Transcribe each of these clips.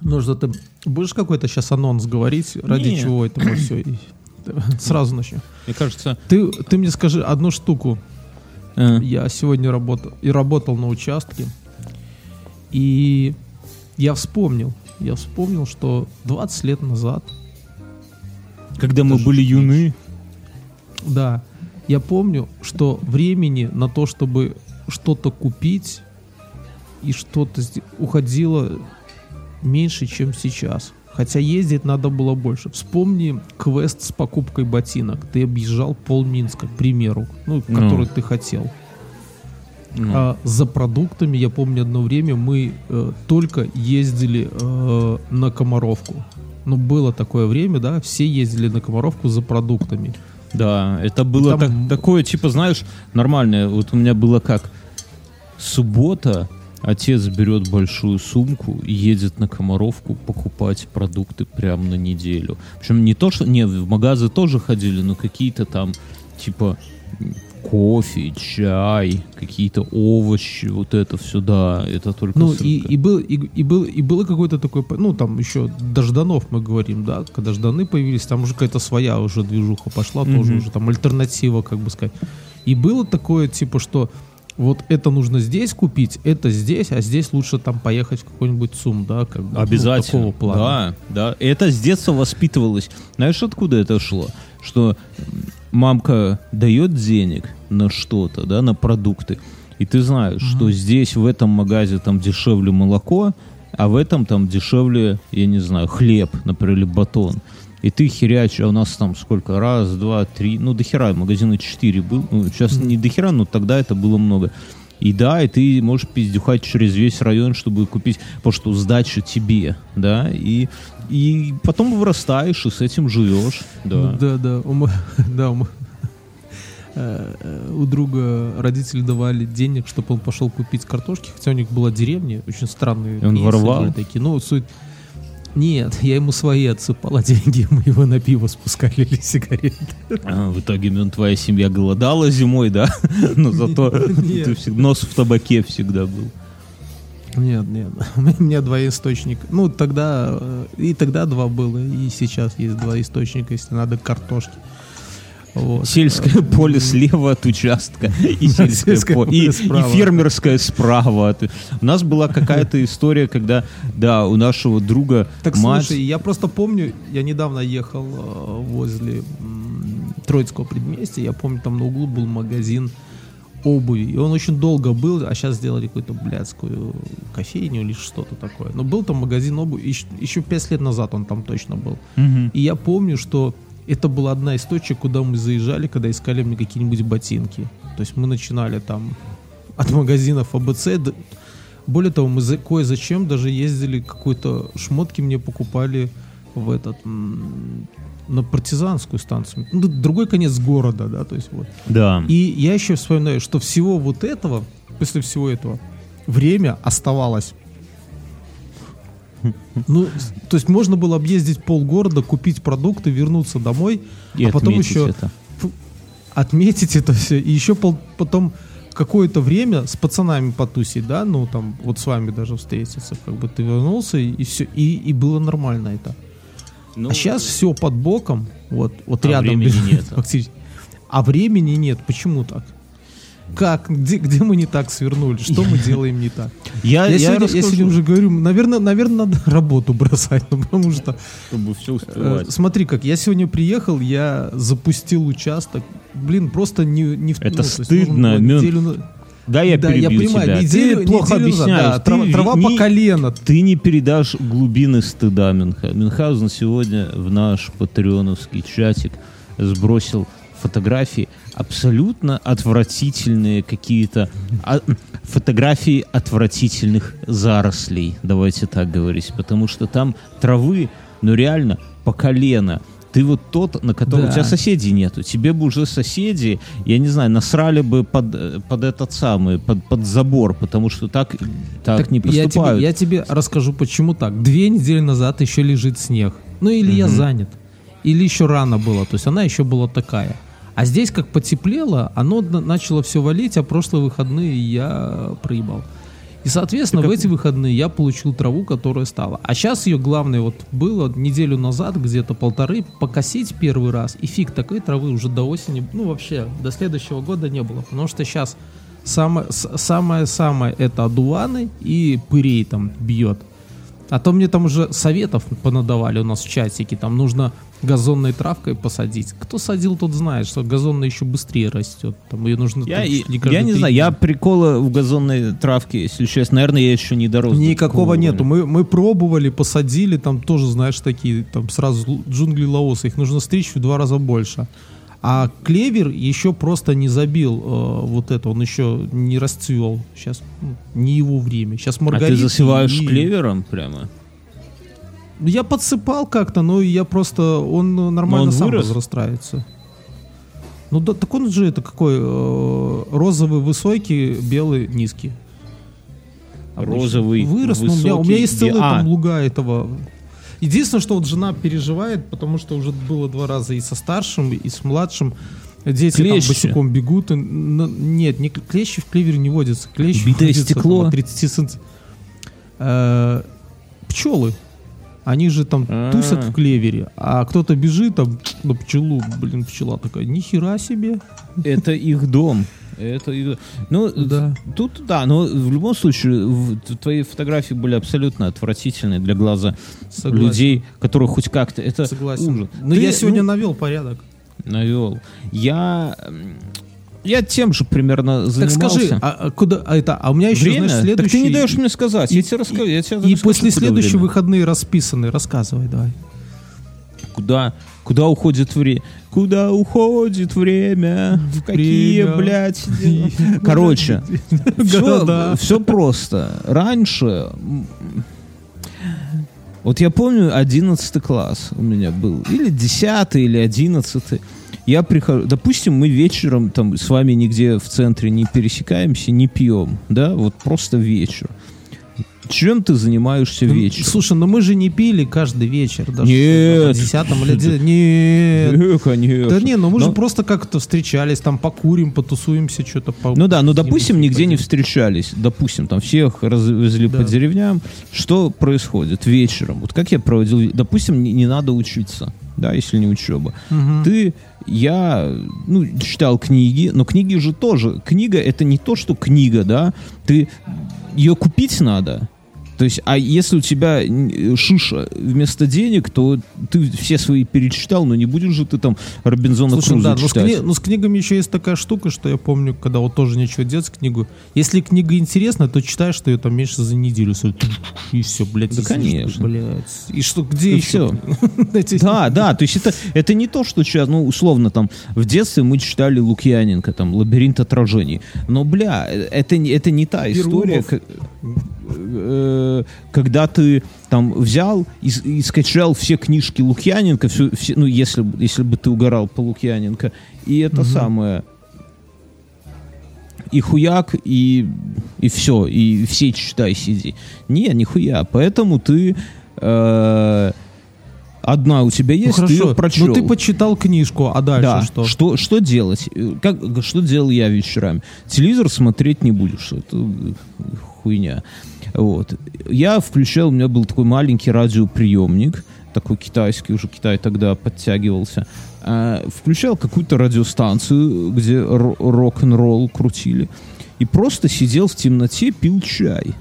Нужно ты будешь какой-то сейчас анонс говорить, ради Не. чего это мы все сразу начнем. Мне кажется... Ты, ты мне скажи одну штуку. э, Я сегодня работал и работал на участке, и я вспомнил, я вспомнил, что 20 лет назад, когда мы были юны... да, я помню, что времени на то, чтобы что-то купить и что-то уходило меньше, чем сейчас. Хотя ездить надо было больше. Вспомни квест с покупкой ботинок. Ты объезжал пол Минска, к примеру, ну, Ну. который ты хотел. ну, А за продуктами, я помню, одно время мы э, только ездили э, на Комаровку. Ну, было такое время, да, все ездили на Комаровку за продуктами. Да, это было Там- так- такое, типа, знаешь, нормальное. Вот у меня было как суббота, отец берет большую сумку и едет на Комаровку покупать продукты прямо на неделю. Причем не то, что... Не, в магазы тоже ходили, но какие-то там, типа, кофе, чай, какие-то овощи, вот это все, да, это только... Ну, с и, и, был, и, и, был, и было какое-то такое, ну, там еще до Жданов мы говорим, да, когда Жданы появились, там уже какая-то своя уже движуха пошла, тоже Мгм. уже там альтернатива, как бы сказать. И было такое, типа, что вот это нужно здесь купить, это здесь, а здесь лучше там поехать в какой-нибудь ЦУМ, да, как бы. ну, Обязательно. такого плана. Да, да. Это с детства воспитывалось. Знаешь, откуда это шло? Что мамка дает денег на что-то, да, на продукты. И ты знаешь, что здесь, в этом магазе, там дешевле молоко, а в этом там дешевле, я не знаю, хлеб, например, или батон. И ты херячь, а у нас там сколько? Раз, два, три, ну до хера, магазина четыре был. Ну, сейчас не до хера, но тогда это было много. И да, и ты можешь пиздюхать через весь район, чтобы купить, потому что сдача тебе, да, и, и потом вырастаешь и с этим живешь, да. Ну, да, да. У, да, у, э, э, у друга родители давали денег, чтобы он пошел купить картошки, хотя у них была деревня, очень странные. И он воровал? такие. Ну, суть... Нет, я ему свои отсыпал, а деньги мы его на пиво спускали или сигареты. А, в итоге ну, твоя семья голодала зимой, да, но зато Нет. ты всегда, нос в табаке всегда был. Нет, нет. У меня два источника. Ну, тогда э, и тогда два было, и сейчас есть два источника, если надо картошки. Вот. Сельское поле слева от участка и сельское Сельское поле, поле и, справа. и фермерское справа. У нас была какая-то история, когда, да, у нашего друга Так мать... слушай, я просто помню, я недавно ехал э, возле Троицкого предместья, я помню, там на углу был магазин обуви, и он очень долго был, а сейчас сделали какую-то блядскую кофейню или что-то такое. Но был там магазин обуви, еще, еще пять лет назад он там точно был. Мгм. И я помню, что это была одна из точек, куда мы заезжали, когда искали мне какие-нибудь ботинки. То есть мы начинали там от магазинов АБЦ. Более того, мы за, кое-зачем даже ездили, какой-то шмотки мне покупали в этот на партизанскую станцию. Ну, другой конец города, да, то есть вот. Да. И я еще вспоминаю, что всего вот этого, после всего этого, время оставалось. Ну, то есть можно было объездить полгорода, купить продукты, вернуться домой, И а потом еще это. отметить это все, и еще пол- потом какое-то время с пацанами потусить, да, ну там вот с вами даже встретиться, как бы ты вернулся и, все, и, и было нормально это. Ну, а сейчас все под боком, вот, вот А рядом. времени нет. фактически. А времени нет. Почему так? Как? Где, где мы не так свернули? Что мы делаем не так? Я, Я, я сегодня, я сегодня уже говорю, наверное, наверное, надо работу бросать, ну, потому что чтобы все э, успевать. смотри, как я сегодня приехал, я запустил участок, блин, просто не, не в- Это то есть нужно стыдно, неделю Да, я да, я перебью понимаю, тебя. неделю, ты плохо неделю назад, объясняешь. да, Ты трава, трава не- по колено. Ты не передашь глубины стыда Мюнхгаузена. Мюнхгаузен сегодня в наш патреоновский чатик сбросил фотографии абсолютно отвратительные какие-то а, фотографии отвратительных зарослей, давайте так говорить, потому что там травы, ну реально по колено. Ты вот тот, на котором Да. у тебя соседей нету. Тебе бы уже соседи, я не знаю, насрали бы под, э, под этот самый, под, под забор, потому что так, так, Так не я тебе, поступают. я тебе расскажу, почему так. Две недели назад еще лежит снег. Ну или я занят, или еще рано было, то есть она еще была такая. А здесь как потеплело, оно на- начало все валить, а прошлые выходные я проебал. И, соответственно, в эти выходные я получил траву, которая стала. А сейчас ее главное вот было неделю назад, где-то полторы, покосить первый раз. И фиг такой травы уже до осени, ну вообще, до следующего года не было. Потому что сейчас самое-самое это одуваны и пырей там бьет. А то мне там уже советов понадавали у нас в чатике. Там нужно газонной травкой посадить. Кто садил, тот знает, что газонная еще быстрее растет. Там ее нужно я, там, не, я не знаю, я прикола в газонной травке, если честно, наверное, я еще не дорос. Никакого нету. Мы, мы пробовали, посадили, там тоже, знаешь, такие, там сразу джунгли Лаоса. Их нужно стричь в два раза больше. А клевер еще просто не забил э, вот это, он еще не расцвел. Сейчас ну, не его время. Сейчас маргарит. А ты засеваешь и... клевером прямо? Я подсыпал как-то, но я просто он нормально он сам вырос? разрастается. Ну да, так он же это какой э, розовый высокий, белый низкий. Розовый вырос. Высокий, ну, у, меня, у меня есть целая а. там луга этого Единственное, что вот жена переживает, потому что уже было два раза и со старшим, и с младшим. Дети клещи. там босиком бегут. И, но, нет, не, клещи в клевере не водятся. Клещи Битое водятся, стекло. Там, 30 сантиметров. Э, пчелы. Они же там А-а-а. тусят в клевере, а кто-то бежит там на пчелу, блин, пчела такая, нихера себе. Это их дом. Это, ну, да. тут да, но в любом случае в, твои фотографии были абсолютно отвратительные для глаза Согласен. людей, которые хоть как-то это Согласен. ужас. Но Ты, я сегодня ну, навел порядок. Навел. Я я тем же примерно занимался. Так скажи, а, а куда а это? А у меня еще время? знаешь следующий. Так ты не даешь мне сказать. И, я тебе расскажу. Я тебе и расскажу, после следующие выходные расписаны. Рассказывай, давай. Куда Куда уходит время? Куда уходит время? В какие, время. блядь... Короче, все, все просто. Раньше... Вот я помню, 11 класс у меня был. Или 10 или 11 я прихожу, допустим, мы вечером там с вами нигде в центре не пересекаемся, не пьем, да, вот просто вечер. Чем ты занимаешься ну, вечером? Слушай, ну мы же не пили каждый вечер. Даже Нет. В 10 или Нет. Нет, конечно. Да не, ну мы Но... же просто как-то встречались, там покурим, потусуемся, что-то по... Ну да, ну допустим, нигде не встречались. Допустим, там всех развезли да. по деревням. Что происходит вечером? Вот как я проводил... Допустим, не, не надо учиться, да, если не учеба. Угу. Ты я ну, читал книги, но книги же тоже. Книга это не то, что книга, да. Ты ее купить надо. То есть, а если у тебя шиша вместо денег, то ты все свои перечитал, но не будешь же ты там Робинзона Слушай, Круза да, читать. Но с, кни- но с книгами еще есть такая штука, что я помню, когда вот тоже нечего делать с книгу. Если книга интересна, то читаешь ты ее там меньше за неделю. И все, блядь. Да, конечно. Блядь. И что, где и еще? Все. Да, да, то есть это, это не то, что сейчас, ну, условно, там, в детстве мы читали Лукьяненко, там, «Лабиринт отражений». Но, бля, это, это не та история. Как, Э, когда ты там взял и, и скачал все книжки Лукьяненко, все, все, ну, если, если бы ты угорал по Лукьяненко, и это угу. самое и хуяк, и, и все, и все читай, сиди. Не, нихуя. Поэтому ты э, одна у тебя есть, ну, ты ее прочел. Ну ты почитал книжку, а дальше да. что? что? Что делать? Как, что делал я вечерами? Телевизор смотреть не будешь. Это хуйня. Вот. Я включал, у меня был такой маленький радиоприемник, такой китайский, уже Китай тогда подтягивался. А, включал какую-то радиостанцию, где рок-н-ролл крутили. И просто сидел в темноте, пил чай.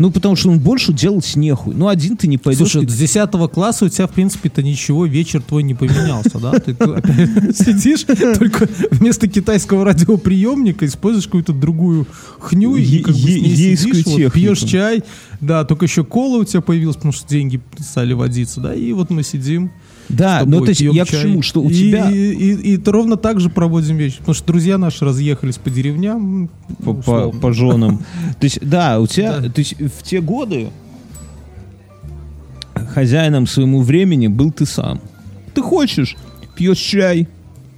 Ну, потому что он больше делать нехуй. Ну, один ты не пойдешь. Слушай, с 10 класса у тебя, в принципе-то, ничего, вечер твой не поменялся, да? Ты сидишь, только вместо китайского радиоприемника используешь какую-то другую хню и как бы сидишь, пьешь чай. Да, только еще кола у тебя появилась, потому что деньги стали водиться, да, и вот мы сидим. Да, но то есть я чай. к чему, что у и, тебя... И, и, и, и ровно так же проводим вечер, потому что друзья наши разъехались по деревням. По, по, по женам. То есть, да, у тебя, то есть в те годы хозяином своему времени был ты сам. Ты хочешь, пьешь чай,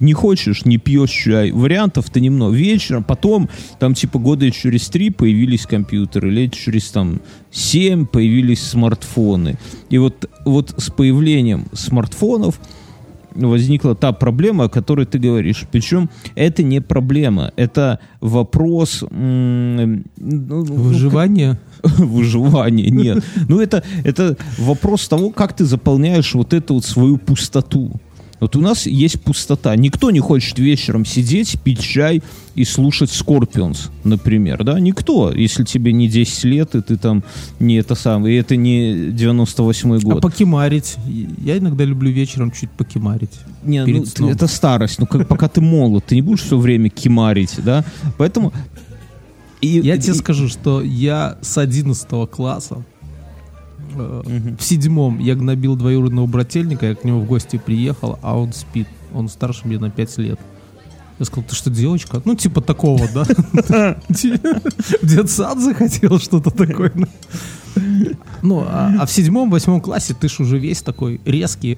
не хочешь, не пьешь чай. Вариантов-то немного. Вечером, потом, там типа года через три появились компьютеры, лет через там семь появились смартфоны. И вот, вот с появлением смартфонов возникла та проблема, о которой ты говоришь. Причем это не проблема, это вопрос... м, ну, ну, Выживание. выживания, нет. Ну, это, это вопрос того, как ты заполняешь вот эту вот свою пустоту. Вот у нас есть пустота. Никто не хочет вечером сидеть, пить чай и слушать Scorpions, например, да? Никто, если тебе не 10 лет, и ты там не это самое, и это не 98 А год. покемарить. Я иногда люблю вечером чуть покемарить. Не, ну, ты- это старость. Ну, как, пока ты молод, ты не будешь все время кимарить, да? Поэтому... И, Я тебе и- скажу, что я с 11 класса в седьмом я гнобил двоюродного брательника, я к нему в гости приехал, а он спит. Он старше меня на 5 лет. Я сказал, ты что, девочка? Ну, типа такого, да? В детсад захотел что-то такое. Ну, а а в седьмом, восьмом классе ты ж уже весь такой резкий.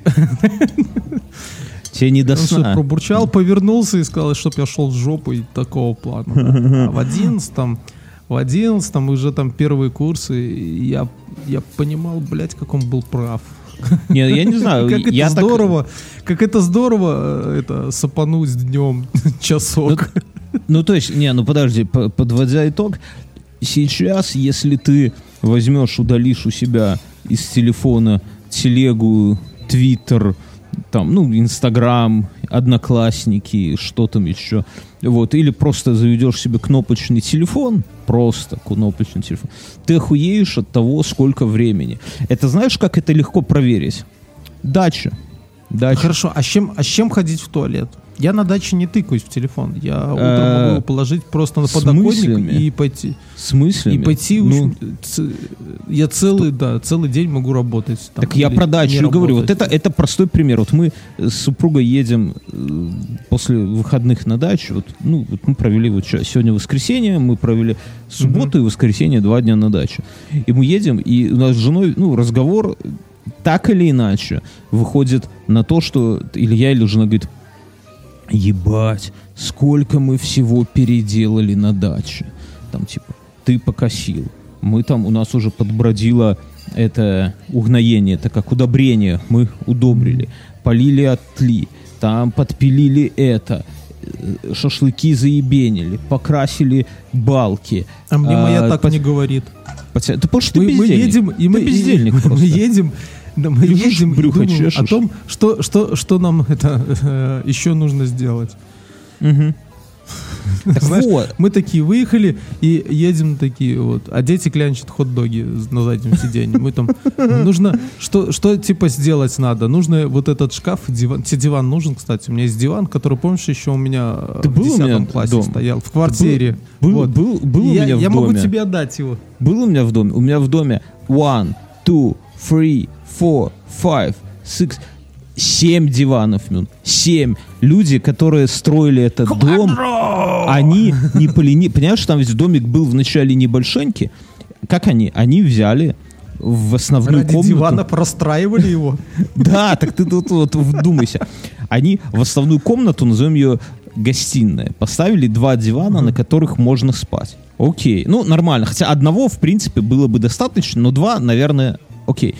Тебе не до сна. пробурчал, повернулся и сказал, чтоб я шел в жопу и такого плана. да. А в одиннадцатом, в одиннадцатом уже там первые курсы, я, я понимал, блядь, как он был прав. Не, я не знаю. Как я это так- здорово, как это здорово, э, это, сапануть днем часок. Ну, то есть, не, ну подожди, подводя итог, сейчас, если ты возьмешь, удалишь у себя из телефона телегу, твиттер, там, ну, инстаграм, одноклассники, что там еще, вот, или просто заведешь себе кнопочный телефон, просто кнопочный телефон, ты охуеешь от того, сколько времени. Это знаешь, как это легко проверить? Дача. Дача. Хорошо, а с, чем, а с чем ходить в туалет? Я на даче не тыкаюсь в телефон. Я утром Э, могу положить просто на с подоконник мыслями? и пойти. В смысле? И пойти, Ну, я целый, да, целый день могу работать. там, Так я про дачу говорю. Вот это, это простой пример. Вот мы с супругой едем э, после выходных на дачу. Вот, ну, вот мы провели вот ща- сегодня воскресенье, мы провели субботу и воскресенье два дня на даче. И мы едем, и у нас с женой, ну, разговор так или иначе выходит на то, что или я, или жена говорит, ебать, сколько мы всего переделали на даче. Там, типа, ты покосил. Мы там, у нас уже подбродило это угноение, это как удобрение. Мы удобрили. Полили отли. Там подпилили это. э, Шашлыки заебенили. Покрасили балки. А мне моя а, так под- не говорит. Да потому что ты Мы, мы бездельник. едем, и мы, Ты бездельник и- просто. мы едем, да, мы Лежишь, едем брюхо думаем о чешешь. том, что, что, что нам это э, еще нужно сделать. Мгм. Так Знаешь, вот. Мы такие выехали и едем такие вот, а дети клянчат хот-доги на заднем сиденье. Мы там нужно что что типа сделать надо. Нужно вот этот шкаф, диван. Тебе диван нужен, кстати. У меня есть диван, который помнишь еще у меня э, Ты в был у 10 меня классе дома? стоял в квартире. Был, Вот. был, был у я меня в я доме. могу тебе отдать его. Был у меня в доме? У меня в доме one, two, three, four, five, six, семь диванов, Мюн. Семь. Люди, которые строили этот дом, они не полени... Понимаешь, что там ведь домик был вначале небольшенький? Как они? Они взяли в основную Ради комнату... дивана простраивали его. Да, так ты тут вот вдумайся. Они в основную комнату, назовем ее гостиная, поставили два дивана, на которых можно спать. Окей, ну нормально. Хотя одного, в принципе, было бы достаточно, но два, наверное, окей.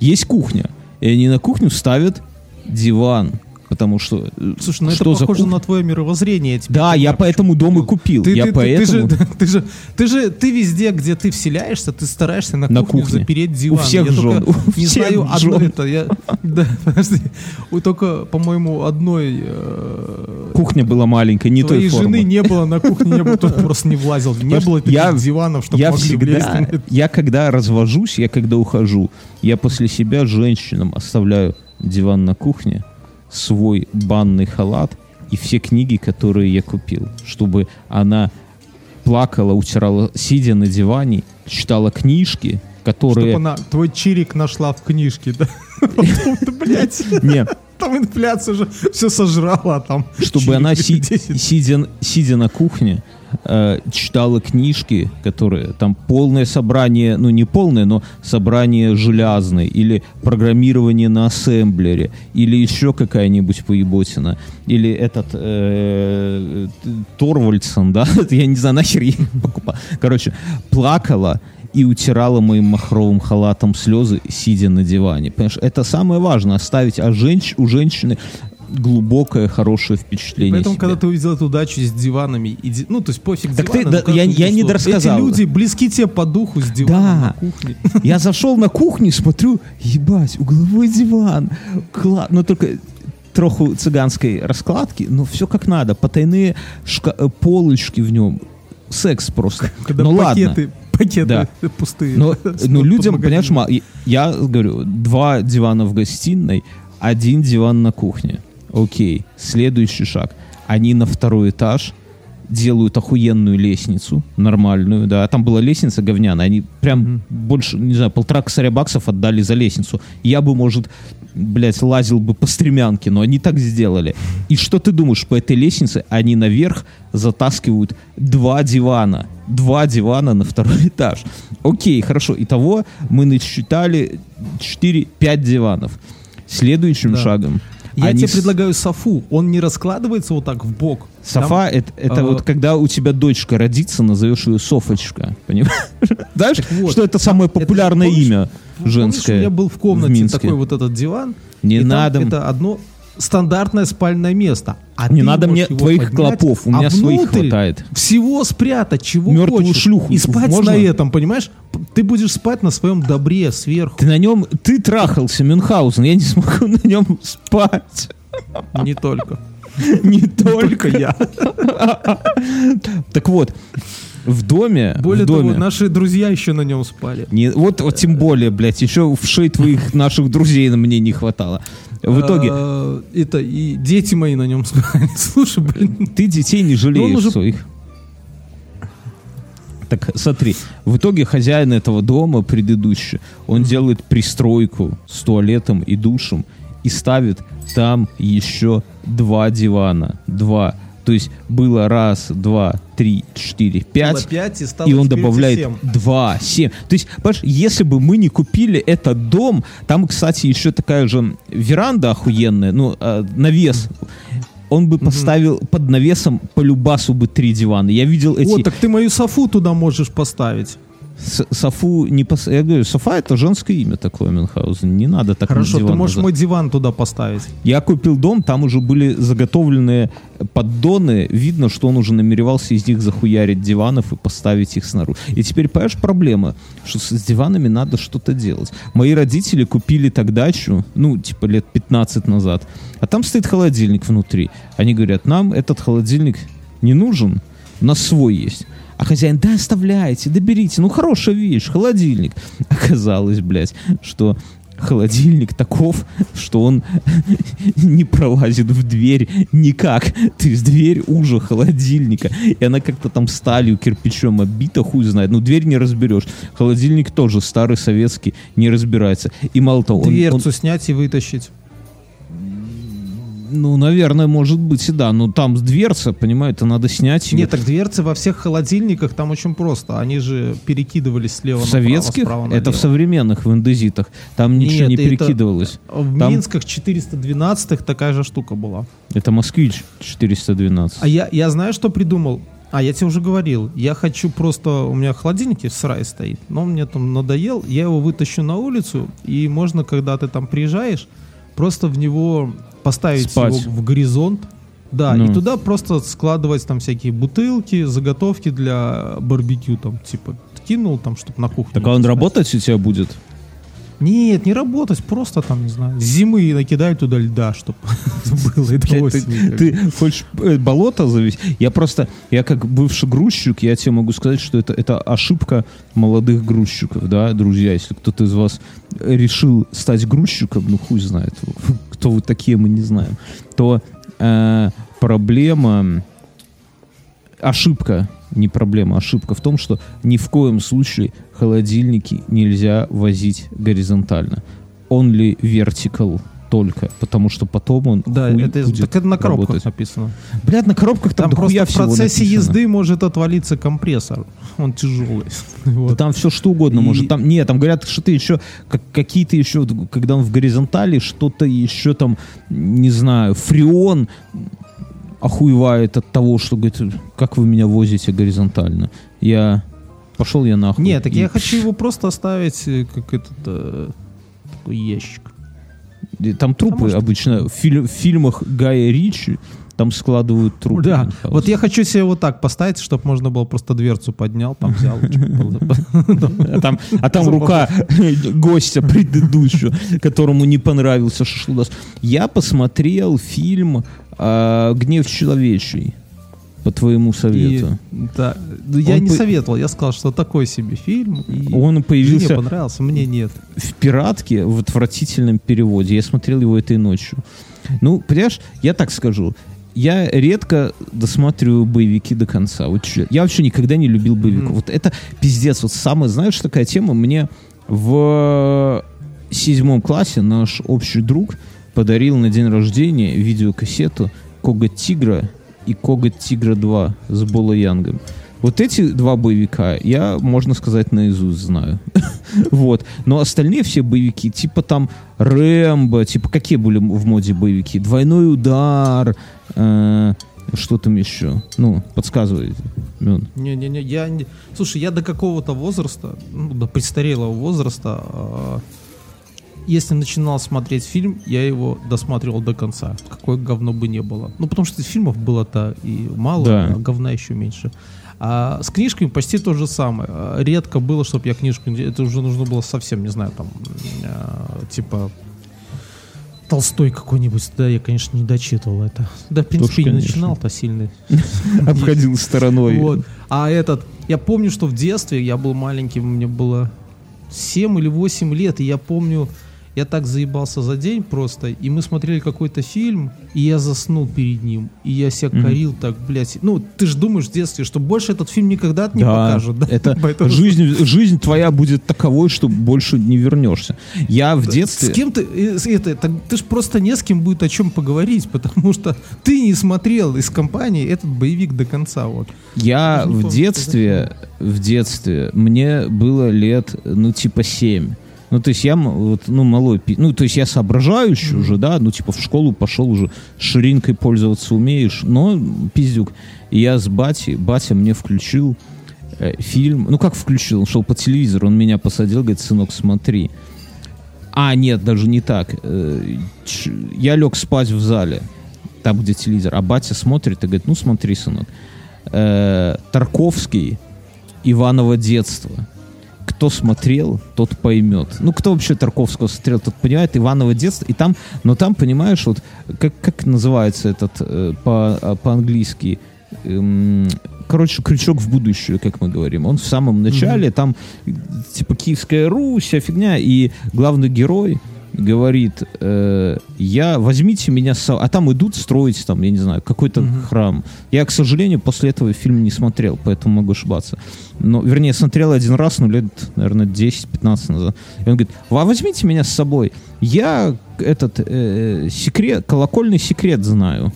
Есть кухня, и они на кухню ставят диван. Потому что... э, Слушай, ну что это за похоже кухня? на твое мировоззрение. я Да, я поэтому дом и купил. Ты, я ты- поэтому... ты, же, ты же, ты же, ты везде, где ты вселяешься, ты стараешься на, На кухню кухне. запереть У диван. всех я жен, у не всех знаю одно жен. это. Я, да, подожди. У только, по-моему, одной э, Кухня была маленькая, не той твоей формы. жены не было на кухне, не было, тот просто не влазил. Не Потому было таких я- диванов, чтобы я всегда, я когда развожусь, я когда ухожу, я после себя женщинам оставляю диван на кухне, свой банный халат и все книги, которые я купил, чтобы она плакала, утирала, сидя на диване, читала книжки, Чтобы которые... она твой чирик нашла в книжке, да? Да, блядь. Не, Там инфляция же все сожрала, а там чтобы она, си- чирик 10. сидя, сидя на кухне, э, читала книжки, которые там полное собрание, ну не полное, но собрание железное, или программирование на ассемблере, или еще какая-нибудь поеботина, или этот э, Торвальдсон, да, я не знаю, нахер я покупал. Короче, плакала и утирала моим махровым халатом слезы, сидя на диване. Понимаешь, это самое важное, оставить а женщ, у женщины глубокое, хорошее впечатление. Поэтому, себе. когда ты увидел эту дачу с диванами, и ди- ну, то есть пофиг Так ты- диваны, да, ну, как я- ты я не дорассказал. Эти люди близки тебе по духу с диваном Да. на кухне. Я зашел на кухню, смотрю, ебать, угловой диван. Кла... Ну, только троху цыганской раскладки, но все как надо. Потайные шка- э, полочки в нем. Секс просто. Когда ну ладно. пакеты, пакеты Да. пустые. Но, с- ну, людям, понимаешь, ма- и- я говорю, два дивана в гостиной, один диван на кухне. Окей, следующий шаг. Они на второй этаж делают охуенную лестницу, нормальную, да. Там была лестница говняная, они прям больше, не знаю, полтора косаря баксов отдали за лестницу. Я бы, может, блядь, лазил бы по стремянке, но они так сделали. И что ты думаешь, по этой лестнице они наверх затаскивают два дивана. Два дивана на второй этаж. Окей, хорошо. Итого мы насчитали 4-5 диванов. Следующим Да. шагом Я они тебе с- предлагаю софу. Он не раскладывается вот так в бок. Софа это, это э, вот когда у тебя дочка родится, назовешь ее Софочка. Понимаешь? Знаешь, вот, что это самое это, популярное помнишь, имя Помнишь, женское? у меня был в комнате в такой вот этот диван. Не там надо. Это одно стандартное спальное место. А Не надо мне твоих поднять, клопов, у а меня своих внутрь хватает. Всего спрятать, чего Мертвую хочешь. шлюху И спать можно? на этом, понимаешь? Ты будешь спать на своем добре сверху. Ты на нем, ты трахался, Мюнхгаузен, я не смогу на нем спать. Не только. Не только я. Так вот, в доме, Более в доме, того, наши друзья еще на нем спали. не, вот, вот тем более, блядь, еще в шей твоих наших друзей на мне не хватало. В итоге, А, Это и дети мои на нем. Слушай, блин. ты детей не жалеешь Ну, уже- своих. Так, смотри, в итоге хозяин этого дома, предыдущий, он делает пристройку с туалетом и душем и ставит там еще два дивана. Два. То есть было раз, два, три, четыре, пять. Пять и стало и он добавляет семь. 2, 7. То есть, понимаешь, если бы мы не купили этот дом, там, кстати, еще такая же веранда охуенная, ну, э, навес. Он бы поставил под навесом по любасу бы три дивана. Я видел эти... Вот, так ты мою софу туда можешь поставить. С- Софу не пос... Я говорю, Софа это женское имя такое, Мюнхгаузен. Не надо так Хорошо, ты можешь называть. мой диван туда поставить. Я купил дом, там уже были заготовленные поддоны. Видно, что он уже намеревался из них захуярить диванов и поставить их снаружи. И теперь, понимаешь, проблема, что с диванами надо что-то делать. Мои родители купили так дачу, ну, типа лет 15 назад, а там стоит холодильник внутри. Они говорят, нам этот холодильник не нужен, у нас свой есть. А хозяин, да оставляйте, да берите, ну хорошая вещь, холодильник. Оказалось, блядь, что холодильник таков, что он не пролазит в дверь никак. То есть дверь уже холодильника. И она как-то там сталью, кирпичом обита, хуй знает. Ну, дверь не разберешь. Холодильник тоже старый советский, не разбирается. И мало того, он- он, Дверцу снять и вытащить. Ну, наверное, может быть и да. Но там дверца, понимаете, надо снять. её. Нет, так дверцы во всех холодильниках там очень просто. Они же перекидывались слева в направо, советских, справа это налево. в современных, в индезитах. Там ничего не Нет, это- перекидывалось. В Там- Минсках 412 такая же штука была. Это москвич 412. А я, я знаю, что придумал. А, я тебе уже говорил. Я хочу просто... У меня холодильник в сарае стоит, но он мне там надоел. Я его вытащу на улицу, и можно, когда ты там приезжаешь, просто в него поставить Спать. его в горизонт. Да, Ну. и туда просто складывать там всякие бутылки, заготовки для барбекю, там, типа, кинул там, чтобы на кухне. Так а он работать у тебя будет? Нет, не работать, просто там, не знаю, зимы накидай туда льда, чтобы было Блядь, осени. ты, хочешь э, болото завести? Я просто, я как бывший грузчик, я тебе могу сказать, что это, это ошибка молодых грузчиков, да, друзья. Если кто-то из вас решил стать грузчиком, ну хуй знает, кто вы такие, мы не знаем, то э, проблема, ошибка, не проблема, ошибка в том, что ни в коем случае холодильники нельзя возить горизонтально. Он ли vertical только, потому что потом он Да, хуй это, будет так это на коробках работать. написано. Блядь, на коробках там, Там просто в процессе езды может отвалиться компрессор. Он тяжелый. Да Вот. там все что угодно И- может. Там, нет, там говорят, что ты еще как, какие-то еще, когда он в горизонтали, что-то еще там, не знаю, фреон охуевает от того, что говорит, как вы меня возите горизонтально. Я пошел я нахуй. Нет, так И- я хочу его просто оставить э, как этот э, такой ящик. Там трупы может- обычно в, филь- в фильмах Гая Ричи там складывают трупы. Да, вот я хочу себе вот так поставить, чтобы можно было просто дверцу поднял, там взял. А там, а рука гостя предыдущего, которому не понравился шашлыдас. Я посмотрел фильм а, «Гнев человечий» по твоему И, совету. да, ну, я Он не по- советовал, я сказал, что такой себе фильм. И Он появился понравился, мне нет. в «Пиратке» в отвратительном переводе. Я смотрел его этой ночью. Ну, понимаешь, я так скажу. Я редко досматриваю боевики до конца. Вот я вообще никогда не любил боевиков. Вот это пиздец. Вот самая, знаешь, такая тема. Мне в седьмом классе наш общий друг подарил на день рождения видеокассету «Коготь тигра» и «Коготь тигра 2» с Боло Янгом. Вот эти два боевика я, можно сказать, наизусть знаю. Вот. Но остальные все боевики, типа там Рэмбо, типа какие были в моде боевики? Двойной удар, э, что там еще? Ну, подсказывайте. Мюн. Не-не-не, я не... Слушай, я до какого-то возраста, ну, до престарелого возраста, а, если начинал смотреть фильм, я его досматривал до конца. Какое говно бы не было. Ну, потому что фильмов было-то и мало, Да. а говна еще меньше. А с книжками почти то же самое. А, Редко было, чтобы я книжку... Это уже нужно было совсем, не знаю, там, а, типа... Толстой какой-нибудь, да, я, конечно, не дочитывал это. Да, в принципе, и не начинал-то сильно. Обходил стороной. Вот. А этот, я помню, что в детстве я был маленьким, мне было 7 или 8 лет, и я помню, я так заебался за день просто, и мы смотрели какой-то фильм, и я заснул перед ним, и я себя Мгм. корил так, блядь. Ну, ты же думаешь в детстве, что больше этот фильм никогда не Да, покажут, да? это Поэтому- жизнь, жизнь твоя будет таковой, что больше не вернешься. Я в С детстве... кем ты, э, с- это, так ты ж просто не с кем будет о чем поговорить, потому что ты не смотрел из компании этот боевик до конца, вот. Я в детстве, в детстве, мне было лет, ну, типа, 7. Ну, то есть я, вот, ну, малой, ну, то есть я соображающий уже, да, ну, типа, в школу пошел уже, ширинкой пользоваться умеешь, но пиздюк. И я с батей, батя мне включил э, фильм, ну, как включил, он шел по телевизору, он меня посадил, говорит, сынок, смотри. А, нет, даже не так. Э, ч- Я лег спать в зале, там, где телевизор, а батя смотрит и говорит, ну, смотри, сынок, э, Тарковский, Иваново детство. Кто смотрел, тот поймет. Ну, кто вообще Тарковского смотрел, тот понимает Иваново детство. И там, но там, понимаешь, вот как, как называется этот э, по, а, по-английски, эм, короче, крючок в будущее, как мы говорим. Он в самом начале, там э, типа Киевская Русь, вся фигня, и главный герой говорит, э, я возьмите меня с собой. А там идут строить, там, я не знаю, какой-то храм. Я, к сожалению, после этого фильм не смотрел, поэтому могу ошибаться. Но, вернее, смотрел один раз, ну, лет, наверное, 10-15 назад. И он говорит, а возьмите меня с собой. Я этот э, секрет, колокольный секрет знаю.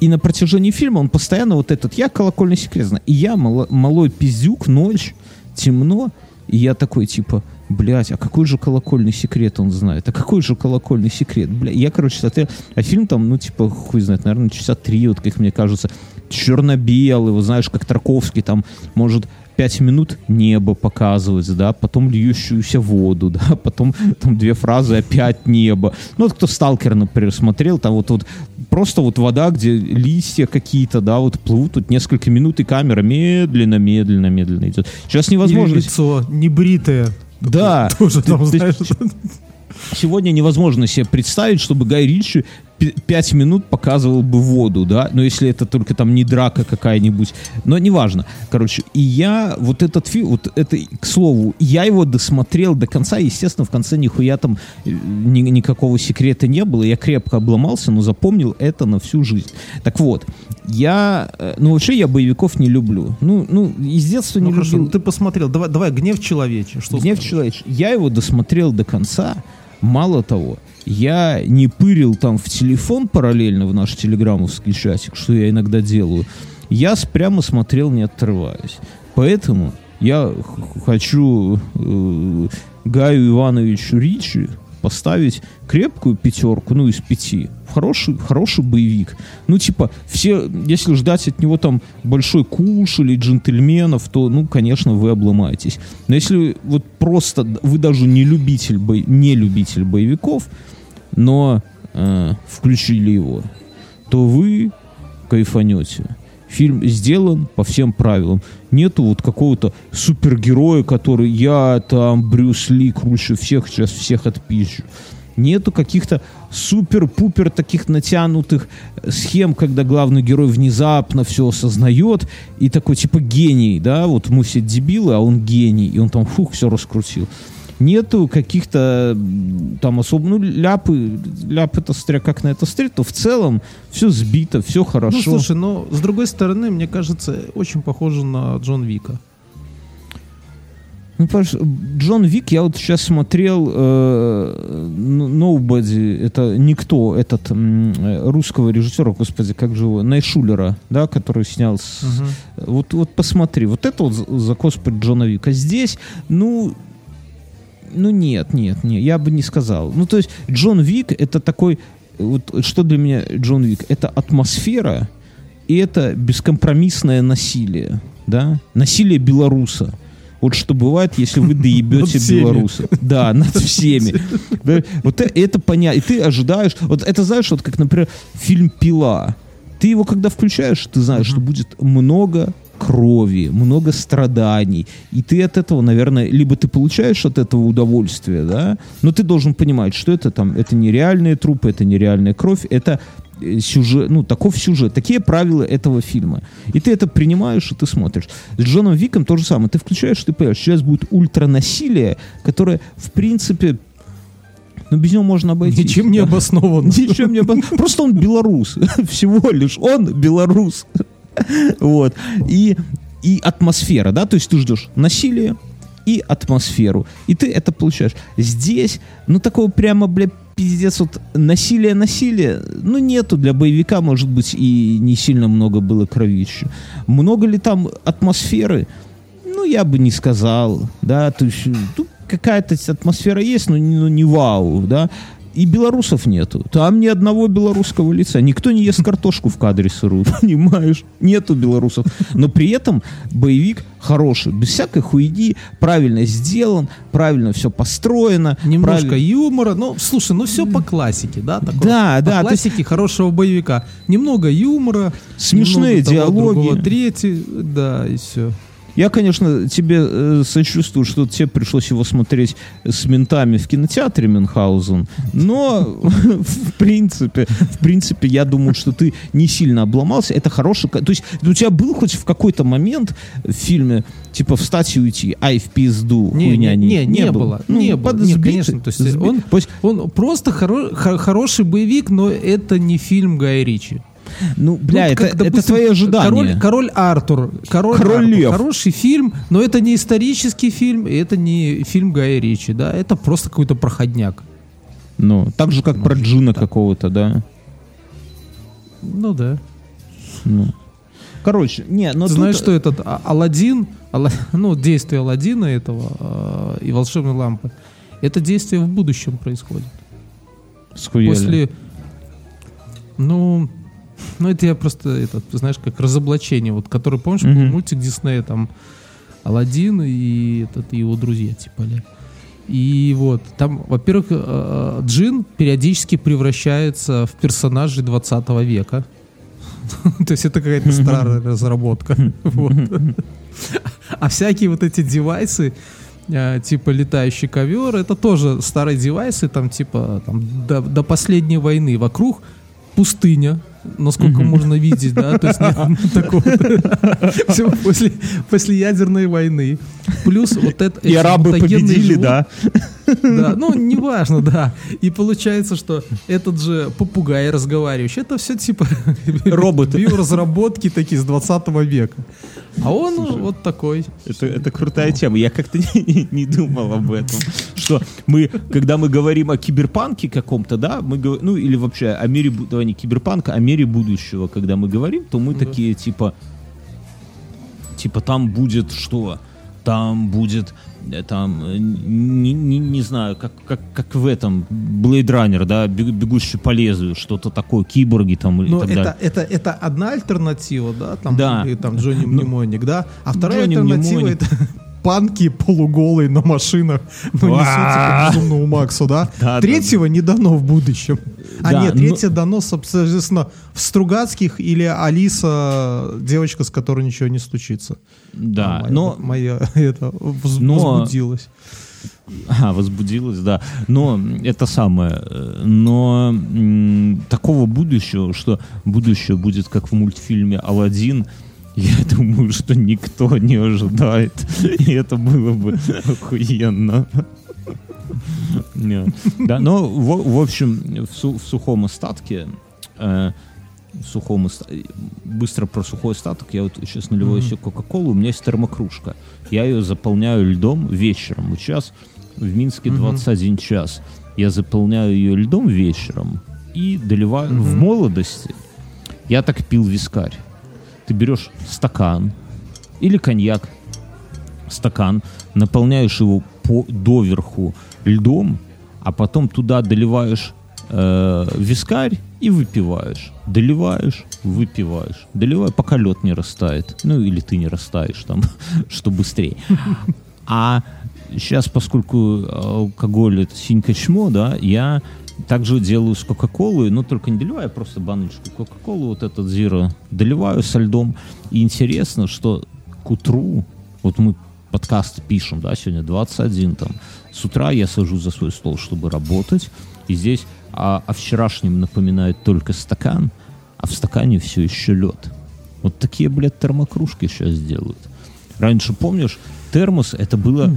И на протяжении фильма он постоянно вот этот, я колокольный секрет знаю. И я, мало- малой пиздюк, ночь, темно, и я такой, типа, блядь, а какой же колокольный секрет он знает? А какой же колокольный секрет? Бля, я, короче, смотрел, а фильм там, ну, типа, хуй знает, наверное, часа три, вот, как мне кажется, черно-белый, вот знаешь, как Тарковский, там, может, пять минут небо показывать, да, потом льющуюся воду, да, потом там две фразы опять небо. Ну, вот кто «Сталкер», например, смотрел, там вот, вот просто вот вода, где листья какие-то, да, вот плывут тут несколько минут, и камера медленно, медленно, медленно идет. Сейчас невозможно... Или лицо небритое. Да. Тоже там, знаешь, Сегодня невозможно себе представить, чтобы Гай Ричи пи- пять минут показывал бы воду, да, но если это только там не драка какая-нибудь, но неважно. Короче, и я вот этот фильм, вот это, к слову, я его досмотрел до конца, естественно, в конце нихуя там э, ни- никакого секрета не было, я крепко обломался, но запомнил это на всю жизнь. Так вот, я, э, ну вообще я боевиков не люблю, ну, ну из детства не Ну любил. ну ты посмотрел. Давай, давай гнев человече. Что Гнев человеческий. Я его досмотрел до конца. Мало того, я не пырил там в телефон параллельно в наш телеграммовский чатик, что я иногда делаю. Я прямо смотрел, не отрываясь. Поэтому я хочу э, Гаю Ивановичу Ричи поставить крепкую пятерку, ну, из пяти. Хороший, хороший боевик. Ну, типа, все, если ждать от него там большой куш или джентльменов, то, ну, конечно, вы обломаетесь. Но если вот просто вы даже не любитель, бо... не любитель боевиков, но э, включили его, то вы кайфанете. Фильм сделан по всем правилам. Нету вот какого-то супергероя, который я там Брюс Ли круче всех, сейчас всех отпищу. Нету каких-то супер-пупер таких натянутых схем, когда главный герой внезапно все осознает и такой типа гений, да, вот мы все дебилы, а он гений, и он там фух, все раскрутил нету каких-то там особо, ну, ляпы, ляп это стря, как на это стрит, то в целом все сбито, все хорошо. Ну, слушай, но с другой стороны, мне кажется, очень похоже на Джон Вика. Ну, Джон Вик, я вот сейчас смотрел э, Nobody, это никто, этот э, русского режиссера, господи, как же его, Найшулера, да, который снял. С, угу. Вот, вот посмотри, вот это вот за господи Джона Вика. Здесь, ну, ну нет, нет, нет, я бы не сказал. Ну то есть Джон Вик это такой, вот что для меня Джон Вик? Это атмосфера и это бескомпромиссное насилие, да? Насилие белоруса. Вот что бывает, если вы доебете белоруса. Да, над всеми. Вот это понятно. И ты ожидаешь... Вот это знаешь, вот как, например, фильм «Пила». Ты его когда включаешь, ты знаешь, что будет много крови, много страданий. И ты от этого, наверное, либо ты получаешь от этого удовольствие, да, но ты должен понимать, что это там, это нереальные трупы, это нереальная кровь, это э, сюжет, ну, таков сюжет, такие правила этого фильма. И ты это принимаешь, и ты смотришь. С Джоном Виком то же самое. Ты включаешь, ты понимаешь, сейчас будет ультранасилие, которое, в принципе, ну, без него можно обойти. Ничем не обоснован. Ничем не обоснован. Просто он белорус. Всего лишь. Он белорус. Вот. И, и атмосфера, да, то есть ты ждешь насилие и атмосферу. И ты это получаешь. Здесь, ну, такого прямо, бля, пиздец, вот насилие, насилие, ну, нету. Для боевика, может быть, и не сильно много было кровища. Много ли там атмосферы? Ну, я бы не сказал, да, то есть, ну, какая-то атмосфера есть, но не, ну, не вау, да и белорусов нету. Там ни одного белорусского лица. Никто не ест картошку в кадре сырую, понимаешь? Нету белорусов. Но при этом боевик хороший, без всякой хуйни, правильно сделан, правильно все построено. Немножко правиль... юмора. Ну, слушай, ну все по классике, да? Такое, да, по да. классике есть... хорошего боевика. Немного юмора. Смешные немного диалоги. Того, другого, третий, да, и все. Я, конечно, тебе э, сочувствую, что тебе пришлось его смотреть с ментами в кинотеатре Мюнхгаузен, но в принципе, в принципе, я думаю, что ты не сильно обломался. Это хороший... То есть у тебя был хоть в какой-то момент в фильме типа встать и уйти, ай, в пизду, не, хуйня, не, не, не, не было. было. Ну, не было, нет, конечно. То есть он, он просто хоро- хороший боевик, но это не фильм Гая Ричи. Ну, бля, ну, это, как, допустим, это твои ожидания. Король, король Артур. Король, король Артур. Лев. Хороший фильм, но это не исторический фильм, это не фильм Гая Ричи, да, это просто какой-то проходняк. Ну, так же, как Может, про Джина какого-то, да? Ну, да. Ну. Короче, не, но Ты тут... знаешь, что этот а, Алладин, Алла... ну, действие Алладина этого э, и волшебной лампы, это действие в будущем происходит. Схуяли. После, ну, ну, это я просто, это, знаешь, как разоблачение, вот, который, помнишь, mm-hmm. был мультик Диснея, там, Алладин и этот, его друзья, типа, ли. И вот, там, во-первых, э, э, Джин периодически превращается в персонажей 20 века. То есть это какая-то старая разработка. А всякие вот эти девайсы, э, типа летающий ковер, это тоже старые девайсы, там типа там, до, до последней войны вокруг пустыня, насколько можно видеть, да, то есть нет такого. Все после, после ядерной войны. Плюс вот это... И арабы победили, да? Да, ну, неважно, да. И получается, что этот же попугай разговаривающий, это все типа... Роботы. Биоразработки такие с 20 века. А он Слушай, вот такой. Это, это крутая тема. Я как-то не, не думал об этом. Что мы, когда мы говорим о киберпанке каком-то, да, мы ну или вообще о мире, давай не киберпанка, о мире будущего, когда мы говорим, то мы да. такие типа, типа там будет что? там будет там, э, не, не, не знаю, как, как, как в этом Blade Runner, да, бег- бегущий по лезвию, что-то такое, киборги там и Ну, так это, далее. это, это одна альтернатива, да, там, Да. и там Джонни Ну, Мнемоник, да, а вторая Джонни альтернатива Мнемоник. это панки полуголые на машинах, ну, несутся Ва! по безумному Максу, да? Третьего не дано в будущем. А нет, ну- третье дано, соответственно, в Стругацких или Алиса, девочка, с которой ничего не случится. Да, но моя это воз- Но- возбудилась. А, возбудилась, да. Но это самое. Но м, такого будущего, что будущее будет как в мультфильме Алладин, я думаю, что никто не ожидает. И это было бы охуенно. Да, но в, в общем, в, су- в сухом остатке э, сухом быстро про сухой остаток. Я вот сейчас наливаю себе Кока-Колу, у меня есть термокружка. Я ее заполняю льдом вечером. Вот сейчас в Минске 21 час. Я заполняю ее льдом вечером и доливаю в молодости. Я так пил вискарь. Ты берешь стакан или коньяк, стакан, наполняешь его по доверху льдом, а потом туда доливаешь э, вискарь и выпиваешь. Доливаешь, выпиваешь. Доливай, пока лед не растает. Ну, или ты не растаешь там, что быстрее. А сейчас, поскольку алкоголь это синька чмо, да, я также делаю с Кока-Колой, но только не доливаю, а просто баночку Кока-Колы, вот этот зиро, доливаю со льдом. И интересно, что к утру, вот мы подкаст пишем, да, сегодня 21 там, с утра я сажусь за свой стол, чтобы работать, и здесь а, о вчерашнем напоминает только стакан, а в стакане все еще лед. Вот такие, блядь, термокружки сейчас делают. Раньше, помнишь, термос это было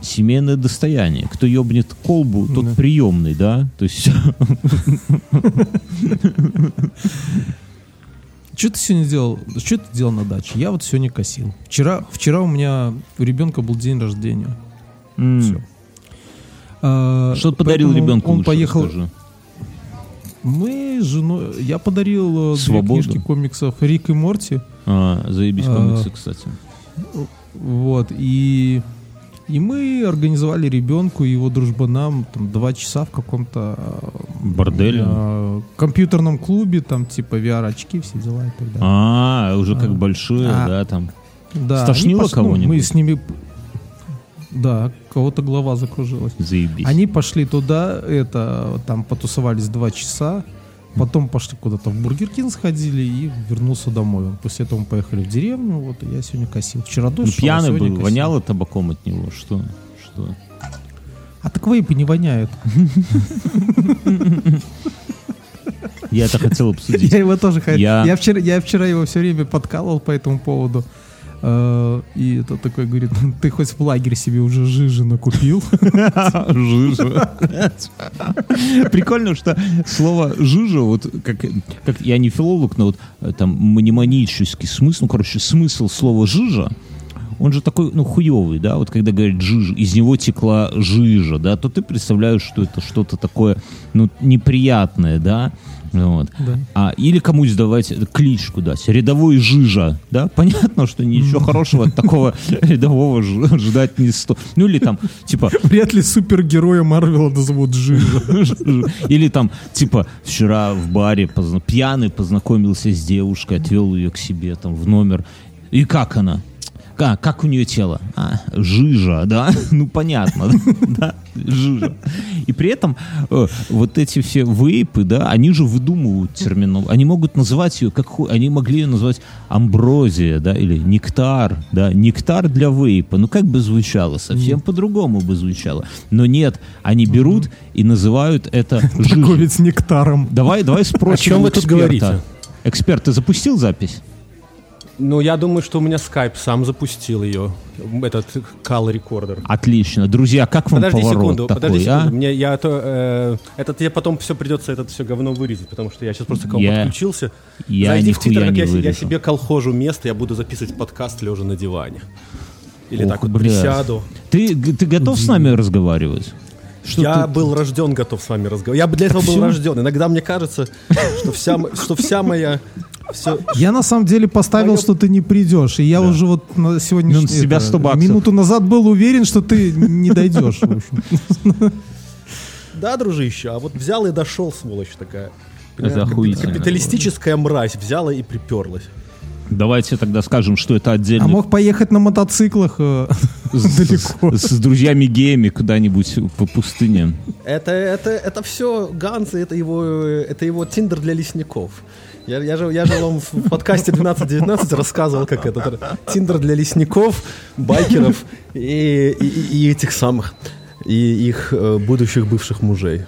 семейное достояние. Кто ебнет колбу, тот Да. приемный, да? То есть Что ты сегодня делал? Что ты делал на даче? Я вот сегодня косил. Вчера, вчера у меня у ребенка был день рождения. м, Всё. А, что ты подарил ребенку? Он лучше поехал. расскажи. Мы с женой. Я подарил э, две книжки комиксов Рик и Морти. А, заебись А, комиксы, кстати. Вот. И, и мы организовали ребенку и его дружбанам там, два часа в каком-то э, Борделе? э, компьютерном клубе, там типа VR-очки, все дела и так далее. А, уже как А. большие, А. да, там. Да, Стошнило ну, кого-нибудь? Мы с ними... Да, кого-то голова закружилась. Заебись. Они пошли туда, это, там потусовались два часа, потом пошли куда-то в Бургер Кинг сходили и вернулся домой. После этого мы поехали в деревню, вот, и я сегодня косил. Вчера Ну, дождь шел, а пьяный был, косил. воняло табаком от него. Что? Что? А так вейпы не воняют. Я это хотел обсудить. Я его тоже хотел. Я- Я вчера, я вчера его все время подкалывал по этому поводу. Э, И это такой говорит, «Ну, ты хоть в лагерь себе уже жижи накупил. Жижа. Прикольно, что слово жижа, вот как, как я не филолог, но вот э, там мнемонический смысл, ну, короче, смысл слова жижа, он же такой, ну, хуевый, да, вот когда говорят жижа, из него текла жижа, да, то ты представляешь, что это что-то такое, ну, неприятное, да, вот. Да. А, или кому-нибудь давать кличку дать. Рядовой жижа, да? Понятно, что ничего хорошего от такого рядового ждать не стоит. Ну или там, типа, Вряд ли супергероя Марвела назовут жижа. или там, типа, вчера в баре пьяный познакомился с девушкой, отвел ее к себе там в номер. И как она? Как, как у нее тело? А, жижа, да? Ну, понятно, да? Жижа. И при этом э, вот эти все вейпы, да, они же выдумывают термину. Они могут называть ее, как они могли ее назвать амброзия, да, или нектар, да, нектар для вейпа. Ну, как бы звучало? Совсем по-другому бы звучало. Но нет, они берут и называют это жижей. Торговец нектаром. Давай, давай спросим О чем вы тут говорите? Эксперт, ты запустил запись? Ну, я думаю, что у меня скайп сам запустил ее, этот call рекордер. Отлично. Друзья, как вам Подожди поворот секунду, такой, подожди а? секунду. Мне я то, э, этот тебе потом все придется этот все говно вырезать, потому что я сейчас просто к вам Я- подключился. я Зайди в Твиттер, как не я, я себе колхожу место, я буду записывать подкаст лежа на диване. Или Ох, так вот блядь. присяду. Ты, ты готов с нами разговаривать? Что я ты- был рожден готов с вами разговаривать. Я для этого был всё? рожден. Иногда мне кажется, что вся, что вся моя все, Я на самом деле поставил, Моё- что ты не придешь. И я уже вот на сегодня Ну, себя 100 баксов. минуту назад был уверен, что ты не дойдешь. Да, дружище, а вот взял и дошел, сволочь такая. Это охуительно. Капиталистическая мразь взяла и приперлась. Давайте тогда скажем, что это А отдельно мог поехать на мотоциклах э, далеко. с, с друзьями-геями куда-нибудь по пустыне. Это, это, это все Ганс, это его, это его тиндер для лесников. Я, я, же, я же вам в подкасте 12-19 рассказывал, как это тиндер для лесников, байкеров и, и, и- этих самых, и их э, будущих бывших мужей.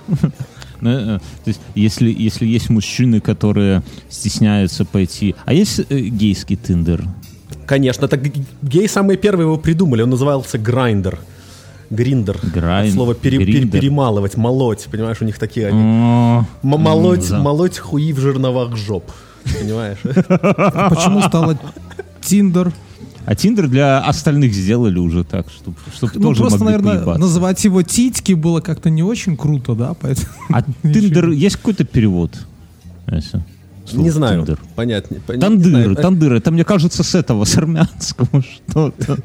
Ну, э, То есть, если, если есть мужчины, которые стесняются пойти... А есть э, гейский тиндер? Конечно, это г- геи самые первые его придумали, он назывался Грайндер. Гриндер. Грайн- От слова пере- пере- гриндер. перемалывать, молоть, понимаешь, у них такие они. М- молоть, да. молоть хуи в жерновах жоп. Понимаешь? А Почему стало Тиндер? А Тиндер для остальных сделали уже так, чтобы чтобы Ну, тоже просто, могли наверное, поебаться. называть его Титьки было как-то не очень круто, да? Поэтому... А Тиндер, есть какой-то перевод? Ася? Слова Не знаю. Тиндер. Понятнее. Пон- не Тандыр, тандыр, это мне кажется с этого, с армянского что-то.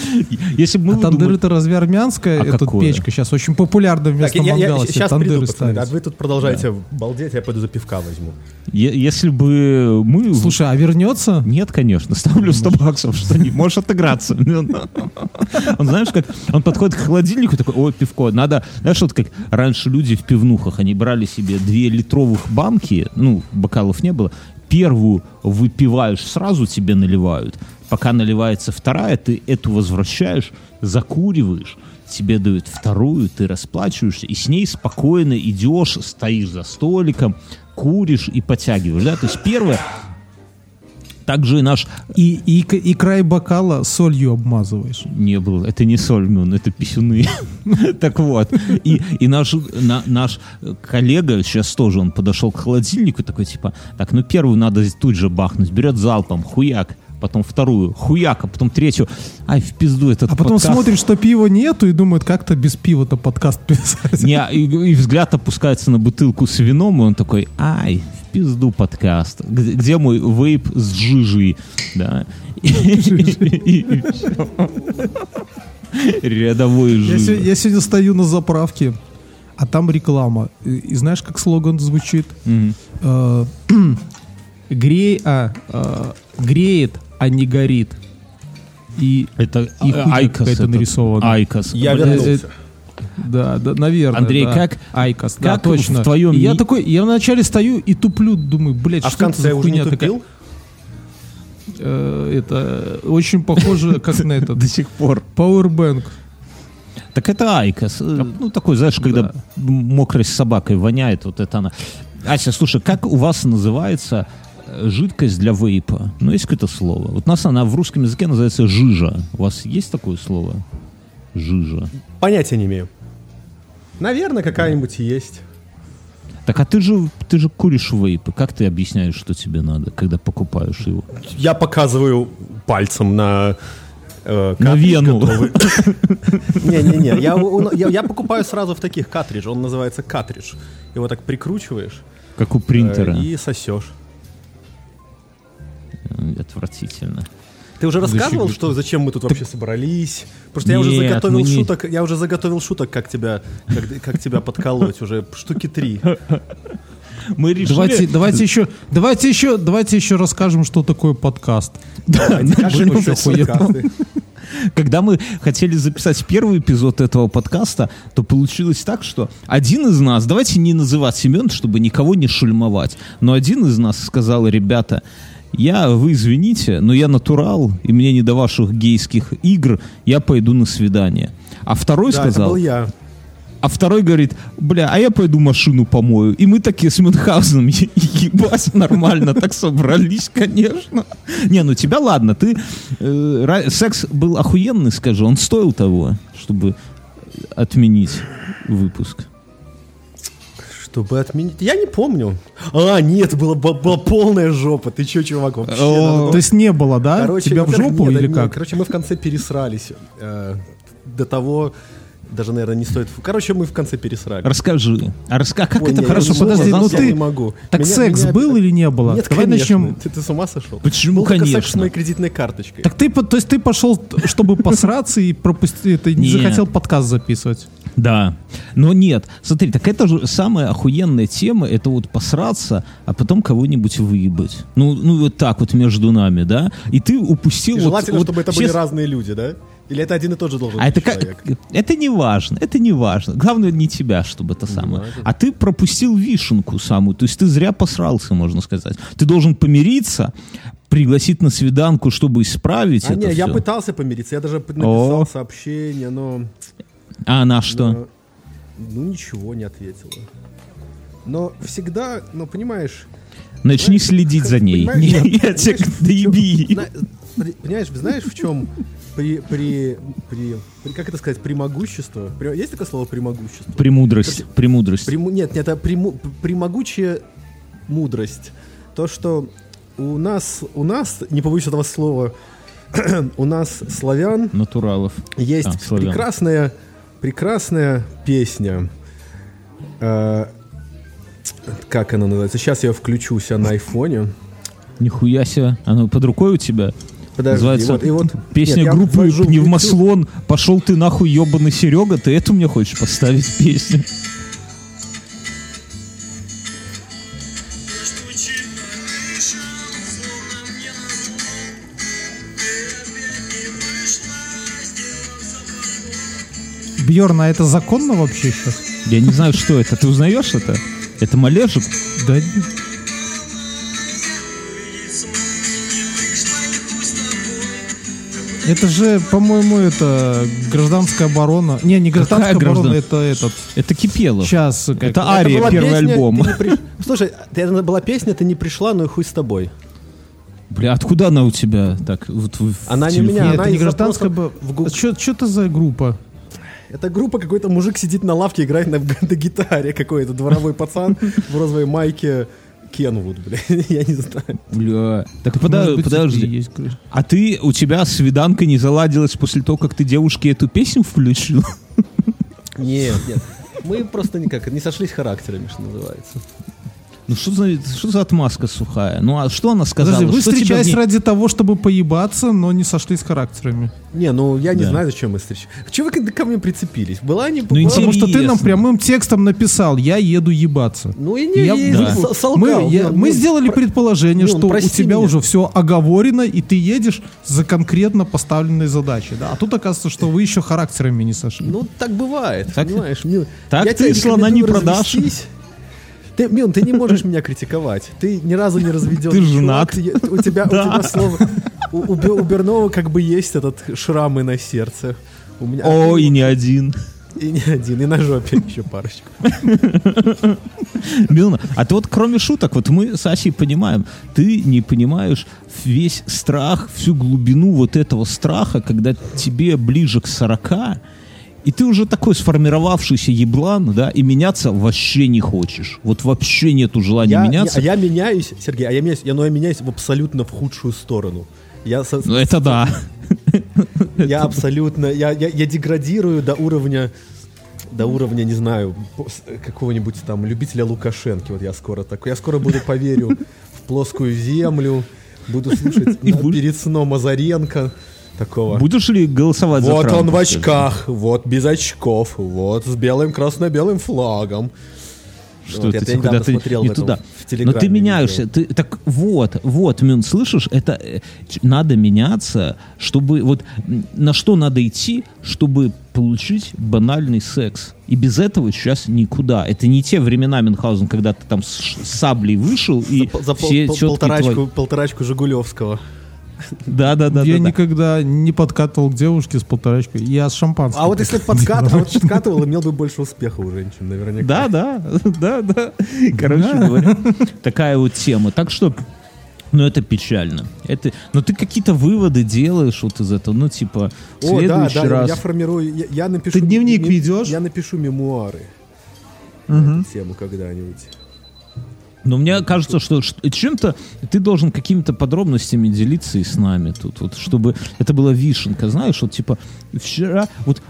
Если бы мы А тандыр выдумали- это разве армянская? А какое? печка сейчас очень популярна Так, вместо я, я- мангала сейчас тандыры ставить. А вы тут продолжаете балдеть, я пойду за пивка возьму. Е- Если бы мы... Слушай, а вернется? Нет, конечно, ставлю 100 баксов, что не можешь отыграться. Он, знаешь, как он подходит к холодильнику, такой, ой, пивко, надо, знаешь, вот как раньше люди в пивнухах, они брали себе две литровых банки, ну, бокалов не было, первую выпиваешь, сразу тебе наливают, пока наливается вторая, ты эту возвращаешь, закуриваешь, тебе дают вторую, ты расплачиваешься, и с ней спокойно идешь, стоишь за столиком, куришь и подтягиваешь, да, то есть первое, также и наш И, и, и край бокала солью обмазываешь. не был, это не сольмюн, это писюны. Так вот, и, и наш, на- наш коллега, сейчас тоже он подошел к холодильнику, такой типа, так, ну первую надо тут же бахнуть, берет залпом, хуяк, потом вторую, хуяк, а потом третью, ай, в пизду этот А потом подкаст. смотрит, что пива нету, и думает, как-то без пива-то подкаст писать. Не, и, и взгляд опускается на бутылку с вином, и он такой, ай, пизду подкаст. Где, где мой вейп с жижей? Да. Рядовой жижа. я сегодня стою на заправке, а там реклама. И, знаешь, как слоган звучит? Э, Грей, а, э, греет, а не горит. И Это И IQOS. какая-то этот. нарисована. IQOS. Я Блядь, вернулся. Да, да, наверное. Андрей, да. как- IQOS, да, как точно. в твоем И я такой, я вначале стою и туплю, думаю, блядь, А что в конце это за хуйня такая? тупил? Э, это очень похоже, как на этот До сих пор. Powerbank. Так это IQOS. Э, Ну, такой, знаешь, когда мокрой собакой воняет, вот это она. Ася, слушай, как у вас называется э, жидкость для вейпа? Ну, есть какое-то слово? Вот у нас она в русском языке называется жижа. У вас есть такое слово? Жижа. Понятия не имею. Наверное, какая-нибудь есть. Так а ты же, ты же куришь вейпы. Как ты объясняешь, что тебе надо, когда покупаешь его? Я показываю пальцем на... э, На вену. Не-не-не, я, я, я покупаю сразу в таких картридж, он называется картридж. Его так прикручиваешь Как у э, принтера. и сосешь. Э, Отвратительно. Ты уже рассказывал, что зачем мы тут вообще собрались? Просто я уже заготовил не- шуток, я уже заготовил шуток, как тебя, как, как тебя подколоть уже штуки три. Мы решили... Давайте, давайте еще, давайте еще, давайте еще расскажем, что такое подкаст. Когда мы хотели записать первый эпизод этого подкаста, то получилось так, что один из нас, давайте не называть имен, чтобы никого не шульмовать, но один из нас сказал, ребята, я, вы извините, но я натурал, и мне не до ваших гейских игр, я пойду на свидание. А второй Да, это сказал, был я. а второй говорит, бля, а я пойду машину помою. И мы такие с Мюнхгаузеном, «Е- ебать, нормально, так собрались, конечно. Не, ну тебя ладно, ты... э, секс был охуенный, скажи, он стоил того, чтобы отменить выпуск. Чтобы отменить. Я не помню. А, нет, была, была, полная жопа. Ты че, чувак, вообще? О, То есть не было, да? Короче, Тебя в жопу нет, или нет, как? Короче, мы в конце пересрались. э, до того, Даже, наверное, не стоит... Короче, мы в конце пересрали. Расскажи. А раска... как Ой, это не, хорошо я не подожди, могу, ну ты- не могу. Так Меня- секс меня- был или не было? Нет, Давай конечно. начнем. Ты, ты с ума сошел? Почему, Был только секс с конечно? моей кредитной карточкой. Так ты, по- то есть ты пошел, чтобы посраться и пропустить, это не Нет. захотел подкаст записывать. Да. Но нет. Смотри, так это же самая охуенная тема, это вот посраться, а потом кого-нибудь выебать. Ну, ну вот так вот между нами, да? И ты упустил... И вот- желательно, вот чтобы это все были разные люди, да? Или это один и тот же должен А быть это как... человек? Это не важно, это не важно. Главное не тебя, чтобы это самое. важно. А ты пропустил вишенку самую, то есть ты зря посрался, можно сказать. Ты должен помириться, пригласить на свиданку, чтобы исправить А это не, я всё. пытался помириться, я даже написал О. сообщение, но... А она что? но- Ну, ничего не ответила. Но всегда, ну, понимаешь... Начни следить за ней. Нет, доеби. Понимаешь, знаешь, в чем при, при, при, при- как это сказать, премогущество? При- есть такое слово премогущество? Премудрость, премудрость. Прему- нет, нет, это прему- премогучая мудрость. То, что у нас, у нас, не побоюсь этого слова, у нас славян Натуралов. есть А, славян. прекрасная, прекрасная песня. Э, как она называется? Сейчас я ее включу у себя на айфоне. Нихуя себе. Оно под рукой у тебя? Подожди, Называется вот, и вот, Песня нет, группы Пневмослон «Пошел ты нахуй, ебаный Серега». Ты эту мне хочешь поставить песню? Бьерн, а это законно вообще сейчас? Я не знаю, что это. Ты узнаешь это? Это малежик? Да. Это же, по-моему, это гражданская оборона. Не, не гражданская Какая оборона, граждан- это этот. Это Кипелов. Сейчас. как- Это Это Ария, была первый песня, альбом. приш- Слушай, это была песня, ты не пришла, ну и хуй с тобой. Бля, откуда она у тебя? Так, вот в- в Она не телефоне? меня, Нет, она это не гражданская запроса оборона. в Что это за группа? Это группа, какой-то мужик сидит на лавке, играет на, на гитаре, какой-то дворовой пацан в розовой майке Кенвуд, бля, я не знаю. Бля. Так Может пода- быть, подожди. есть. А ты, у тебя свиданка не заладилась после того, как ты девушке эту песню включил? Нет, нет. Мы просто никак не сошлись характерами, что называется. Ну что за, что за отмазка сухая? Ну а что она сказала? Подожди, вы Что тебя встречались ней- ради того, чтобы поебаться, но не сошлись характерами. Не, ну я не Да. знаю, зачем мы встречались. Чего вы ко- ко мне прицепились? Была не Ну, была- Потому что ты нам прямым текстом написал, я еду ебаться. Ну и не Я- и да. с- солгал. Мы, я- Ну, мы ну, сделали про- предположение, Милан, что у тебя меня. уже все оговорено, и ты едешь за конкретно поставленной задачей. Да? А тут оказывается, что вы еще характерами не сошли. Ну, так бывает, Так- понимаешь? Так я ты слона не продашь. развестись. Ты, Мил, ты не можешь меня критиковать. Ты ни разу не разведен. Ты женат. У тебя, у тебя слово... У, у у Бернова как бы есть этот шрамы на сердце. У меня... О, и не один. И не один, и на жопе еще парочку. Милна, а ты вот кроме шуток, вот мы с Асей понимаем, ты не понимаешь весь страх, всю глубину вот этого страха, когда тебе ближе к 40, и ты уже такой сформировавшийся еблан, да, и меняться вообще не хочешь. Вот вообще нету желания Я, меняться. я, а я меняюсь, Сергей, а я меняюсь, я, но я меняюсь в абсолютно в худшую сторону. Я, со- Ну это да. я абсолютно, я, я, я деградирую до уровня, до уровня, не знаю, какого-нибудь там любителя Лукашенки. Вот я скоро такой, я скоро буду поверю в плоскую землю, буду слушать на- перед сном Азаренко такого. Будешь ли голосовать за Вот Трампа, он в очках, вот без очков, вот с белым красно-белым флагом. Что Вот, это я ты недавно куда-то смотрел не этом, туда. Но ты меняешься. Ты, так вот, вот, Мюн, слышишь, это э, надо меняться, чтобы вот на что надо идти, чтобы получить банальный секс. И без этого сейчас никуда. Это не те времена, Мюнхгаузен, когда ты там с, саблей вышел и За, за пол- все пол- четкие полторачку, твои- полторачку Жигулевского. Да, да, да. я да, да. никогда не подкатывал к девушке с полторачкой. Я с шампанским. А вот если бы подкат, а вот подкатывал, имел бы больше успеха у женщин, наверняка. Да, да, да, да. Короче говоря, такая вот тема. Так что, ну это печально. Это, но ты какие-то выводы делаешь вот из этого, ну типа в О, да, следующий да, раз. я формирую, я, я напишу... Ты дневник ведешь? Я напишу мемуары на эту тему когда-нибудь. Но мне кажется, что чем-то ты должен какими-то подробностями делиться и с нами тут, вот, чтобы это была вишенка, знаешь, вот типа вчера, вот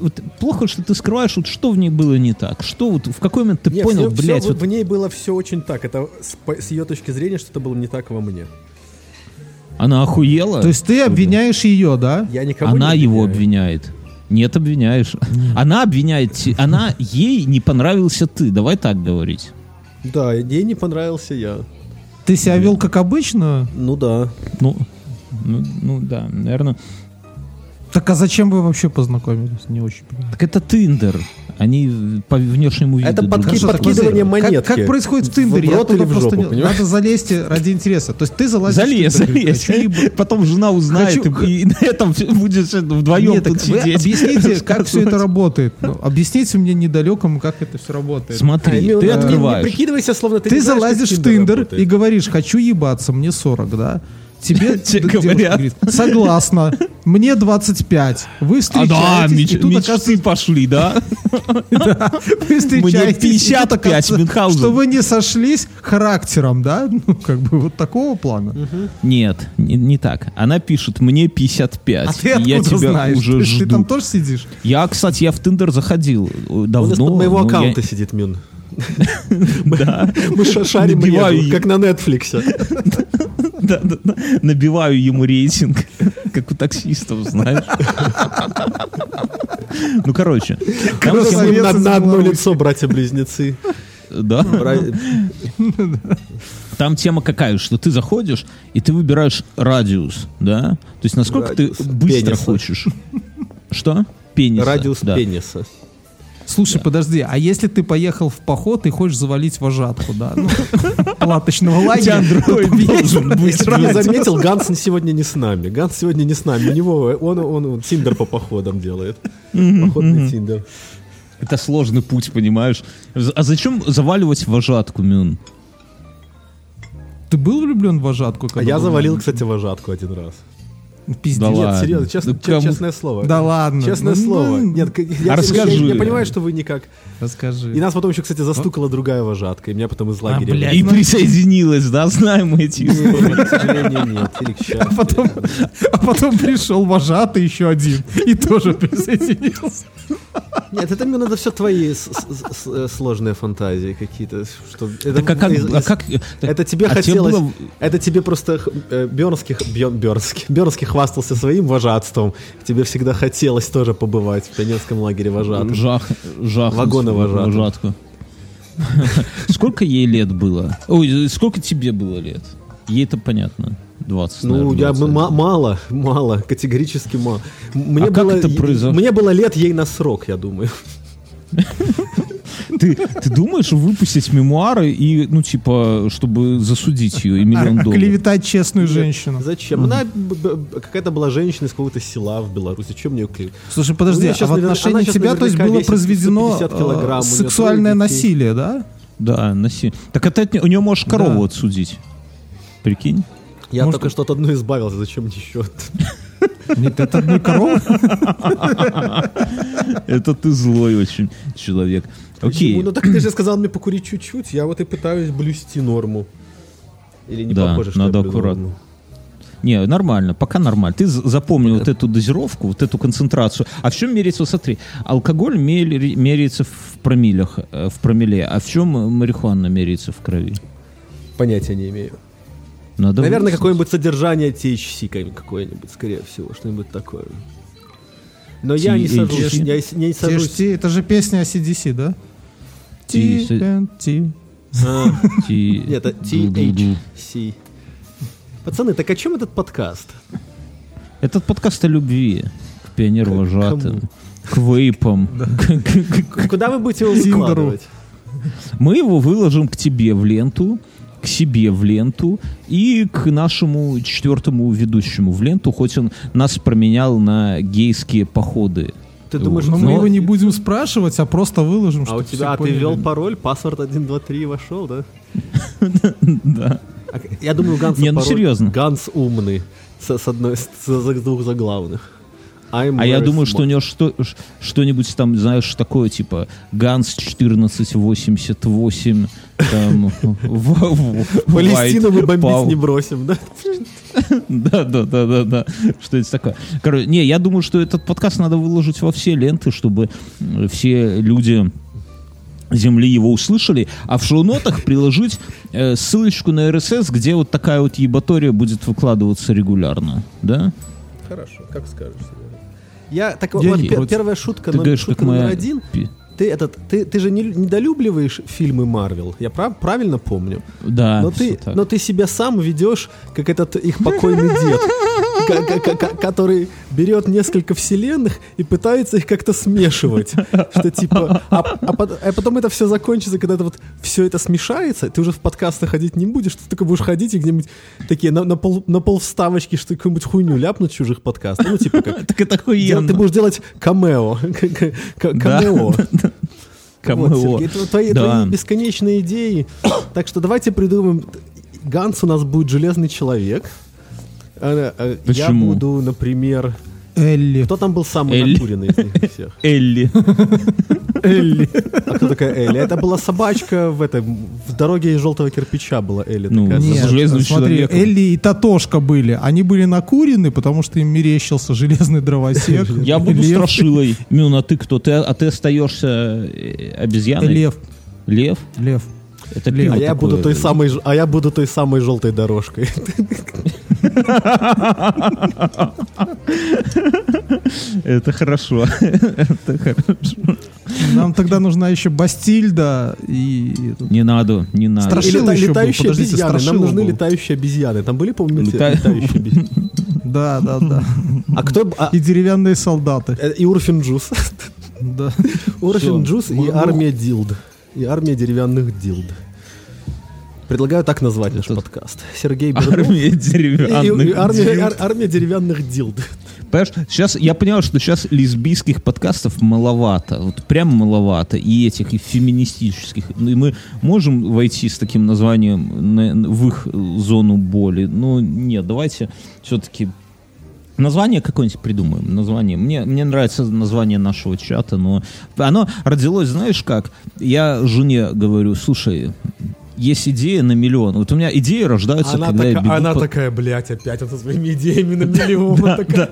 вот плохо, что ты скрываешь, вот что в ней было не так? Что вот, в какой момент ты Нет, понял, всё- блядь, всё вот в ней было все очень так. Это с, с ее точки зрения что-то было не так во мне. она охуела? То есть ты обвиняешь ее, да? Я никого она не его обвиняет. Нет, обвиняешь. Она обвиняет, она, ей не понравился ты, давай так говорить. Да, ей не понравился я. Ты себя вел как обычно? Ну да. Ну, ну, ну да, наверное. Так а зачем вы вообще познакомились? Не очень понимаю. Так это Тиндер. Они по внешнему виду. Это друг подки- так подкидывание монетки. Как, как происходит в В Тиндере? Я рот туда или в просто жопу, не- понимаешь? Надо залезть ради интереса. То есть ты залазишь Залез, в залез. «Хочу ебать». Потом жена узнает, Хочу- и, на этом будешь вдвоем Нет, тут вы сидеть. объясните, как все это работает. Ну, объясните мне недалекому, как это все работает. Смотри, Ай, ты не- открываешь. Не прикидывайся, словно ты Ты не залазишь в Тиндер и говоришь, хочу ебаться, мне 40, да? Тебе говорят. согласна, мне 25. Вы А да, встречаетесь, меч- и тут мечты оказывается, пошли, да? вы встречаетесь, тут 55, оказывается, Мюнхгаузен. что вы не сошлись характером, да? Ну, как бы вот такого плана. Нет, не, так. Она пишет, мне 55. А ты откуда я тебя знаешь? уже жду. Ты там тоже сидишь? Я, кстати, я в Тиндер заходил э, давно. Он из-под моего аккаунта сидит, Мюн. Да, Мы ша- шарим е- как на Netflix. да, да, да. Набиваю ему рейтинг, как у таксистов, знаешь. Ну, короче. На, одно лицо братья-близнецы. Да. Там тема какая, что ты заходишь, и ты выбираешь радиус, да? То есть насколько Радиус ты быстро пениса. хочешь. Что? Пениса. Радиус да. пениса. Слушай, подожди, а если ты поехал в поход и хочешь завалить вожатку, да? Ну, палаточного лагеря. не заметил, Ганс сегодня не с нами. Ганс сегодня не с нами. У него он, он, Тиндер по походам делает. Походный Тиндер. Это сложный путь, понимаешь? А зачем заваливать вожатку, Мюн? Ты был влюблен в вожатку? А я завалил, кстати, вожатку один раз. Пиздец. Да Нет, ладно. серьезно, честно, че- кому- честное слово. Да ладно. Честное Ну, слово. ну, Нет, я, А расскажи. Я, я понимаю, что вы никак. Расскажи. И нас потом еще, кстати, застукала другая вожатка, и меня потом из лагеря. блядь. И ну- присоединилась, да? Знаем мы эти истории. К сожалению, нет. Или к счастью. А потом, а потом пришел вожатый еще один и тоже присоединился. Нет, это мне надо все твои э, сложные фантазии какие-то. Что это, Так а как, из- а как- это тебе а тебе хотелось. было- Это тебе просто э, Бёрнский, х- Бьон- Бёрнский, Бёрнский хвастался своим вожатством. Тебе всегда хотелось тоже побывать в пионерском лагере вожатым. Жах, жах. Вагоны вожатых. вожатку. Сколько ей лет было? Ой, сколько тебе было лет? Ей-то понятно. 20, Ну, наверное, я бы 21. ма- мало, мало, категорически мало. Мне А как было, это произошло? Мне было лет ей на срок, я думаю. Ты, ты думаешь выпустить мемуары и, ну, типа, чтобы засудить ее и миллион А, долларов? клеветать честную женщину. Зачем? Она какая-то была женщина из какого-то села в Беларуси. Чем мне ее клеить? Слушай, подожди, а в отношении тебя, то есть было произведено 150 килограмм, у э, сексуальное насилие, да? Да, носи. Так это у нее можешь корову Да. отсудить. Прикинь? Я Может, только что от одной избавился, зачем мне еще? Нет, это одной коровы. Это ты злой очень человек. Окей. Ну так ты же сказал мне покурить чуть-чуть, я вот и пытаюсь блюсти норму. Или не Да, похоже, что надо аккуратно. Не, нормально, пока нормально. Ты запомни вот эту дозировку, вот эту концентрацию. А в чем меряется, вот смотри, алкоголь меряется в промилях, э, в промилле, а в чем марихуана меряется в крови? Понятия не имею. Надо Наверное, выяснить. какое-нибудь содержание THC ка- какое-нибудь, скорее всего, что-нибудь такое. Но я не сажусь, я с- не сажусь. THC, это же песня о CDC, да? Ти- TNT. А, Ти- Нет, это. THC. Пацаны, так о чем этот подкаст? Этот подкаст о любви к пионер-вожатым, к вейпам. Куда вы будете его выкладывать? Мы его выложим к тебе в ленту, к себе в ленту и к нашему четвертому ведущему в ленту, хоть он нас променял на гейские походы. Ты думаешь, Но ну, мы его не будем спрашивать, а просто выложим, А у тебя, а ты ввел пароль, паспорт 1, 2, 3 и вошел, да? Да. А Я думаю, у Ганса Не, ну серьезно. Ганс умный. С, одной, с двух заглавных. I'm А я думаю, что у smart. него что, что-нибудь там, знаешь, такое, типа Ганс 1488, там, Палестину мы бомбить не бросим, да? Да, да, да, да, да. Что это такое? Короче, не, я думаю, что этот подкаст надо выложить во все ленты, чтобы м, все люди Земли его услышали, а в шоу-нотах приложить э, ссылочку на RSS, где вот такая вот ебатория будет выкладываться регулярно, да? Хорошо, как скажешь. Я так Я вот, не пе- против. первая шутка, Ты номер, говоришь, шутка как моя номер один. пи- Ты этот, ты, ты же не лю- недолюбливаешь фильмы Марвел. Я прав, правильно помню? Да, Но ты, так. но ты себя сам ведешь, как этот их покойный дед, который берет несколько вселенных и пытается их как-то смешивать. Что типа, а, а а потом это все закончится, когда это вот все это смешается, ты уже в подкасты ходить не будешь, ты только будешь ходить и где-нибудь такие на, на, пол, на полвставочки, что какую-нибудь хуйню ляпнуть чужих подкастах. Ну, типа как... Так это охуенно. Ты будешь делать камео. Камео. Камео. Вот, это твои, Да. твои бесконечные идеи. Так что давайте придумаем. Ганс у нас будет железный человек. А, а, Я Почему? буду, например... Элли. Кто там был самый Элли. накуренный из них всех? Элли. Элли. А кто такая Элли? Это была собачка в этой в дороге из желтого кирпича была Элли. Ну, такая. Нет, железным смотри, человеком. Элли и Татошка были. Они были накурены, потому что им мерещился железный дровосек. Я буду Лев. страшилой. Мюн, а ты кто? Ты, а ты остаешься э, обезьяной? Лев. Лев? Лев. Это Лев. А я такое. буду той самой, а я буду той самой желтой дорожкой. Это хорошо. Это хорошо. Нам тогда нужна еще Бастильда и... Не надо, не надо. Страш- И Страшила лета- еще летающие подождите, обезьяны. Нам нужны был. летающие обезьяны. Там были, по-моему, Лета- летающие обезьяны? Да, да, да. А кто... а, И деревянные солдаты. э, И Урфин Джус. Да. Урфин Джус и мы- армия Дилд. И армия деревянных Дилд. Предлагаю так назвать наш подкаст. Сергей Бердов. Армия И- и- и деревянных. армия, дилд. ар- армия деревянных Дилд. Понимаешь, сейчас я понимаю, что сейчас лесбийских подкастов маловато, вот прям маловато, и этих, и феминистических. Ну, И мы можем войти с таким названием на- на- в их зону боли. Ну, нет, давайте все-таки Название какое-нибудь придумаем. Название. Мне, мне нравится название нашего чата, но оно родилось, знаешь как? Я жене говорю, слушай, есть идея на миллион. Вот у меня идеи рождаются, Она, когда я така- бегу она по- такая, блядь, опять со своими идеями на миллион. Да, такая,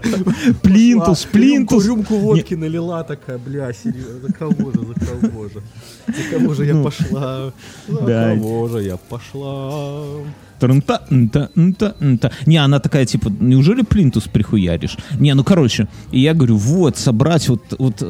Плинтус, плинтус. Рюмку, рюмку водки налила, такая, бля, серьезно, за кого же, за кого же? За кого же я пошла? За Ну, кого же я пошла? Не, она такая, типа, неужели плинтус прихуяришь? Не, ну, короче, и я говорю, вот, собрать, вот, вот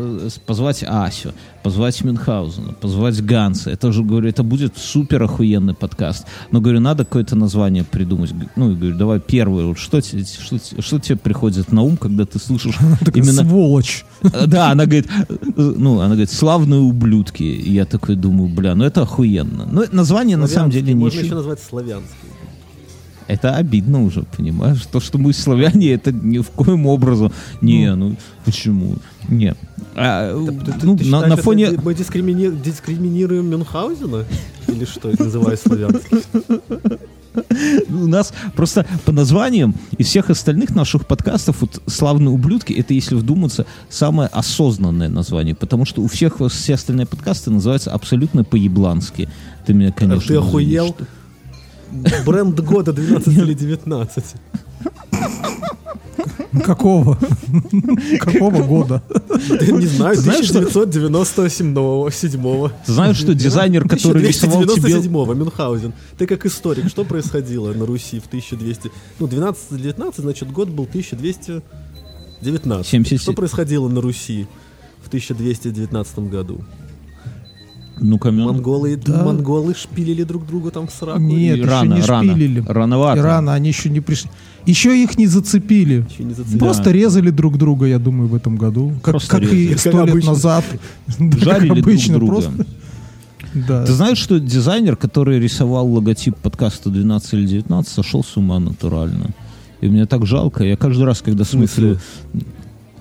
позвать Асю, позвать Мюнхгаузена, позвать Ганса. Это же, говорю, это будет супер охуенный подкаст. Но, говорю, надо какое-то название придумать. Ну, и говорю, давай первое, вот что, что, те- что тебе приходит на ум, когда ты слышишь именно... сволочь. Да, она говорит, ну, она говорит, славные ублюдки. И я такой думаю, бля, ну это охуенно. Ну, название на самом деле Славянский, Можно еще назвать славянский. Это обидно уже, понимаешь? То, что мы славяне, это ни в коем образом. Не, ну почему? Не. А, ну, Ты на, считаешь, на это фоне... Мы дискримини- дискриминируем Мюнхгаузена? Или что, называя славянский? У нас просто по названиям из всех остальных наших подкастов вот «Славные ублюдки» — это, если вдуматься, самое осознанное название, потому что у всех все остальные подкасты называются абсолютно по-еблански. Ты меня, конечно... Ты охуел? извини, Бренд года 12 или 19. Какого? Какого года? Ты Не знаю, Знаешь, что- 1997 седьмого. Ты знаешь, что дизайнер, который рисовал тебе... 1297 Мюнхгаузен. Ты как историк, что происходило на Руси в 1200... Ну, 12-19, значит, год был 1219. 77. Что происходило на Руси в 1219 году? Ну-ка, Мён. Монголы, Да. монголы шпилили друг друга там в сраку? Нет, И еще рано, не рано. шпилили. Рановато. И рано, они еще не пришли. Еще их не зацепили. Еще не зацепили. Просто резали друг друга, я думаю, в этом году. Как, Просто как и сто лет обычно. назад. Да, Жарили как обычно, друг друга. просто. Да. Ты знаешь, что дизайнер, который рисовал логотип подкаста 12 или 19, сошел с ума натурально. И мне так жалко. Я каждый раз, когда смотрю...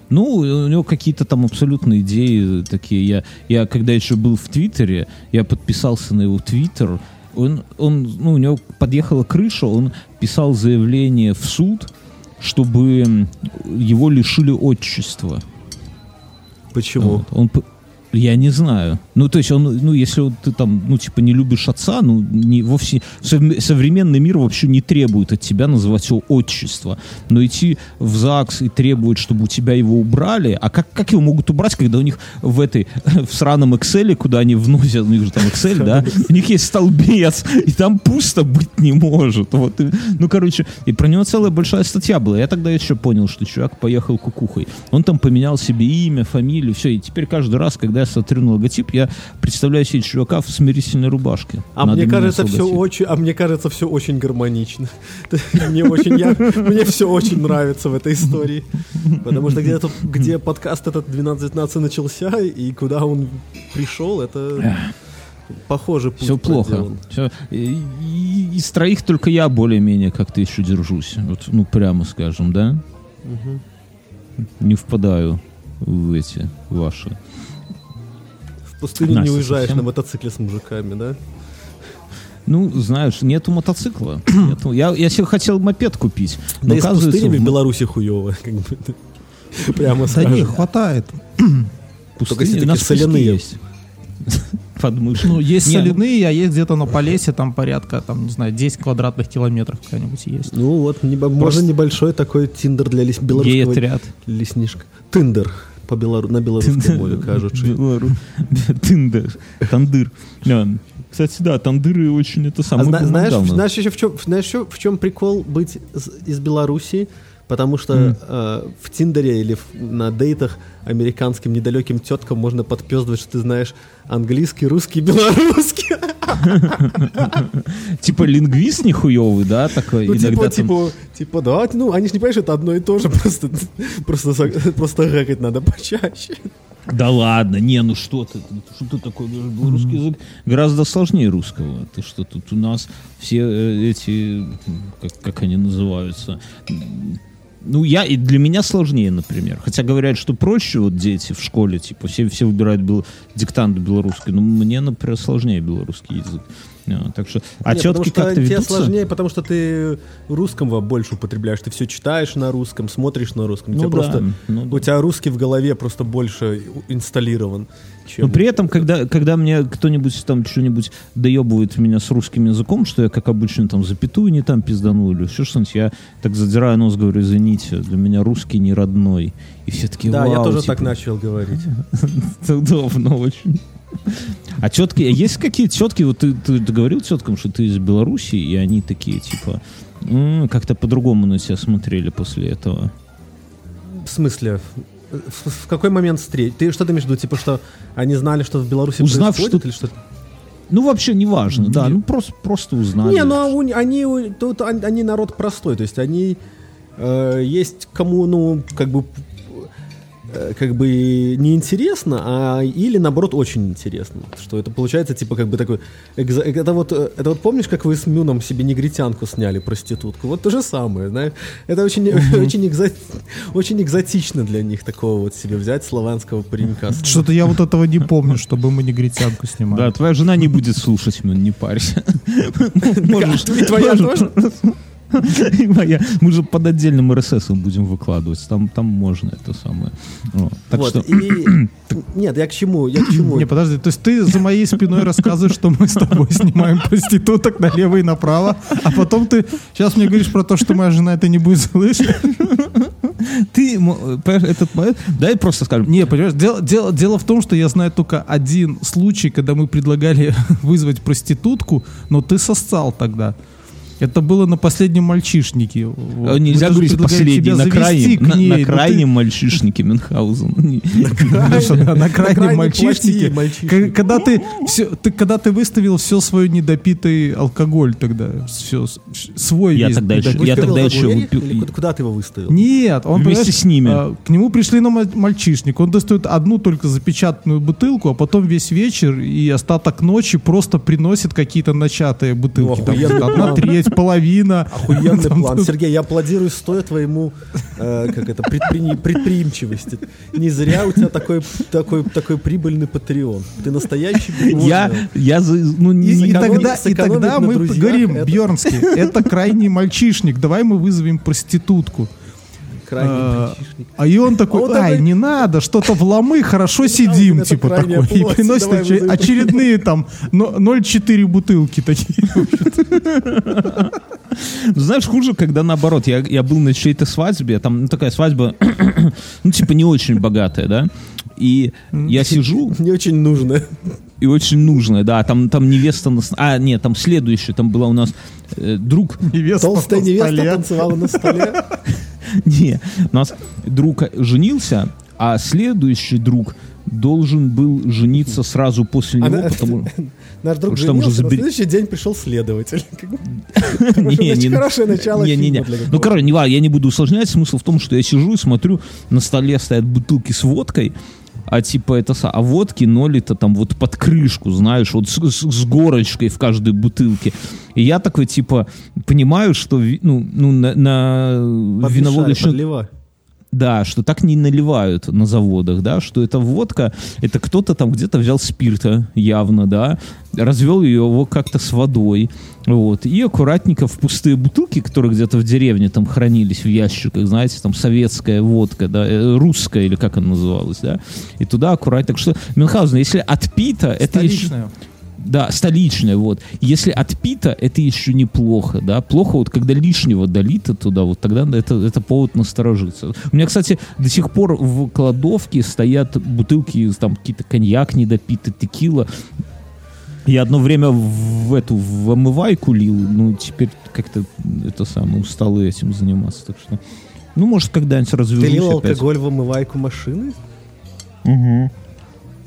Ну, у него какие-то там абсолютно идеи такие. Я, я когда еще был в Твиттере, я подписался на его Твиттер. Он, он, ну, у него подъехала крыша, он писал заявление в суд, чтобы его лишили отчества. Почему? Вот. Он, Я не знаю. Ну, то есть он, ну, если вот ты там, ну, типа, не любишь отца, ну, не, вовсе, сов- современный мир вообще не требует от тебя называть его отчество. Но идти в ЗАГС и требует, чтобы у тебя его убрали, а как, как его могут убрать, когда у них в этой, в сраном Excel, куда они вносят, у них же там Excel, да, у них есть столбец, и там пусто быть не может. Вот, и- ну, короче, и про него целая большая статья была. Я тогда еще понял, что чувак поехал кукухой. Он там поменял себе имя, фамилию, все. И теперь каждый раз, когда я смотрю на логотип, я представляю себе чувака в смирительной рубашке. А Надо мне кажется, все очень, а мне кажется, все очень гармонично. Мне очень, я, мне все очень нравится в этой истории, потому что где тут, где подкаст этот 12 начался и куда он пришел, это похоже путь Все плохо. проделан. Всё. И- и- Из троих только я более-менее как-то еще держусь. Вот, ну, прямо скажем, да? Не впадаю в эти ваши. В пустыню не Настя, уезжаешь совсем? на мотоцикле с мужиками, да? Ну, знаешь, нету мотоцикла. Нету. Я, я себе хотел мопед купить. Но Да и с оказывается, пустынями в в Беларуси хуево, как бы. Прямо Да не, скажем. хватает. пустыни если такие нас почти соляные. есть. Подмышки. Ну, есть Не, ну- соляные, а есть где-то на Полесе, там порядка, там, не знаю, 10 квадратных километров какая-нибудь есть. Ну вот, небо- можно небольшой такой тиндер для лес- белорусского Гей-отряд. леснишка. Тиндер по белору... на белорусском мове, кажучи. Белору- Тиндер. Тандыр. Кстати, да, тандыры очень это А самое. зна- знаешь, знаешь, еще в чем, знаешь, еще в чем прикол быть из Беларуси? Потому что э, в Тиндере или в- на дейтах американским недалеким теткам можно подпездывать, что ты знаешь английский, русский, белорусский. Типа лингвист нихуевый, да, такой. Ну, типа, типа, типа, да, ну, они же не понимают, что это одно и то же, просто, просто, просто гэкать надо почаще. Да ладно, не, ну что ты, ну что ты такой, белорусский язык гораздо сложнее русского. Ты что, тут у нас все э, эти, как, как они называются, ну, я, и для меня сложнее, например. Хотя говорят, что проще вот дети в школе, типа, все, все выбирают бел, диктант белорусский. Но мне, например, сложнее белорусский язык. Так что, что как-то тебе ведутся? сложнее, потому что ты русского больше употребляешь. Ты все читаешь на русском, смотришь на русском. У Ну тебя да, просто, ну да. у тебя русский в голове просто больше инсталлирован. Чем... Но при этом, когда, когда мне кто-нибудь там что-нибудь доебывает меня с русским языком, что я, как обычно, там запятую не там пизданул или еще что-нибудь, я так задираю нос, говорю, извините, для меня русский не родной. И все таки Да, я «Вау, тоже типа, так начал говорить. Это удобно очень. А тетки, есть какие тетки, вот ты, ты говорил теткам, что ты из Беларуси, и они такие, типа, «М, как-то по-другому на тебя смотрели после этого. В смысле? В, в какой момент встреч? Ты что ты имеешь в виду? Типа, что они знали, что в Беларуси Узнав, происходит? что- Или что Ну, вообще, неважно, да, ну просто, просто узнали. Не, ну а они, тут он- они народ простой, то есть они э, есть кому, ну, как бы как бы неинтересно, а или наоборот очень интересно. Что это получается типа как бы такой экзо- это вот э, это вот помнишь, как вы с Мюном себе негритянку сняли проститутку? Вот то же самое, знаешь. Это очень очень экзо- очень экзотично для них такого вот себе взять славянского паренька. Что-то я вот этого не помню, чтобы мы негритянку снимали. Да, твоя жена не будет слушать, Мэн, не парься. Твоя тоже? Мы же под отдельным РСС будем выкладывать. Там, там можно это самое. Так Вот, что, и нет, я к чему? Я к чему? Не, подожди, то есть ты за моей спиной рассказываешь, что мы с тобой снимаем проституток налево и направо, а потом ты сейчас мне говоришь про то, что моя жена это не будет слышать. ты, этот момент, дай просто скажем. Не, понимаешь, дело, дело, дело в том, что я знаю только один случай, когда мы предлагали вызвать проститутку, но ты сосцал тогда. Это было на последнем мальчишнике. Вот. Мы Нельзя даже говорить последний, на крайнем, на, на но ты- крайнем мальчишнике Мюнхгаузен. На крайнем крайне мальчишнике. Когда ты, все, ты, когда ты выставил все свой недопитый алкоголь тогда, все, свой Я тогда еще- я тогда еще выпил- куда- ты его выставил? Нет, он Вместе с ними. а, к нему пришли на маль- мальчишник. Он достает одну только запечатанную бутылку, а потом весь вечер и остаток ночи просто приносит какие-то начатые бутылки. Одна треть, половина. Охуенный Там- план. Сергей, я аплодирую стоя твоему э, как это, предпри- предприимчивости. Не зря у тебя такой, такой, такой прибыльный патреон. ты настоящий Я, я, ну, И, не- и сэкономить- тогда, и тогда мы говорим, это- Бьернский, это крайний мальчишник, давай мы вызовем проститутку. Крайний А. А и он такой, А он ай, такой- не надо, что-то в ломы, хорошо сидим, это типа такой. И приносит очередные там но- 0,4 бутылки такие. Ну, Знаешь, хуже, когда наоборот. Я, я был на чьей-то свадьбе, там ну, такая свадьба, ну, типа, не очень богатая, да? И я сижу, Не очень нужно. и очень нужная, да, там, там невеста... На... А, нет, там следующая, там была у нас э, друг... Невеста Толстая невеста столе. танцевала на столе. Не, у нас друг женился, а следующий друг должен был жениться сразу после него, Она- потому... Наш друг что там уже женился, на следующий день пришел следователь. Не, не- хорошее начало не, не, не. Ну, короче, я не буду усложнять. Смысл в том, что я сижу и смотрю, на столе стоят бутылки с водкой, а типа это а водки ноли-то там вот под крышку, знаешь, вот с, с- с горочкой в каждой бутылке. И я такой типа понимаю, что ну, ну на, на виноводочную. Да, что так не наливают на заводах, да, что это водка, это кто-то там где-то взял спирта, явно, да, развел ее его как-то с водой, вот, и аккуратненько в пустые бутылки, которые где-то в деревне там хранились в ящиках, знаете, там советская водка, да, э, русская или как она называлась, да, и туда аккуратно, так что, Мюнхгаузен, если отпито, это еще... Да, столичная, вот. Если отпито, это еще неплохо, да. Плохо вот, когда лишнего долито туда, вот тогда это, это повод насторожиться. У меня, кстати, до сих пор в кладовке стоят бутылки, там какие-то коньяк недопитый, текила. Я одно время в эту, в омывайку лил, ну, теперь как-то это самое, устал этим заниматься, так что... Ну, может, когда-нибудь Ты развяжусь лил опять. алкоголь в омывайку машины? Мгм.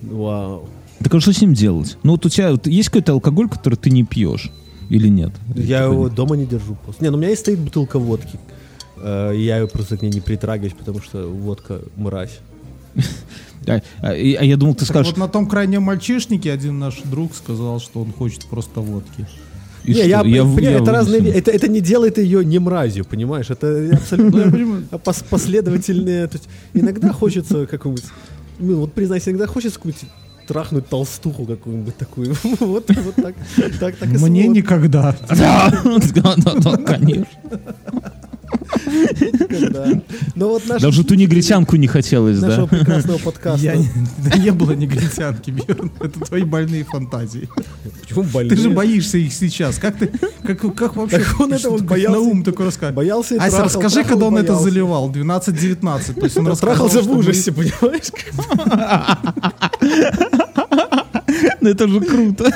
Вау. Так а что с ним делать? Ну, вот у тебя вот есть какой-то алкоголь, который ты не пьешь? Или нет? Я Типа, его дома не держу просто. Не, ну у меня есть стоит бутылка водки. Э, Я ее просто к ней не притрагиваюсь, потому что водка мразь. А, а- а я думал, ты Так скажешь, вот на том крайнем мальчишнике один наш друг сказал, что он хочет просто водки. и не, что? я, в- понимаю, это разные это, это не делает ее не мразью, понимаешь? Это абсолютно пос- последовательные. то есть иногда хочется какую-нибудь. Ну, вот признайся, иногда хочется какую-нибудь трахнуть толстуху какую-нибудь такую. Вот, вот так. так, так Мне никогда. Да, да, да, да, конечно. Да. Но вот наш Даже ту негритянку не хотелось, нашего да? прекрасного подкаста. Я да не было негритянки, Бьерн. Это твои больные фантазии. Почему Ты больные? же боишься их сейчас. Как ты, как, как вообще? Так он этого ты боялся. На ум такой рассказ. Боялся и Ася, трахал, расскажи, трахал когда он это заливал. 12-19. То есть он трахался в ужасе, понимаешь? Ну это же круто.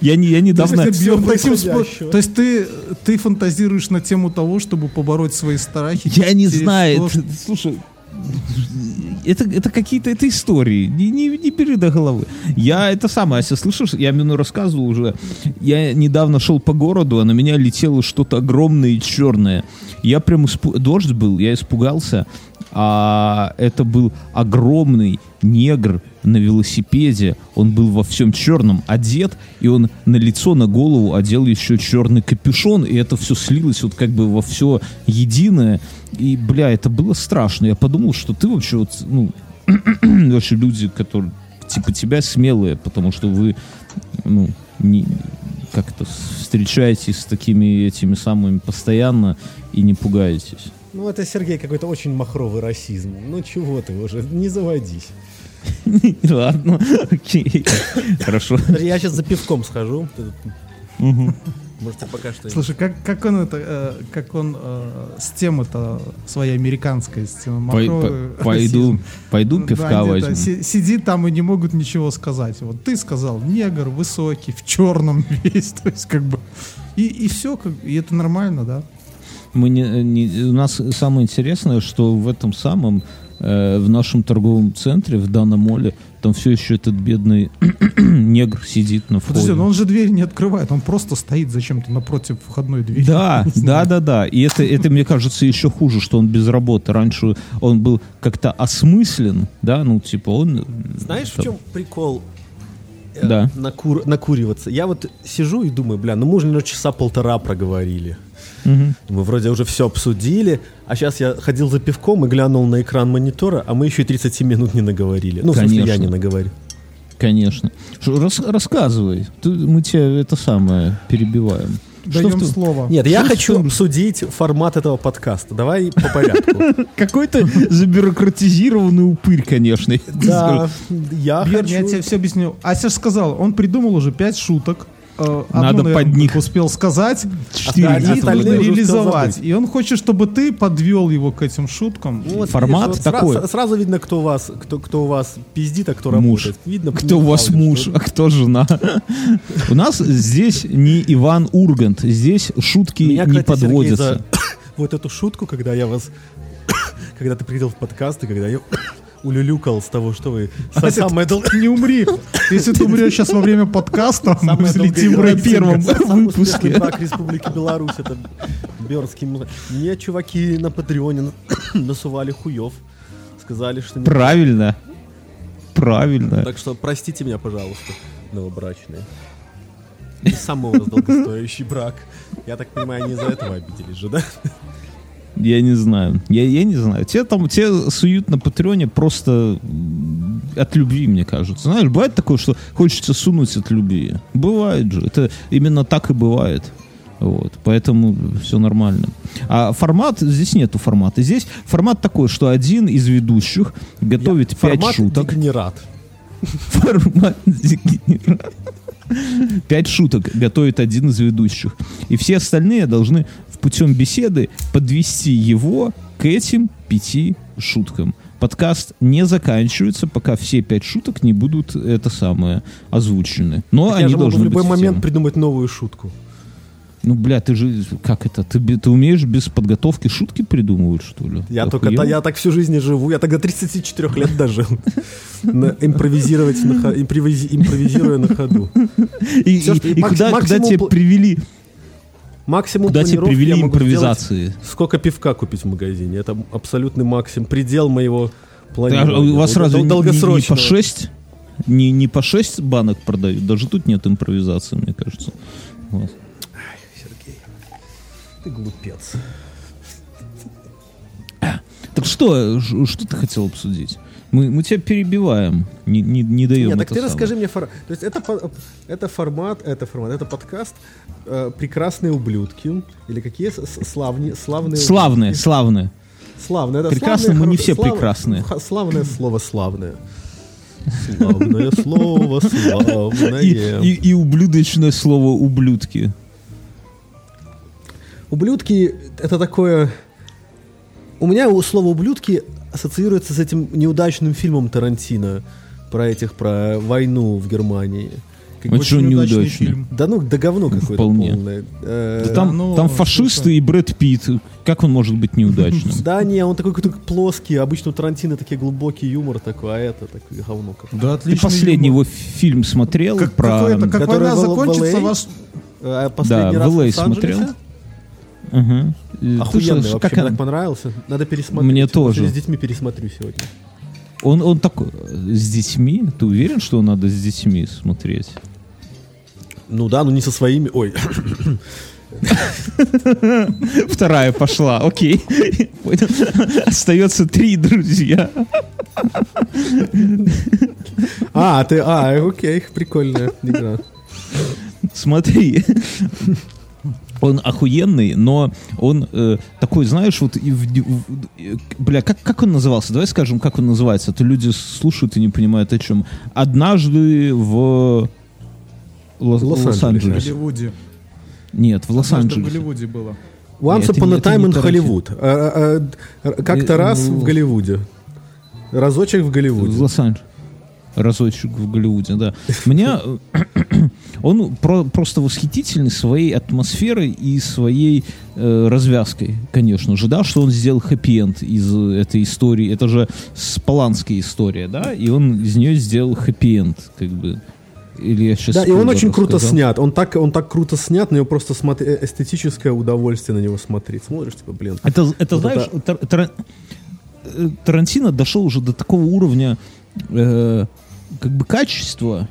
Я, не, я недавно... То таким спо- то есть ты, ты фантазируешь на тему того, чтобы побороть свои страхи? Я не знаю. то, слушай, это, это какие-то это истории. Не, не, не бери до головы. Я это самое, Ася, слышишь, я Мину рассказывал уже. Я недавно шел по городу, а на меня летело что-то огромное и черное. Я прям испу- дождь был, я испугался. А это был огромный негр на велосипеде. Он был во всем черном одет, и он на лицо, на голову одел еще черный капюшон, и это все слилось вот как бы во все единое. И, бля, это было страшно. Я подумал, что ты вообще вот, ну, вообще люди, которые типа тебя смелые, потому что вы, ну, не, как-то встречаетесь с такими этими самыми постоянно и не пугаетесь. Ну, это, Сергей, какой-то очень махровый расизм. Ну, чего ты уже, не заводись. Ладно, окей. Хорошо. Я сейчас за пивком схожу. Можете пока что... Слушай, как, как он это, э, как он э, с темы-то своей американской, с темы махровый по- Пойду, пойду Да, пивка это возьму. си- сидит там и не могут ничего сказать. Вот ты сказал, негр, высокий, в черном весь, то есть как бы... И, и все, как, и это нормально, да? Мы не, не- у нас самое интересное, что в этом самом, э, в нашем торговом центре, в данном моле, там все еще этот бедный негр сидит на входе. Подожди, но он же дверь не открывает, он просто стоит зачем-то напротив входной двери. Да, да, да, да. И это, это, мне кажется, еще хуже, что он без работы. Раньше он был как-то осмыслен, да, ну, типа он... Знаешь, в там, чем прикол? э, Да. накур- накуриваться. Я вот сижу и думаю, бля, ну мы уже, часа полтора проговорили. Мгм. Мы вроде уже все обсудили, а сейчас я ходил за пивком и глянул на экран монитора, а мы еще и 30 минут не наговорили. Ну, в смысле, я Конечно. не наговорил. Конечно. Что, рас- рассказывай. Ты- мы тебя это самое перебиваем. даем в том? слово. Нет, я Что хочу обсудить формат этого подкаста. Давай по порядку. Какой-то забюрократизированный упырь, конечно. Да, я Бьерн, я тебе хочу... все объясню. Ася ж сказал, он придумал уже пять шуток. Э, Надо одну, наверное, под них. успел сказать, Четыре Остальные- реализовать. И он хочет, чтобы ты подвел его к этим шуткам. Вот Формат видишь, вот такой. сра- Сразу видно, кто у вас, кто, кто у вас пиздит, а кто Муж. работает. Видно, Кто у вас муж, что- а кто жена? У нас здесь не Иван Ургант, здесь шутки Меня, не кстати, Сергей, подводятся. за вот эту шутку, когда я вас... Когда ты приехал в подкаст, и когда я улюлюкал с того, что вы... Ася, Самое дол- Не умри. Если ты умрешь сейчас во время подкаста, мы Самая взлетим на первом выпуске. брак Республики Беларусь, это Бернский. музей. Мне чуваки на Патреоне на- насували хуев. Сказали, что... не- Правильно. Правильно. Так что простите меня, пожалуйста, новобрачные. Не самый у вас долгостоящий брак. Я так понимаю, они из-за этого обиделись же, да? Я не знаю. Я, я не знаю. Те там, те суют на Патреоне просто от любви, мне кажется. Знаешь, бывает такое, что хочется сунуть от любви. Бывает же. Это именно так и бывает. Вот, поэтому все нормально. А формат, здесь нету формата. Здесь формат такой, что один из ведущих готовит пять Формат шуток. дегенерат. Формат дегенерат. Пять шуток готовит один из ведущих. И все остальные должны путем беседы подвести его к этим пяти шуткам. Подкаст не заканчивается, пока все пять шуток не будут это самое озвучены. Но Я они могу должны в любой быть момент придумать новую шутку. Ну, бля, ты же... Как это? Ты, ты умеешь без подготовки шутки придумывать, что ли? Я Ты только охуел? я так всю жизнь и живу. Я тогда 34 лет дожил. Импровизировать импровизируя на ходу. И, куда, пл- привели, Максимум куда планировки привели импровизации? сделать Сколько пивка купить в магазине? Это абсолютный максимум, предел моего А планирования. у вас разве не- не, по 6? Не, не по 6 банок продают? Даже тут нет импровизации, мне кажется. Вот. Сергей, ты глупец. Так что, что ты хотел обсудить? Мы, мы тебя перебиваем, не, не, не даем Нет, так ты самое. расскажи мне формат. То есть это, это формат, это формат, это подкаст э, «Прекрасные ублюдки» или какие славни, славные... Славные, славные. Славные, да, Прекрасные, славные, мы не все слав- прекрасные. Славное слово «славное». Славное слово, славное. И, и, и ублюдочное слово ублюдки. Ублюдки — это такое... У меня у слова «ублюдки» ассоциируется с этим неудачным фильмом Тарантино про этих, про войну в Германии. Как А удачный неудачный? фильм. Да ну, да говно какое-то Вполне. полное. Э, Да там, ну, там фашисты слушай. и Брэд Питт. Как он может быть неудачным? Да не, он такой какой-то плоский. Обычно у Тарантино такие глубокий юмор такой, а это такое говно. Да, Ты отличный последний юмор. его фильм смотрел Как, про... какой-то- как война закончится, LA? ваш... А последний Да, раз в Лос-Анджелесе? смотрел. Охуенный вообще, как мне так понравился. Надо пересмотреть. Мне тоже. С детьми пересмотрю сегодня. Он, он такой, с детьми? Ты уверен, что надо с детьми смотреть? Ну да, ну не со своими. Ой, Вторая пошла, окей. Остается три друзья. А, ты, а, окей, прикольная игра. Смотри. Он охуенный, но он э, такой, знаешь, вот, и в- в- бля, как, как он назывался? Давай скажем, как он называется. А то люди слушают и не понимают о чем. Однажды в Лос- Лос-Анджелесе. В Лос-Анджелесе. Голливуде. Нет, в Однажды в Лос-Анджелесе. Голливуде было. Once Нет, upon a time in. Hollywood. А, а, а, Как-то Э, раз ну, в Голливуде. Разочек в В Голливуде. Лос-Анджелесе. Разочек в Голливуде, да. Меня он про- просто восхитительный своей атмосферой и своей э, развязкой, конечно же, да, что он сделал хэппи-энд из этой истории. Это же спаланская история, да, и он из нее сделал хэппи-энд, как бы. Или я сейчас Да, и он очень круто рассказал? снят. Он так, он так круто снят, на него просто смотри, э, эстетическое удовольствие на него смотреть. Смотришь, типа, блин. Это, это Вот знаешь, это- Тар- Тар- э, Тарантино дошел уже до такого уровня э, как бы качества,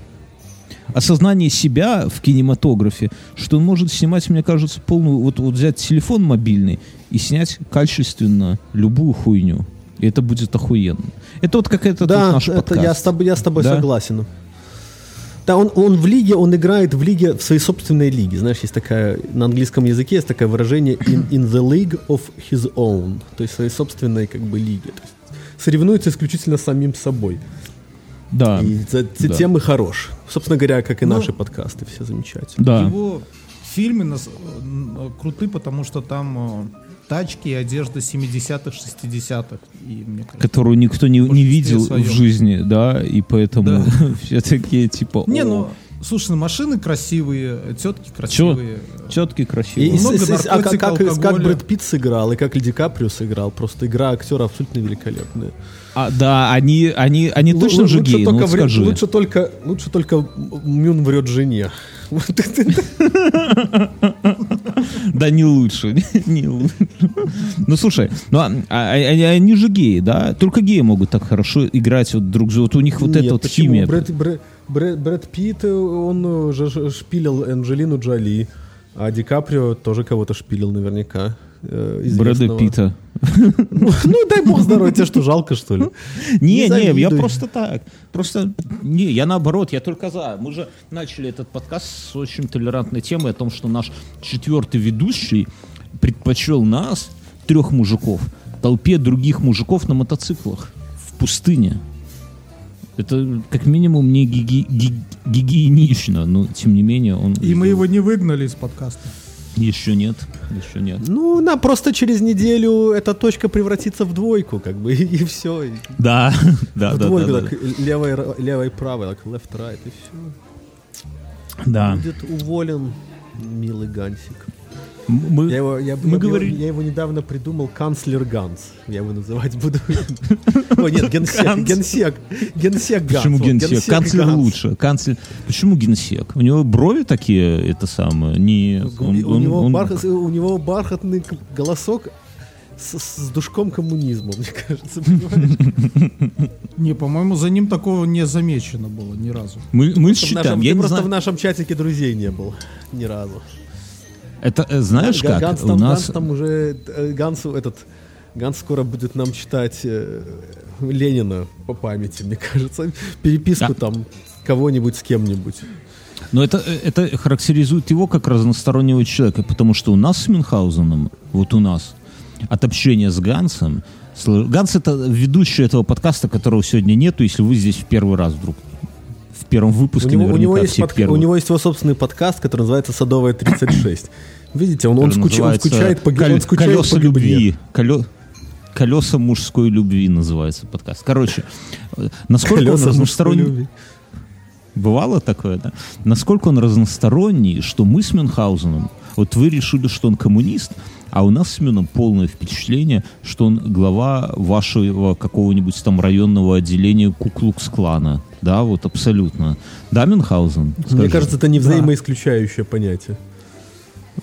осознания себя в кинематографе, что он может снимать, мне кажется, полную... Вот, вот взять телефон мобильный и снять качественно любую хуйню. И это будет охуенно. Это вот какая-то Да, наш это подкаст. я с тобой, я с тобой Да? согласен. Да, он, он в лиге, он играет в лиге, в своей собственной лиге. Знаешь, есть такая, на английском языке есть такое выражение in, in the league of his own. То есть в своей собственной как бы лиге. То есть соревнуется исключительно с самим собой. Да. И за, за да. тем и хорош. Собственно говоря, как и Ну, наши подкасты, все замечательно. Да. Его фильмы нас, э, круты, потому что там э, тачки и одежда 70-х, 60-х. И мне кажется, Которую никто не, не видел своем. в жизни, да, и поэтому все такие типа. Не, «О, ну, слушай, ну, машины красивые, тетки красивые. Четкий, И, красивый. и с- много с- с- а как, наркотика, как, как. Брэд Питт сыграл, и как Ди Каприо сыграл. Просто игра актера абсолютно великолепная. А, да, они, они, они Лу- точно же геи, ну только вот вре- скажи. Лучше только, лучше только Мюн врет жене. Вот это- Да не лучше, не лучше. Ну слушай, ну а- а- они, они же геи, да? Только геи могут так хорошо играть вот друг за Вот у них вот эта вот химия. Брэд, Брэд- Питт, э, он же шпилил Анджелину Джоли, а Ди Каприо тоже кого-то шпилил наверняка. э, Брэда. Питта. Ну, дай бог здоровья, тебе что, жалко, что ли? Не, не, я просто так. Просто, не, я наоборот, я только за. Мы же начали этот подкаст с очень толерантной темой о том, что наш четвертый ведущий предпочел нас, трех мужиков, толпе других мужиков на мотоциклах в пустыне. Это как минимум не гиги- ги- гигиенично, но тем не менее он... И мы его не выгнали из подкаста. Еще нет, еще нет. Ну, на просто через неделю эта точка превратится в двойку, как бы, и, все. Да, да, в да, двойку, да, так, левой, ра- левой, правой, так, left, right, и все. да. Будет уволен милый Гансик. Мы, Я его, я, мы я- говорили- я его недавно придумал, канцлер Ганс. Я его называть буду. О, нет, генсек, генсек, генсек Ганс. Почему генсек? Канцлер лучше. Канцлер. Почему генсек? У него брови такие, это самое, не... У, него бархатный голосок с, с душком коммунизма, мне кажется, понимаешь? Не, по-моему, за ним такого не замечено было ни разу. Мы, считаем, нашем- я не просто знаю. в нашем чатике друзей не был ни разу. Это э, знаешь как? Ганс У там, нас... Ганс там уже, э, Гансу этот, Ганс скоро будет нам читать э, Ленина по памяти, мне кажется. Переписку Да. там кого-нибудь с кем-нибудь. Но это, э, это характеризует его как разностороннего человека, потому что у нас с Мюнхгаузеном, вот у нас, от общения с Гансом, Ганс это ведущий этого подкаста, которого сегодня нету, если вы здесь в первый раз вдруг. В первом У выпуске него, у, него есть первые. у него есть его собственный подкаст, который называется «Садовая 36». Видите, он, он, скуч- он скучает по, «Кол- он скучает колеса по любви. Коле- Колеса мужской любви называется подкаст. Короче, насколько Колеса он разносторонний. любви. Бывало такое, да? Насколько он разносторонний, что мы с Мюнхгаузеном, вот вы решили, что он коммунист, а у нас с Мюном полное впечатление, что он глава вашего какого-нибудь там районного отделения Куклукс-клана. Да, вот абсолютно. Да, Мюнхгаузен? Мне Скажи. кажется, это не взаимоисключающее понятие.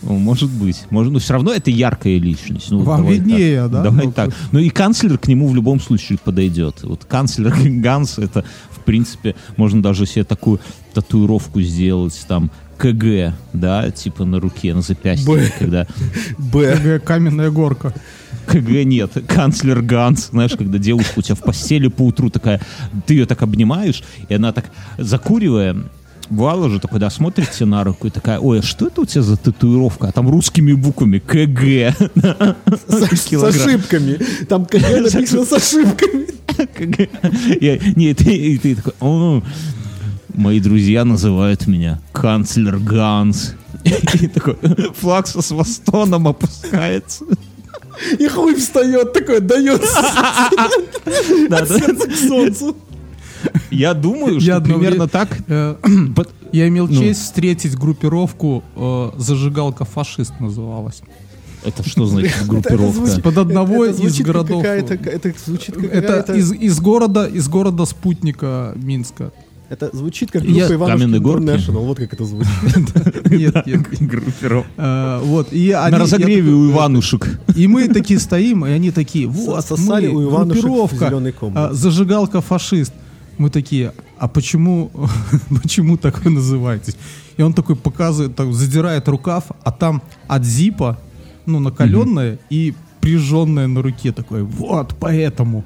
Ну, Может быть. Может, но все равно это яркая личность. Ну, Вам давай виднее, так. да? Давай Ну, так. Ну и канцлер к нему в любом случае подойдет. Вот канцлер Ганс, это, в принципе, можно даже себе такую татуировку сделать, там, КГ, да, типа на руке, на запястье, Б. когда Б. Каменная горка. КГ нет, канцлер Ганс, знаешь, когда девушка у тебя в постели по утру такая, ты ее так обнимаешь, и она так, закуривая, бывало же такой, да, смотрит тебе на руку и такая, ой, а что это у тебя за татуировка? А там русскими буквами КГ. С, ошибками. Там КГ написано с ошибками. КГ. Не, ты, и ты такой, «О, мои друзья называют меня канцлер Ганс. И такой флаг со свастоном опускается. И хуй встает такой, дает Да, да. к солнцу. Я думаю, Я что одно примерно так. Э, Я имел Ну. честь встретить группировку э, «Зажигалка фашист» называлась. Это что значит Это группировка? Под одного это из городов. Это звучит как Это какая-то- из, из города, из города спутника Минска. Это звучит как Я- группа Иванушки Каменные горки? International. Вот как это звучит. Нет. Группировка. Э, Вот, На я разогреве такой- у Иванушек. И мы такие стоим, и они такие, вот, Сосали мы, у Иванушек зеленый а, зажигалка фашист. Мы такие, а почему, почему так вы называетесь? И он такой показывает, так, задирает рукав, а там от зипа, ну, накаленное и прижженное на руке такое, вот, поэтому.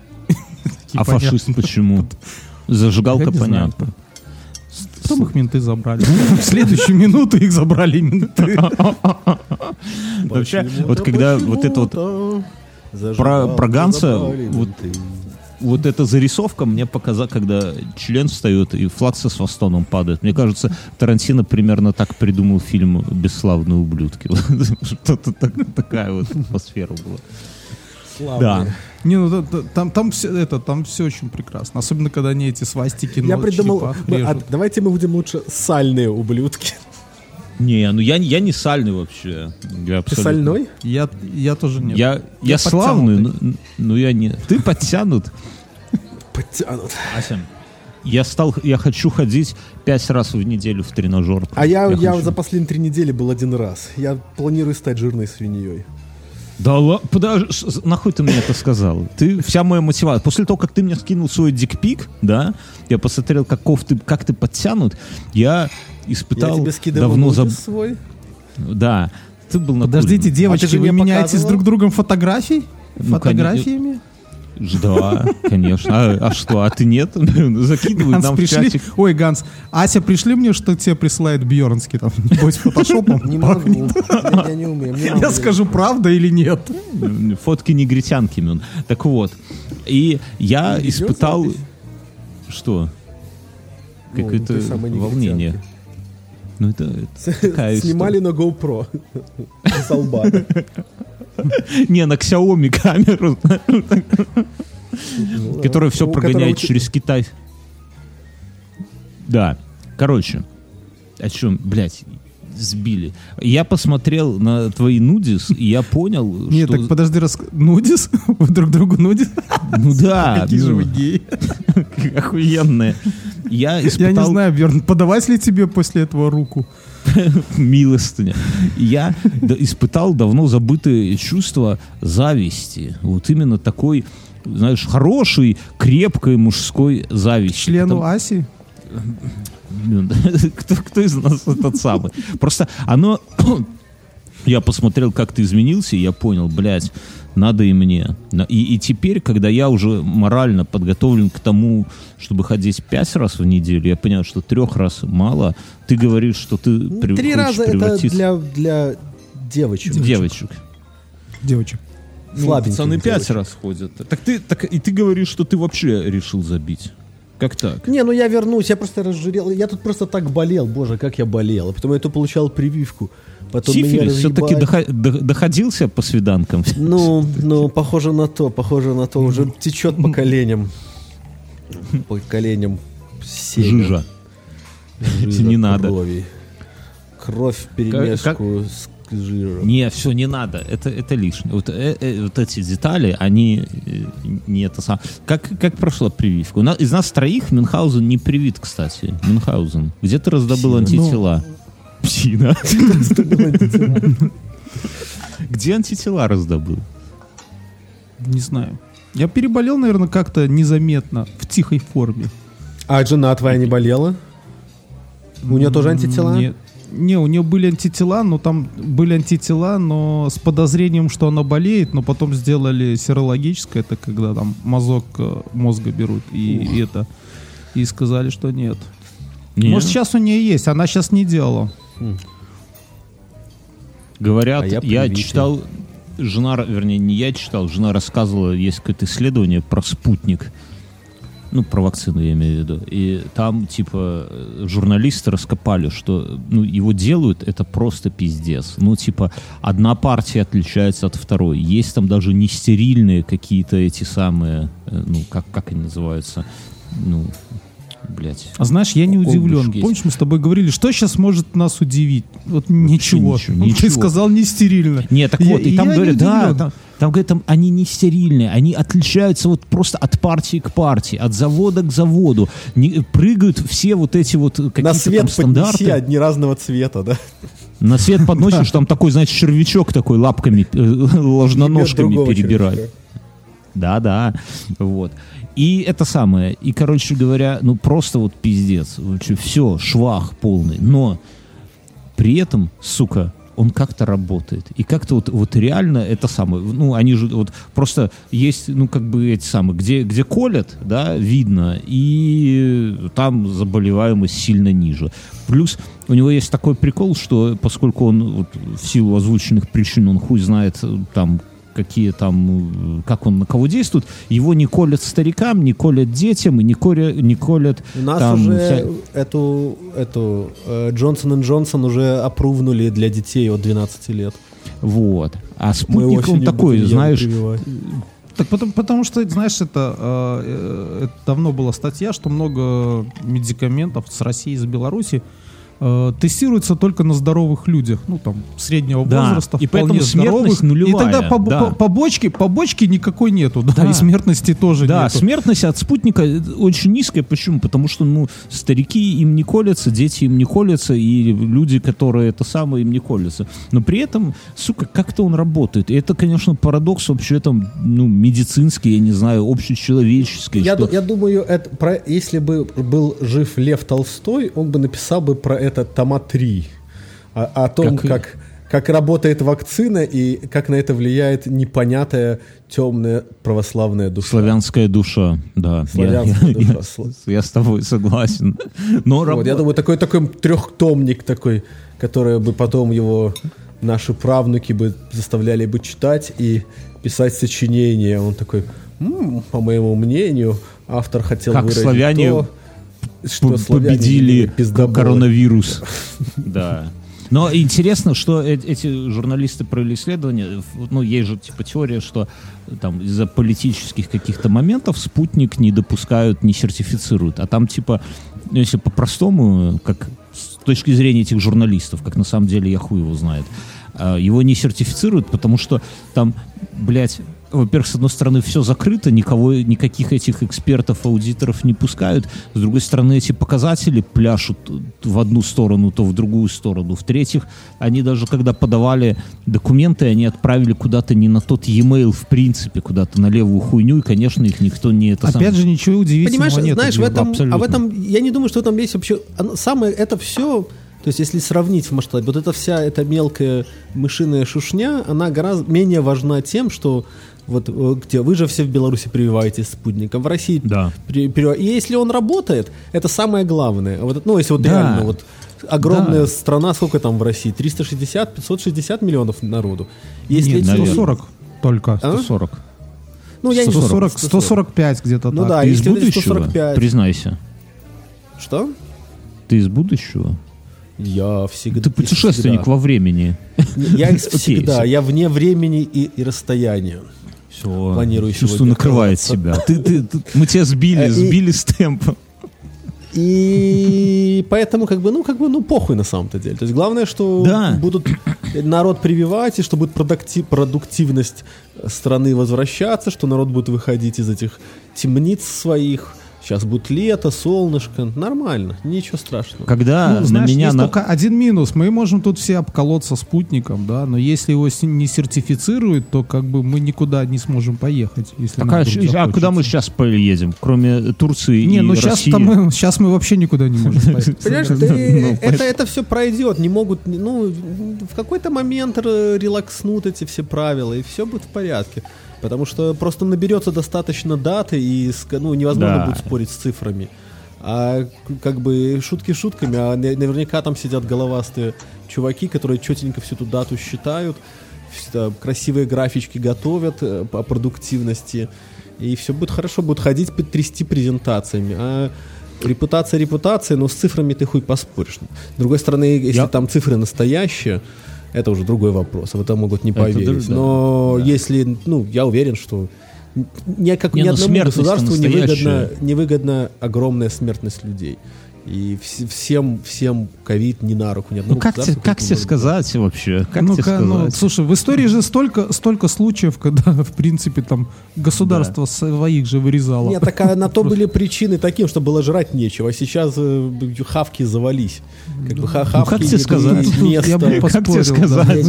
А фашист почему? Зажигалка, Я не знаю. понятно. потом их менты забрали. В следующую минуту их забрали менты. Вообще, вот когда вот это вот про- про Ганса, вот- вот эта зарисовка мне показала, когда член встает и флаг со свастоном падает. Мне кажется, Тарантино примерно так придумал фильм «Бесславные ублюдки». Что-то так- такая вот атмосфера была. Да. Не, ну та- та- там, там все это, там все очень прекрасно. Особенно, когда они эти свастики Я на придумал, мы- а давайте мы будем лучше сальные ублюдки. Не, ну я, я не сальный вообще. Я Ты сальной? Я, я тоже нет. Я, я, славный, но, но я не... Ты подтянут. Подтянут. Ася, я стал, я хочу ходить пять раз в неделю в тренажер. А я, я, хочу. за последние три недели был один раз. Я планирую стать жирной свиньей. Да ладно, подожди, нахуй ты мне это сказал? Ты вся моя мотивация. После того, как ты мне скинул свой дикпик, да, я посмотрел, каков ты, как ты подтянут, я испытал я тебе скидывал давно заб... свой. Да, ты был на Подождите, девочки, А ты же вы мне меняетесь друг другом фотографий? Ну, Фотографиями? Да, конечно. А, а что, а ты нет? Закидывай Ганс, нам в пришли. чатик. Ой, Ганс, Ася, пришли мне, что тебе присылает Бьернский там, небось, фотошопом. Не могу. Я, не умею. Я скажу, правда или нет? Фотки негритянки. мон. Так вот. И я испытал... Что? Ну, Какое-то волнение. Ну, это, это такая Снимали на GoPro. С. Не, на Xiaomi камеру, Ну, которая все У прогоняет через Китай. Да. Короче, о чем, блядь, сбили. Я посмотрел на твои нудис, и я понял, Нет, что... так подожди, рас... нудис? Вы друг другу нудис? Ну да, Какие же ну, вы геи. охуенные. Я Я испытал... не знаю, Бьерн, подавать ли тебе после этого руку? милостыня. Я испытал давно забытые чувства зависти. Вот именно такой, знаешь, хорошей, крепкой мужской зависти. Члену Потому- Аси? кто, кто из нас этот самый? Просто оно... Я посмотрел, как ты изменился, и я понял, блядь, надо и мне. И, и теперь, когда я уже морально подготовлен к тому, чтобы ходить пять раз в неделю, я понял, что трех раз мало. Ты говоришь, что ты при- Три хочешь раза это превратиться для, для девочек. девочек. Девочек. Ну, Слабеньких пацаны пять раз ходят. Так ты, так и ты говоришь, что ты вообще решил забить. Как так? Не, ну я вернусь, я просто разжирел. Я тут просто так болел, боже, как я болел. А потом я то получал прививку. Потом меня Сифилис все-таки доходился по свиданкам? Ну, ну, похоже на то, похоже на то. Уже течет по коленям. По коленям семя. Жижа. Жижа Не надо. крови. Кровь в перемешку с жиром. Не, все, не надо. Это, это лишнее. Вот, э- э, вот эти детали, они э, не это сам. Как, как прошла прививка? У нас, из нас троих Мюнхгаузен не привит, кстати. Мюнхгаузен. Где ты раздобыл антитела? Псина. Где антитела раздобыл? Не знаю. Я переболел, наверное, как-то незаметно, в тихой форме. А жена твоя не болела? У нее тоже антитела? Нет. Не, у нее были антитела, но там были антитела, но с подозрением, что она болеет, но потом сделали серологическое, это когда там мазок э, мозга берут, и, и это, и сказали, что нет. Не. Может, сейчас у нее есть, она сейчас не делала. Говорят, А я я, читал, жена, вернее, не я читал, жена рассказывала, есть какое-то исследование про спутник. Ну, про вакцину я имею в виду. И там, типа, журналисты раскопали, что ну, его делают, это просто пиздец. Ну, типа, одна партия отличается от второй. Есть там даже не стерильные какие-то эти самые, э, ну, как, как они называются? Ну, блядь. А знаешь, я не удивлен. Помнишь, мы с тобой говорили, что сейчас может нас удивить? Вот ничего. ничего, ничего. Ты сказал не стерильно. Нет, так Я- вот, и там говорят, да, там, там говорят, там, они не стерильные, они отличаются вот просто от партии к партии, от завода к заводу, Не- прыгают все вот эти вот какие-то На там свет стандарты. поднеси, одни разного цвета, да? На свет подносишь, там такой, значит, червячок такой лапками, э, ложноножками перебирает. Да, да, вот. И это самое, и, короче говоря, ну просто вот пиздец, вообще все, швах полный, но при этом, сука, он как-то работает. И как-то вот, вот реально это самое, ну, они же вот просто есть, ну, как бы эти самые, где, где колят, да, видно, и там заболеваемость сильно ниже. Плюс у него есть такой прикол, что поскольку он вот, в силу озвученных причин, он хуй знает там какие там, как он на кого действует, его не колят старикам, не колят детям и не колят, не колят У нас там, уже вся- эту, эту э, Джонсон и Джонсон уже опрувнули для детей от 12 лет. Вот. А Мы спутник, он такой, знаешь, прививать. Так потому, потому что, знаешь, это, э, э, это давно была статья, что много медикаментов с России из Беларуси э, тестируется только на здоровых людях, ну там среднего Да, возраста, и вполне поэтому смертность здоровых. нулевая, И тогда побо- да. по- побочки, побочки никакой нету, да, Да. и смертности тоже Да, нету. смертность от спутника очень низкая. Почему? Потому что, ну, старики им не колятся, дети им не колятся, и люди, которые это самое, им не колятся. Но при этом, сука, как-то он работает. И это, конечно, парадокс вообще там, ну, медицинский, я не знаю, общечеловеческий. Я, что- я думаю, это про, если бы был жив Лев Толстой, он бы написал бы про это тома 3. О, о том, Как- как, как, работает вакцина и как на это влияет непонятая темная православная душа. Славянская душа, да. Я- Славянская я, душа, я- сла- я с тобой согласен. Но Вот, раб- я думаю, такой, такой трехтомник такой, который бы потом его наши правнуки бы заставляли бы читать и писать сочинения. Он такой, «М, по моему мнению, автор хотел Как выразить славяне то, что победили имели пиздоболы». коронавирус. Да. Но интересно, что э- эти журналисты провели исследование, ну, есть же типа теория, что там из-за политических каких-то моментов спутник не допускают, не сертифицируют. А там типа, ну, если по-простому, как с точки зрения этих журналистов, как на самом деле я хуй его знает, а, его не сертифицируют, потому что там, блядь, во-первых, с одной стороны, все закрыто, никого, никаких этих экспертов, аудиторов не пускают. С другой стороны, эти показатели пляшут в одну сторону, то в другую сторону. В-третьих, они даже когда подавали документы, они отправили куда-то не на тот e-mail, в принципе, куда-то на левую хуйню, и, конечно, их никто не это Опять самое- же, ничего удивительного Понимаешь, нет. знаешь, в этом, а абсолютно. в этом, я не думаю, что в этом есть вообще, самое, это все, то есть если сравнить в масштабе, вот эта вся эта мелкая мышиная шушня, она гораздо менее важна тем, что вот э, где вы же все в Беларуси прививаетесь спутником, в России Да. при- при- и если он работает, это самое главное. Вот, ну, если вот Да. реально вот огромная Да. страна, сколько там в России? 360, 560 миллионов народу. Если Нет, эти- наверное. 140 только. А? 140. ну, я не 140, 140. 145 где-то Ну так. да, Ты из будущего? 145. Признайся. Что? Ты из будущего? Я всегда... Ты путешественник всегда. во времени. Я всегда, я вне времени и, и расстояния. Все. Планирую Чувство накрывает себя. Ты, ты- ты- мы тебя сбили, Э, сбили с темпа. И поэтому как бы, ну, как бы, ну, похуй на самом-то деле. То есть главное, что Да. будут народ прививать, и что будет продукти- продуктивность страны возвращаться, что народ будет выходить из этих темниц своих. Сейчас будет лето, солнышко. Нормально, ничего страшного. Когда Ну, на знаешь, меня... есть на- только один минус. Мы можем тут все обколоться спутником, да, но если его не сертифицируют, то как бы мы никуда не сможем поехать. Если Так, а, а куда мы сейчас поедем? Кроме Турции Не, и ну России? сейчас мы, сейчас мы вообще никуда не можем поехать. Понимаешь, Ну, это, все пройдет, не могут, ну, в какой-то момент релакснут эти все правила, и все будет в порядке. Потому что просто наберется достаточно даты, и ну, невозможно Да. будет спорить с цифрами. А как бы шутки шутками, а на- наверняка там сидят головастые чуваки, которые четенько всю эту дату считают, красивые графички готовят э, по продуктивности, и все будет хорошо, будут ходить, трясти презентациями. А репутация репутация, но с цифрами ты хуй поспоришь. С другой стороны, если Я- там цифры настоящие, это уже другой вопрос, в это могут не Это поверить. да, Но да. если, ну, я уверен, что ни, как, Не, ни ну, одному государству невыгодна, невыгодна огромная смертность людей. И вс- всем, всем ковид не на руку, ни Ну как, тебе, как тебе сказать вообще? Как Ну-ка, тебе сказать? ну, слушай, в истории же столько, столько случаев, когда, в принципе, там государство своих же вырезало. Нет, так а на то были причины таким, что было жрать нечего. А сейчас э, хавки завались. Как бы ха- Ну, хавки как тебе сказать? места. я бы Как тебе сказать?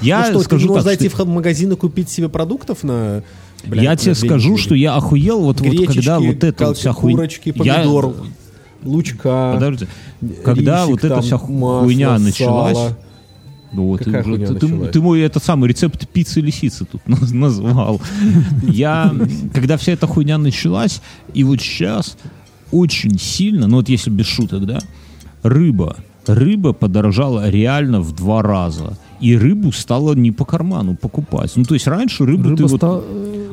Я ну что, ты скажу не можешь так, зайти что- в магазин и купить себе продуктов на... блядь, я на тебе скажу, что я охуел, вот, вот Гречечки, когда вот вот вся хуйня... курочки, помидор, лучка, Подожди. Когда рисик вот эта там, вся масло, хуйня началась, сало. Ну вот, Какая ты, уже- ты- ты- началась? ты мой этот самый рецепт пиццы лисицы тут наз- назвал. Я, когда вся эта хуйня началась, и вот сейчас очень сильно, ну вот если без шуток, да, рыба, рыба подорожала реально в два раза. И рыбу стало не по карману покупать. Ну, то есть раньше рыбу ты Рыба вот... ста-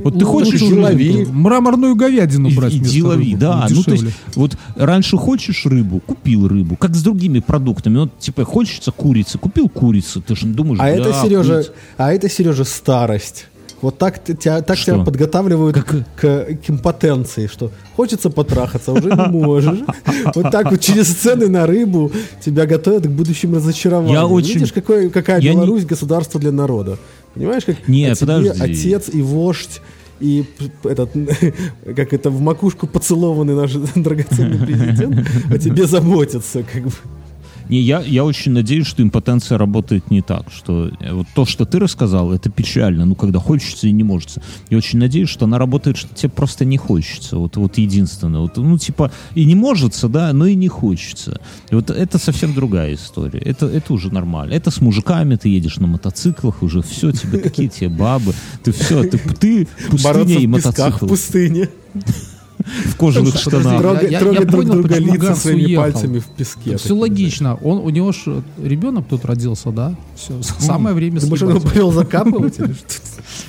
вот ты хочешь лучше лови. Мраморную говядину брать И- вместо Иди лови, рыбы. да. Ну, то есть, вот раньше хочешь рыбу, купил рыбу. Как с другими продуктами. Вот, типа, хочется курицы, купил курицу. Ты же думаешь, А да, это, Сережа, курица. а это, Сережа, старость. Вот так, тебя, так Что? тебя подготавливают к, к импотенции, что хочется потрахаться, а уже не можешь. Вот так вот через цены на рыбу тебя готовят к будущим разочарованиям. Я очень- Видишь, какой, какая Я не- Беларусь государство для народа. Понимаешь, как Не, о тебе подожди. отец и вождь и этот, как это, в макушку поцелованный наш драгоценный президент о тебе заботятся, как бы. Не, я, я очень надеюсь, что импотенция работает не так, что э, вот то, что ты рассказал, это печально, ну, когда хочется и не может. Я очень надеюсь, что она работает, что тебе просто не хочется. Вот, вот единственное. Вот, ну, типа, и не может, да, но и не хочется. И вот это совсем другая история. Это, это уже нормально. Это с мужиками ты едешь на мотоциклах, уже все, тебе какие тебе бабы. Ты все, ты, ты пустыня и песках в мотоцикл. пустыне. В кожаных штанах. Трогать, друг понял, друга почему лица Ганс своими уехал. пальцами в песке. Все логично. Он, у него же ребенок тут родился, да? Все, самое время Ты, съебаться. повел закапывать или что?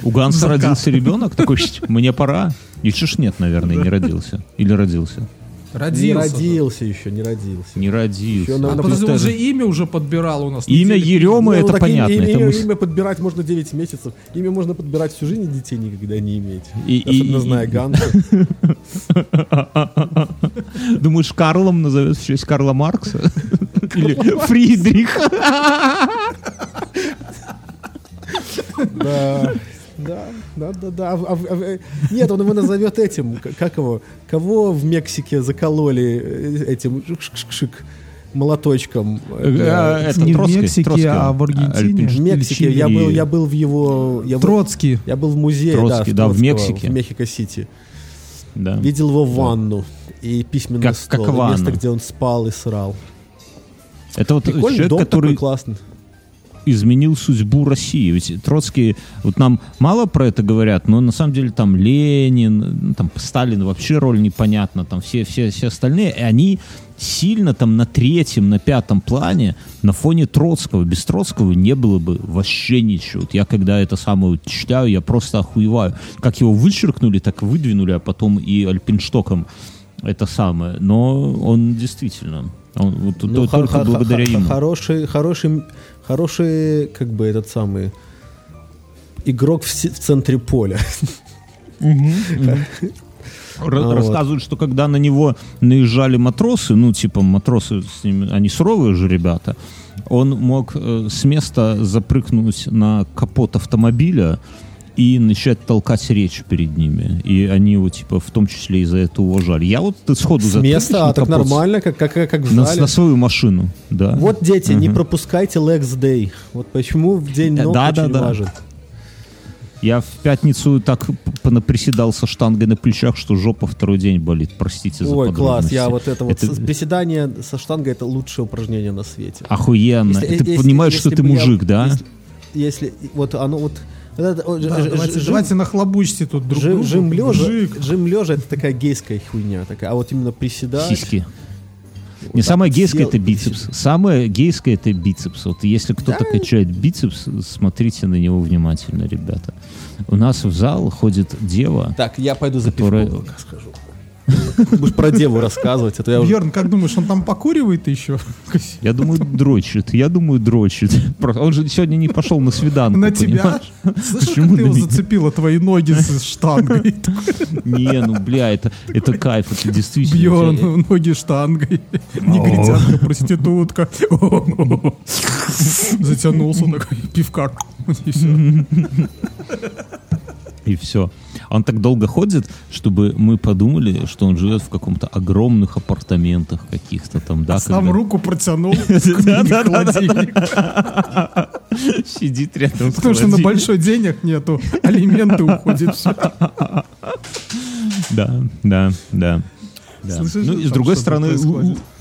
У Ганса родился ребенок, такой, «Щ, мне пора. И ж нет, наверное, не родился. Или родился. Не Родился. родился еще, не родился. Не родился. На- А подожди, он же имя уже подбирал у нас. Имя Ерема, Ну, это так понятно. Имя, это имя- мы имя подбирать можно 9 месяцев. Имя можно подбирать всю жизнь, и детей никогда не иметь. И- и- Особенно и- зная Ганса. Думаешь, Карлом назовет в честь Карла Маркса? Или Фридриха? Да. Да, да, да, да. А в- а в- а в- Нет, он его назовет этим. Как его? Кого в Мексике закололи э, этим шик-шик-шик молоточком? Э, это не в Троцкий, Мексике, Троцкий. а в Аргентине. В Мексике. Я был, я был в его... Я был, Троцкий. я был в музее, Троцкий, да, да, в Мексике. В Мехико-Сити. Да. Видел его в ванну и письменный Как- стол, как и место, ванну. где он спал и срал. Это вот Прикольный человек, дом который такой классный. Изменил судьбу России. Ведь Троцкий, вот нам мало про это говорят, но на самом деле там Ленин, ну, там Сталин вообще роль непонятна, там все, все, все остальные, и они сильно там на третьем, на пятом плане на фоне Троцкого. Без Троцкого не было бы вообще ничего. Вот я когда это самое читаю, я просто охуеваю. Как его вычеркнули, так и выдвинули, а потом и Альпинштоком это самое. Но он действительно, он, вот, Ну, только хо- благодаря хо- ему. Хороший, хороший, хороший, как бы этот самый игрок в, в центре поля. Рассказывают, что когда на него наезжали матросы, ну, типа, матросы, с ними, они суровые же ребята, он мог э, с места запрыгнуть на капот автомобиля и начать толкать речь перед ними. И они его, типа, в том числе и за это уважали. Я вот сходу С места, на а так капот нормально, как, как, как в На, зале. на свою машину, да. Вот, дети, не пропускайте Lex Day. Вот почему в день Э, ног да, да, очень да. важен. Я в пятницу так понаприседал со штангой на плечах, что жопа второй день болит. Простите за Ой, класс. Я вот это вот Это- приседание со штангой это лучшее упражнение на свете. Охуенно. Если- ты если- понимаешь, если что ты бы я- мужик, да? Если, если- вот оно вот Да, ж- давайте, ж- давайте нахлобучьте тут друг Жим, друга. жим лежа, жим лежа это такая гейская хуйня такая, а вот именно приседать. Сиськи. вот Не так самое гейское сел это бицепс. Самое гейское это бицепс. Вот если кто-то качает бицепс, смотрите на него внимательно, ребята. У нас в зал ходит дева. Так, я пойду за Которая- пивком пока схожу. Будешь про деву рассказывать, а то я уже... Бьерн, как думаешь, он там покуривает еще? Я думаю, дрочит. Я думаю, дрочит. Он же сегодня не пошел на свиданку. На тебя? Слышал, Почему как ты на его меня? зацепила, твои ноги с штангой? Не, ну бля, это, это кайф, это действительно. Бьерн, ноги штангой. Негритянка, проститутка. Затянулся такой, пивка. И всё. И все. Он так долго ходит, чтобы мы подумали, что он живет в каком-то огромных апартаментах каких-то там, да? Сам когда- руку протянул. Сидит рядом Потому что на большой денег нету, алименты уходят. Да, да, да. да. Слышишь, Ну и с другой стороны?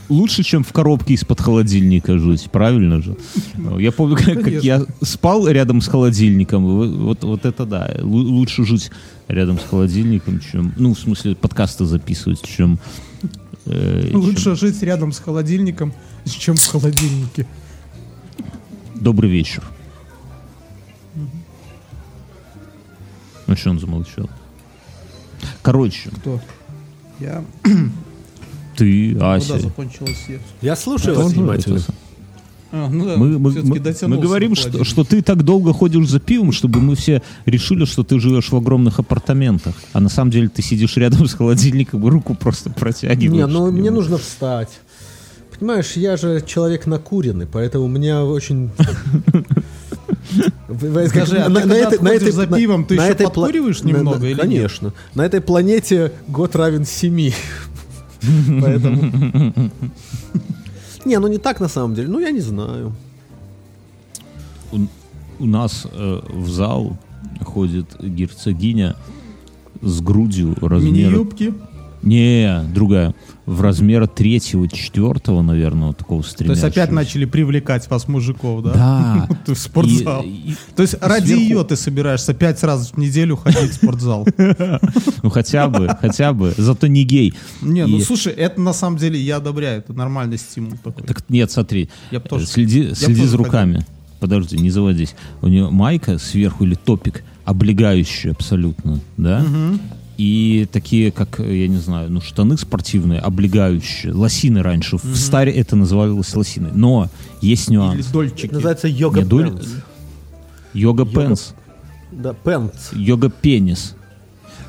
Лучше, чем в коробке из-под холодильника жить, правильно же? Я помню, как, как я спал рядом с холодильником, вот, вот, это да, Лу- лучше жить рядом с холодильником, чем, ну, в смысле, подкасты записывать, чем... э, чем- Лучше жить рядом с холодильником, чем в холодильнике. Добрый вечер. Ну что он замолчал? Короче, Кто? Я... ты, Куда Ася. закончилось я? Я слушаю вас внимательно. А, ну да, Мы, мы- мы- мы говорим, что, что ты так долго ходишь за пивом, чтобы мы все решили, что ты живешь в огромных апартаментах. А на самом деле ты сидишь рядом с холодильником и руку просто протягиваешь. Не, ну мне нужно встать. Понимаешь, я же человек накуренный, поэтому у меня очень... Скажи, а ты когда отходишь за пивом, ты еще этой подкуриваешь на- на- немного или нет? Конечно. На этой планете год равен семи. Поэтому... Не, ну не так на самом деле. Ну, я не знаю. У, у нас э, в зал ходит герцогиня с грудью размера... Мини-юбки. Не, другая. В размера третьего, четвертого, наверное, вот такого То есть стремящегося. опять начали привлекать вас, мужиков, да? Да. В спортзал. То есть ради ее ты собираешься пять раз в неделю ходить в спортзал. ну хотя бы, хотя бы. Зато не гей. Не, ну слушай, это на самом деле я одобряю, это нормальный стимул такой. Так нет, смотри, Я тоже- следи, б следи за руками. Подожди, не заводись. У нее майка сверху или топик облегающий абсолютно, да? И такие, как, я не знаю, ну, штаны спортивные, облегающие. Лосины раньше. В старе это называлось лосины. Но есть Или нюанс. дольчики. Это называется йога Не, пенс. Йога пенс. Да, пенс. Йога пенис.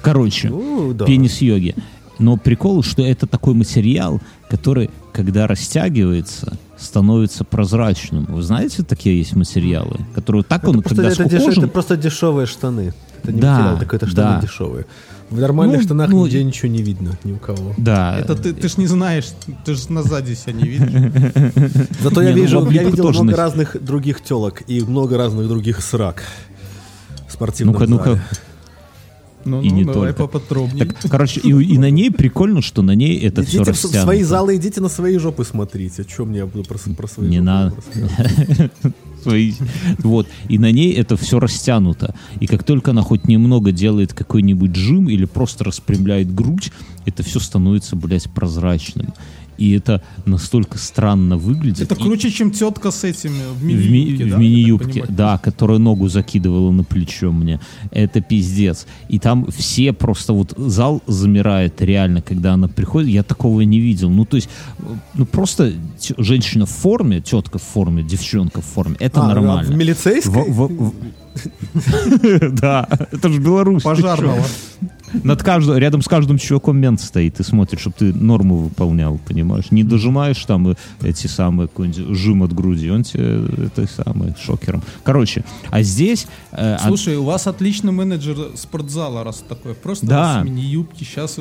Короче, Ну, да. пенис йоги. Но прикол, что это такой материал, который, когда растягивается, становится прозрачным. Вы знаете, такие есть материалы, которые так он, Просто когда это, деш- скукожен, это просто дешевые штаны. Это не Да, материал такой, это штаны да. дешевые. В нормальных Ну, штанах ну, нигде ничего не видно, ни у кого. да, Это ты, ты ж не знаешь, ты же назади себя не видишь. Зато я ну, вижу, я видел много на- разных других телок и много разных других срак в спортивном ну-ка, ну-ка. Ну, И ну, не давай только. поподробнее. Так, короче, и, и на ней прикольно, что на ней это все Идите в с- в свои растянуто. залы, идите на свои жопы смотрите. Чем мне я буду про, про свои Не жопы надо. Вот. И на ней это все растянуто. И как только она хоть немного делает какой-нибудь жим или просто распрямляет грудь, это все становится, блядь, прозрачным. И это настолько странно выглядит. Это И- круче, чем тетка с этими в в, ми- мини-юбке, в да? мини-юбке, я так понимаю? да, которая ногу закидывала на плечо мне. Это пиздец. И там все просто вот зал замирает реально, когда она приходит. Я такого не видел. Ну, то есть, э, ну, просто женщина в форме, тетка в форме, девчонка в форме, это А, нормально. В милицейской? В- в- в- Да, это же Беларусь. Пожарного. Над каждым, рядом с каждым чуваком мент стоит и смотрит, чтобы ты норму выполнял, понимаешь? Не дожимаешь там эти самые какой-нибудь жим от груди, он тебе это самое шокером. Короче, а здесь... э, а- Слушай, у вас отличный менеджер спортзала, раз такой. Просто Да. мини-юбки. Сейчас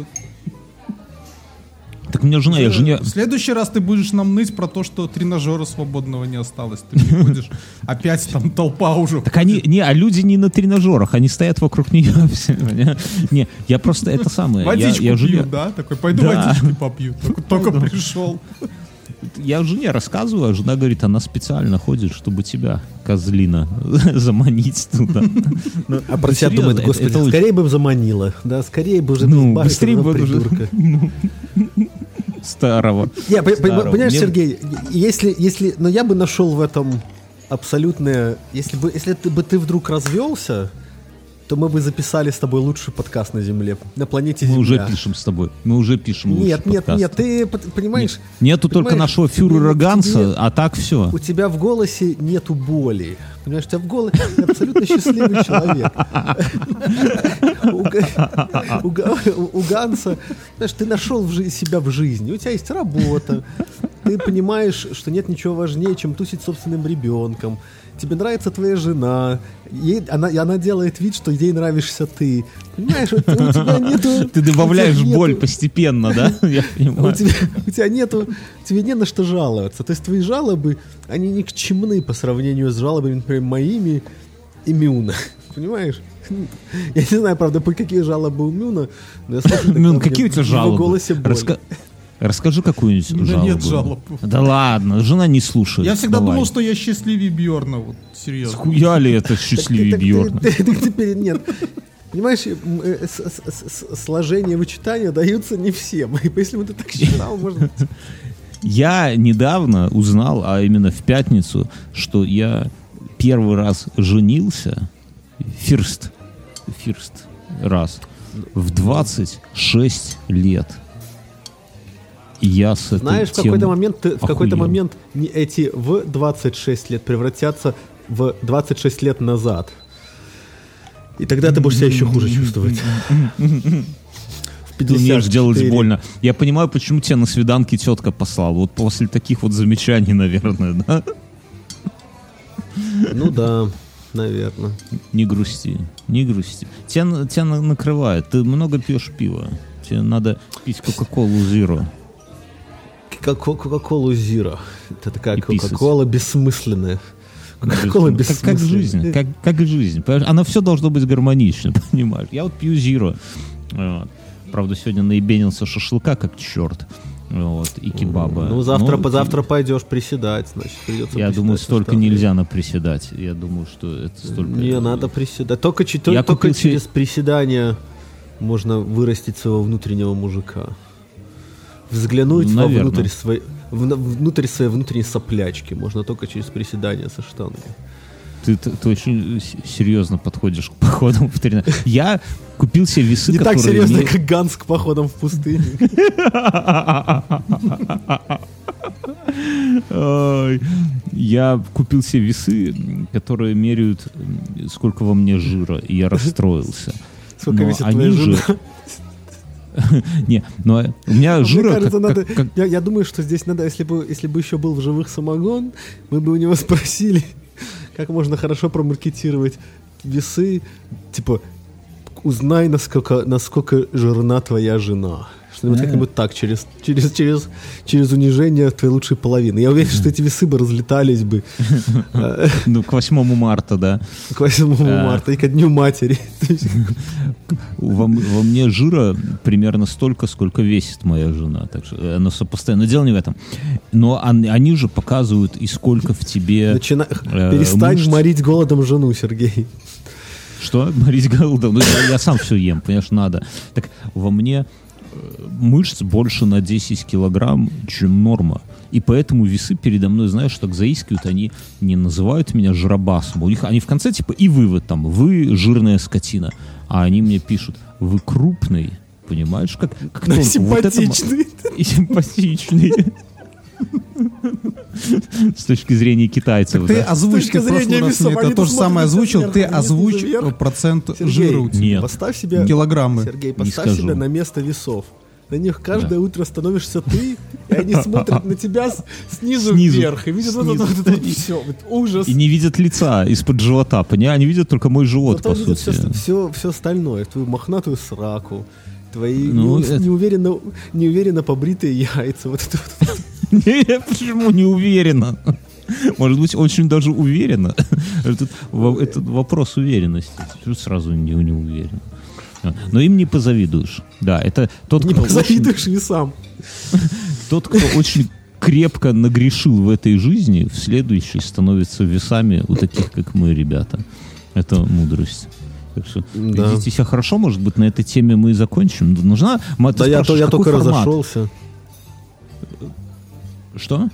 так меня жена, я жене... В следующий раз ты будешь нам ныть про то, что тренажера свободного не осталось. Ты приходишь, опять там толпа уже. Так они, не, а люди не на тренажерах, они стоят вокруг нее. все? Не, я просто это самое. я- Водичку я, жене- пьют, да? Такой, пойду Да. водички попью. Только, только пришел. я жене рассказываю, а жена говорит, она специально ходит, чтобы тебя, козлина, заманить туда. А про себя серьезно, думает, господи, скорее бы заманила. Да, скорее бы уже Ну, быстрее бы уже- придурка. Старого. Не, Старого. понимаешь, Мне- Сергей, если, если, но я бы нашел в этом абсолютное, если бы, если ты бы ты вдруг развелся, то мы бы записали с тобой лучший подкаст на Земле, на планете Мы уже Земля. пишем с тобой. Мы уже пишем Нет, нет, подкаст. нет, ты понимаешь? Нету только понимаешь, нашего тебе- фюрера Ганса, а так все. У тебя в голосе нету боли. Понимаешь, у тебя в голосе абсолютно счастливый человек. У Га- у Га- У Ганса, знаешь, ты нашел себя в жизни, у тебя есть работа, ты понимаешь, что нет ничего важнее, чем тусить собственным ребенком. Тебе нравится твоя жена, ей, она, и она делает вид, что ей нравишься ты. Понимаешь, у тебя нету... Ты у добавляешь нету- боль постепенно, да? Я у понимаю. тебя, у тебя нету, тебе не на что жаловаться. То есть твои жалобы, они никчемны по сравнению с жалобами, например, моими и Мюна. Понимаешь? Я не знаю, правда, по какие жалобы у Мюна, но я слышу, Мюн, какие у в тебя жалобы? голосе боль. Раска- Расскажи какую-нибудь У меня жалобу. нет жалоб. Да ладно, жена не слушает. Я всегда Давай. думал, что я счастливее Бьорна, вот серьезно. Схуя ли это счастливее Бьорна? теперь нет. Понимаешь, э, сложение вычитания даются не всем. И если бы ты так считал, может быть... Я недавно узнал, а именно в пятницу, что я первый раз женился, фирст, фирст раз, в 26 лет. Я с этой Знаешь, в темы какой-то момент, ты- в какой-то момент эти в 26 лет превратятся в 26 лет назад. И тогда ты будешь себя еще хуже чувствовать. В Ты умеешь делать 54. больно. Я понимаю, почему тебя на свиданке тетка послала. Вот после таких вот замечаний, наверное, да? Ну да, наверное. Не грусти, не грусти. Тебя, тебя на- накрывает. Ты много пьешь пива. Тебе надо пить Кока-Колу Зеро. Кока- Кока-колу Зира. Это такая И. Кока-кола бессмысленная. Кока-кола как, как бессмысленная. жизнь, как, как жизнь. Оно все должно быть гармонично, понимаешь? Я вот пью. Вот. Правда, сегодня наебенился шашлыка как черт. Вот, и кебаба. Ну, завтра, Но позавтра пойдешь приседать, значит, придется Я приседать думаю, столько нельзя наприседать. Я думаю, что это столько... Не, надо приседать. Только, Я только купил через приседания можно вырастить своего внутреннего мужика. Взглянуть Ну, наверно. вовнутрь своей, внутрь своей внутренней соплячки можно только через приседания со штангой. Ты, ты- ты очень серьезно подходишь к походам в тренаж. Я купил себе весы, Не так серьезно, не- как Ганс к походам в пустыне. Я купил себе весы, которые меряют, сколько во мне жира, и я расстроился. Сколько весит твоя же- жена? Не, но у меня Я, я думаю, что здесь надо, если бы, если бы еще был в живых самогон, мы бы у него спросили, как можно хорошо промаркетировать весы. Типа, узнай, насколько, насколько жирна твоя жена. Что-нибудь как-нибудь так, через, через, через, через унижение твоей лучшей половины. Я уверен, что эти весы бы разлетались бы э, ну, к 8 марта, да. к 8 А. марта и ко Дню Матери. Во, мне жира примерно столько, сколько весит моя жена. Так что э, оно сопоставимо. Но дело не в этом. Но он- они же показывают, и сколько в тебе... э, Перестань морить голодом жену, Сергей. Что? Морить голодом? Ну, я, я сам все ем, понимаешь, надо. Так во мне э, мышц больше на 10 килограмм, чем норма. И поэтому весы передо мной, знаешь, так заискивают, они не называют меня жиробасом. У них они в конце типа и вывод там, вы жирная скотина. А они мне пишут, вы крупный. Понимаешь, как, как тонко. Вот это Симпатичный. и симпатичный. С точки зрения китайцев, Ты да? раз мне они это то же самое озвучил. Ты э, процент жира у тебя. Поставь себя, Килограммы. Сергей, Не поставь себя на место весов. На них каждое утро становишься ты, и они смотрят на тебя снизу, Снизу. вверх. И видят вот это вот, это все, ужас. И не видят лица из-под живота, понимаешь? Они видят только мой живот, Зато по сути. все, все, все остальное. Твою мохнатую сраку, твои Ну, неу- это- неуверенно, неуверенно побритые яйца. Вот это вот. Не, почему не уверенно? Может быть, очень даже уверенно. Это, во- это вопрос уверенности. Сразу не, не уверен? А, Но им не позавидуешь. Да, это тот, Не кто очень, позавидуешь весам. тот, кто очень крепко нагрешил в этой жизни, в следующей становится весами у таких, как мы, ребята. Это мудрость. Так что Да. ведите себя хорошо, может быть, на этой теме мы и закончим. Нужна... ты Да я, я только формат? разошелся. Что?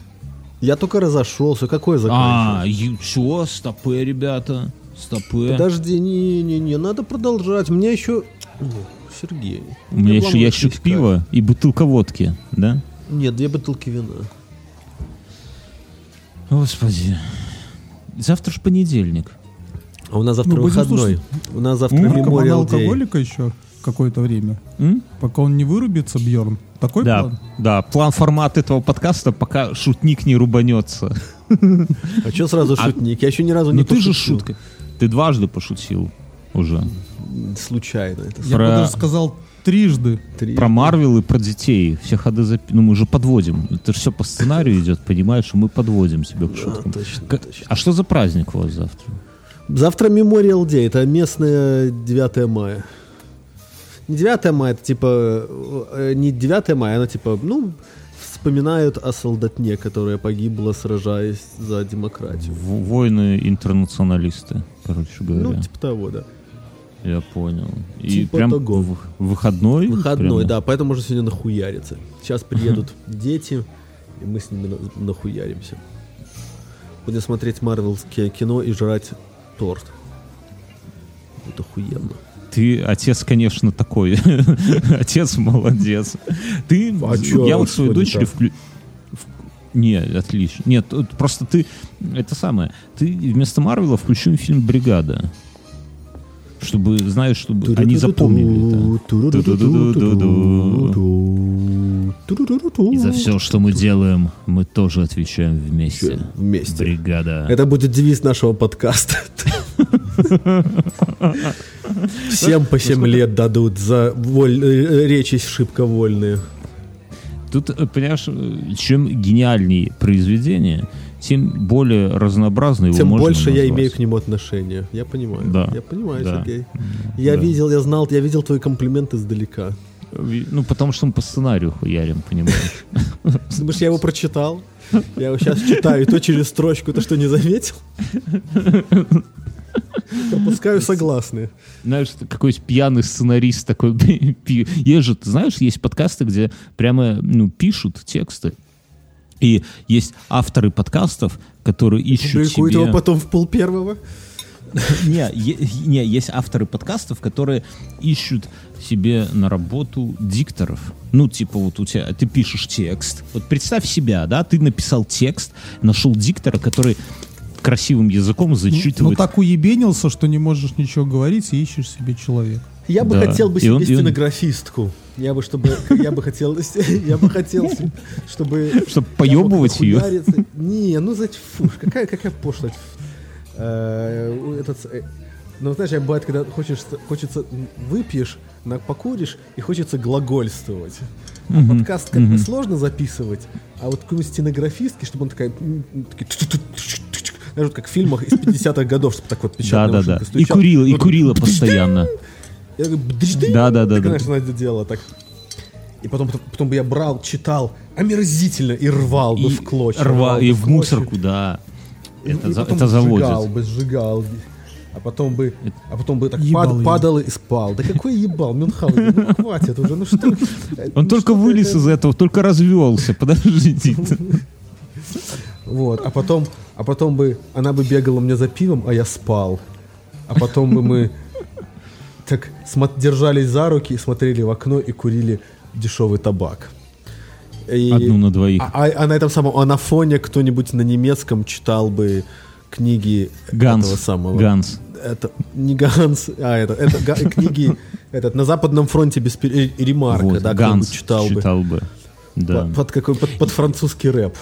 Я только разошелся. Какой А, заканчивать? ю- чё, стопы, ребята, стопы. Подожди, не-не-не, надо продолжать. У меня еще... О, Сергей. У меня еще ящик пива и бутылка водки, да? Нет, две бутылки вина. Господи. Завтра ж понедельник. А у нас завтра Ну, выходной. У нас завтра Day. алкоголика еще какое-то время. М? Пока он не вырубится, Бьерн. Такой Да, план? да, план формат этого подкаста, пока шутник не рубанется. А что сразу шутник? Я еще ни разу не Ну ты же шутка. Ты дважды пошутил уже. Случайно. Это Я даже сказал трижды. три. Про Марвел и про детей. Все ходы запи... Ну мы же подводим. Это же все по сценарию идет, понимаешь? и Мы подводим себя к Да, шуткам. точно, К- точно. А что за праздник у вас завтра? Завтра Memorial Day. Это местное 9 мая. Не 9 мая, это типа э, не 9 мая, она типа, ну, вспоминают о солдатне, которая погибла, сражаясь за демократию. В- Воины-интернационалисты, короче говоря. Ну, типа того, да. Я понял. И Типа прям того. в- выходной? Выходной, Прямо? да, поэтому можно сегодня нахуяриться. Сейчас приедут дети, и мы с ними на- нахуяримся. Будем смотреть марвелские кино и жрать торт. Это охуенно. Ты, отец, конечно, такой. отец молодец. Ты, А я вот свою не дочери так? вклю... в- Не, отлично. Нет, просто ты, это самое, ты вместо Марвела включил фильм «Бригада». Чтобы, знаешь, чтобы они запомнили это. И за все, что мы делаем, мы тоже отвечаем вместе. Вместе. Бригада. Это будет девиз нашего подкаста. Всем по 7 лет дадут за воль- э, речи шибко вольные. Тут, э, понимаешь, э, чем гениальнее произведение, тем более разнообразно его Тем больше я назвать. имею к нему отношение. Я понимаю. Да. Я понимаю, Да. Сергей. Я Да. видел, я знал, я видел твои комплименты издалека. Ну, потому что мы по сценарию хуярим, понимаешь? Думаешь, я его прочитал? Я его сейчас читаю, и то через строчку. Ты что, не заметил? Пропускаю согласные. Знаешь, какой-то пьяный сценарист такой. ты знаешь, есть подкасты, где прямо ну, пишут тексты. И есть авторы подкастов, которые ищут Публикует себе... его потом в пол первого. Не, не, есть авторы подкастов, которые ищут себе на работу дикторов. Ну, типа вот у тебя, ты пишешь текст. Вот представь себя, да, ты написал текст, нашел диктора, который красивым языком Ну, зачитывает. так уебенился, что не можешь ничего говорить и ищешь себе человека. Я бы Да. хотел бы себе он- стенографистку. Я бы, чтобы, я бы хотел, я бы хотел, чтобы... Чтоб я поебывать нахуяриться. Не, ну зачем, фу, какая, какая пошлость. Э, Этот, э, ну, знаешь, бывает, когда хочешь, хочется, выпьешь, покуришь, и хочется глагольствовать. А подкаст как бы сложно записывать, а вот какой-нибудь стенографистки, чтобы он такая... Знаешь, вот как в фильмах из 50-х годов, чтобы так вот печатная Да-да-да. машинка И стучала. курила, и Вот курила постоянно. Я говорю, «Бдыщ-дынь!» Да-да-да-да. Так, знаешь, она это делала так. И потом, потом, потом бы я брал, читал омерзительно и рвал бы И в клочья. рва, рвал и в клочья. мусорку, да. И- Это, и за- это сжигал заводит. бы, сжигал. бы. А потом бы, а потом бы так пад- падал и спал. Да какой ебал, Мюнхгаузен, ну хватит уже, ну что? Он ну только что вылез из этого, только развелся. Подождите. Вот, а потом, а потом бы она бы бегала мне за пивом, а я спал. А потом бы мы так держались за руки, смотрели в окно и курили дешевый табак. И- Одну на двоих. А, а- а на этом самом, а на фоне кто-нибудь на немецком читал бы книги Ганс. этого самого. Ганс. Это не Ганс, а это, это га- книги этот на Западном фронте без э, ремарка, Вот, да, Ганс кто-нибудь читал, бы. читал бы. Да. Под, под какой под, под французский рэп.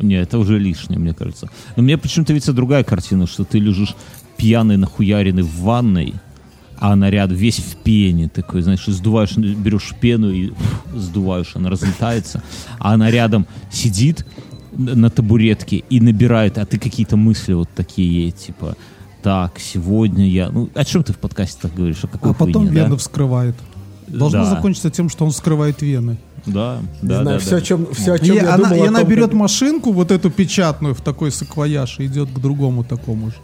Не, это уже лишнее, мне кажется. Но мне почему-то видится другая картина, что ты лежишь пьяный, нахуяренный в ванной, а наряд весь в пене такой, знаешь, и сдуваешь, берешь пену и сдуваешь, она разлетается, а она рядом сидит на табуретке и набирает, а ты какие-то мысли вот такие, типа, так, сегодня я... Ну, о чем ты в подкасте так говоришь? О какой А потом хуйне, да? вены вскрывает. Должно Да. закончиться тем, что он вскрывает вены. Да, да, знаю, да, все, да. о чем, все, о И чем я она, думал и она том, берет как- машинку, вот эту печатную, в такой саквояж, и идет к другому такому же.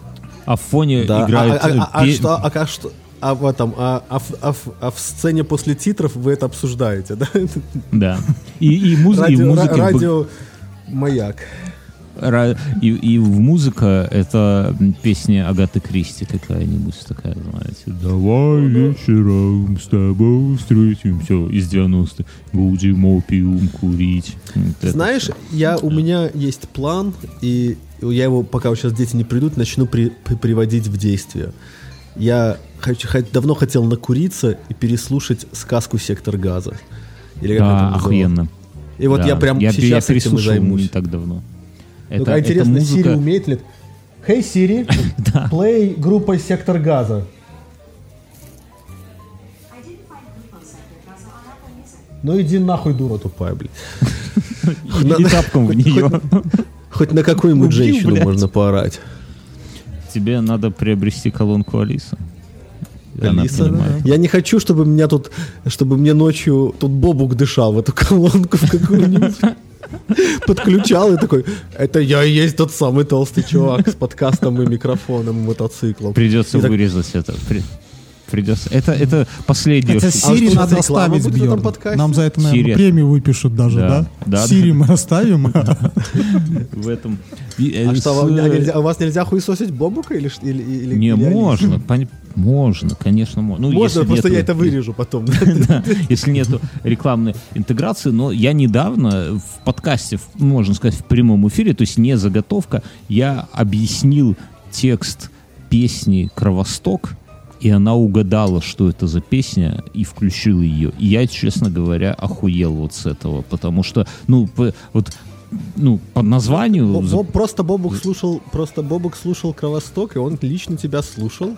А в фоне Да, а- играет... а, а- а э, пе- что, а, а что, а в этом, а, а в, а а в сцене после титров вы это обсуждаете, да? Да. И, и, муз- и Радио, музыки ра- в бэк- радио маяк. И, и в музыка это песня Агаты Кристи какая-нибудь такая, знаете. Давай вечером с тобой встретимся из 90-х. Будем опиум курить. Вот Знаешь, я, у меня есть план, и я его, пока сейчас дети не придут, начну при- при- приводить в действие. Я хочу, давно хотел накуриться и переслушать сказку «Сектор газа». Или как Да, это охуенно. И вот Да. я прям я, сейчас я этим и займусь. не так давно. Ну, а интересно, Siri умеет ли? Hey Siri, play группа «Сектор газа». Ну иди нахуй, дура тупая, блядь. И тапком в нее. Хоть на какую-нибудь женщину можно поорать. Тебе надо приобрести колонку Алиса. Алиса, я не хочу, чтобы меня тут, чтобы мне ночью тут Бобук дышал в эту колонку в какую-нибудь. Подключал и такой, это я и есть тот самый толстый чувак с подкастом и микрофоном, и мотоциклом. Придется И так, вырезать это. При- Придется. Это, это последнее. Это Сири что, надо оставить, Бьерн. Нам за это, наверное, Сири. премию выпишут даже, Да, да? да, Сири мы оставим. в этом. Э, А что, вам- а нельзя- у вас нельзя хуесосить Бобука или Не, можно, можно, конечно, можно. Ну, Можно, если просто нету- я это вырежу потом. Да, если нету рекламной интеграции, но я недавно в подкасте, можно сказать, в прямом эфире, то есть не заготовка, я объяснил текст песни «Кровосток», и она угадала, что это за песня, и включила ее. И я, честно говоря, охуел вот с этого, потому что, ну, вот, ну, по названию... Боб- Просто Бобук слушал, просто Бобук слушал Кровосток, и он лично тебя слушал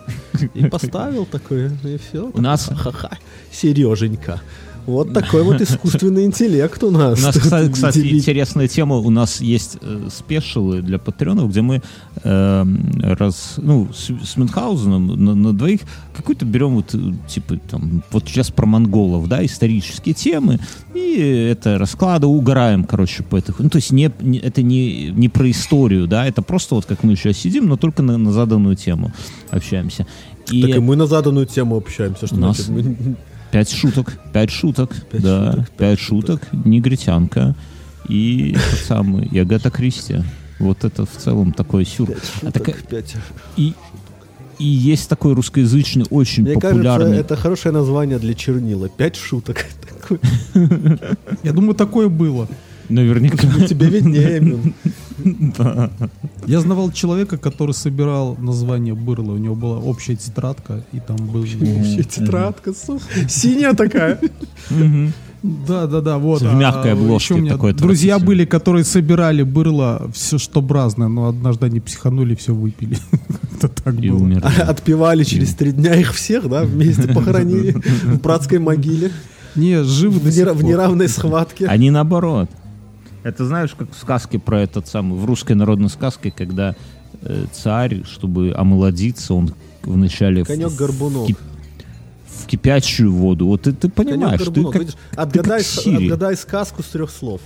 и поставил такое, и все. У нас- Ха-ха, Сереженька. Вот такой вот искусственный интеллект у нас. У нас, кстати, кстати, интересная тема. У нас есть э, спешилы для патреонов, где мы э, раз, ну, с, с Мюнхгаузеном на, на двоих какой-то берем вот, э, типа, там, вот сейчас про монголов, да, исторические темы, и это расклады, угораем, короче, по этих. Ну, то есть не, не- это не, не про историю, да, это просто вот как мы сейчас сидим, но только на, на заданную тему общаемся. И Так и мы на заданную тему общаемся, что нас- значит мы- Пять шуток, пять шуток, Пять да, шуток, пять шуток, негритянка и тот самый, и Агата Кристи. Вот это в целом такой сюр. пять А шуток, такая- пять. и, и есть такой русскоязычный, очень Мне кажется, популярный... это хорошее название для чернила. Пять шуток. Я думаю, такое было. Наверняка. Тебе виднее, Мин. Я знавал человека, который собирал название бырла. У него была общая тетрадка, и там был... Вообще тетрадка, сука. Синяя такая. Да, да, да, вот. В мягкой А, обложке еще такой друзья были, которые собирали бырло, все что разное, но однажды они психанули, все выпили. Это так И было. умер. Отпевали через три дня их всех, да, вместе похоронили в братской могиле. Не, живы В нера- в неравной схватке. Они наоборот. Это знаешь, как в сказке про этот самый, в русской народной сказке, когда э, царь, чтобы омолодиться, он вначале в- Конек-горбунок. в, кип- в кипящую воду. Вот ты, ты понимаешь, ты как, Видишь, ты Отгадай, как с- Сири. отгадай сказку с трех слов.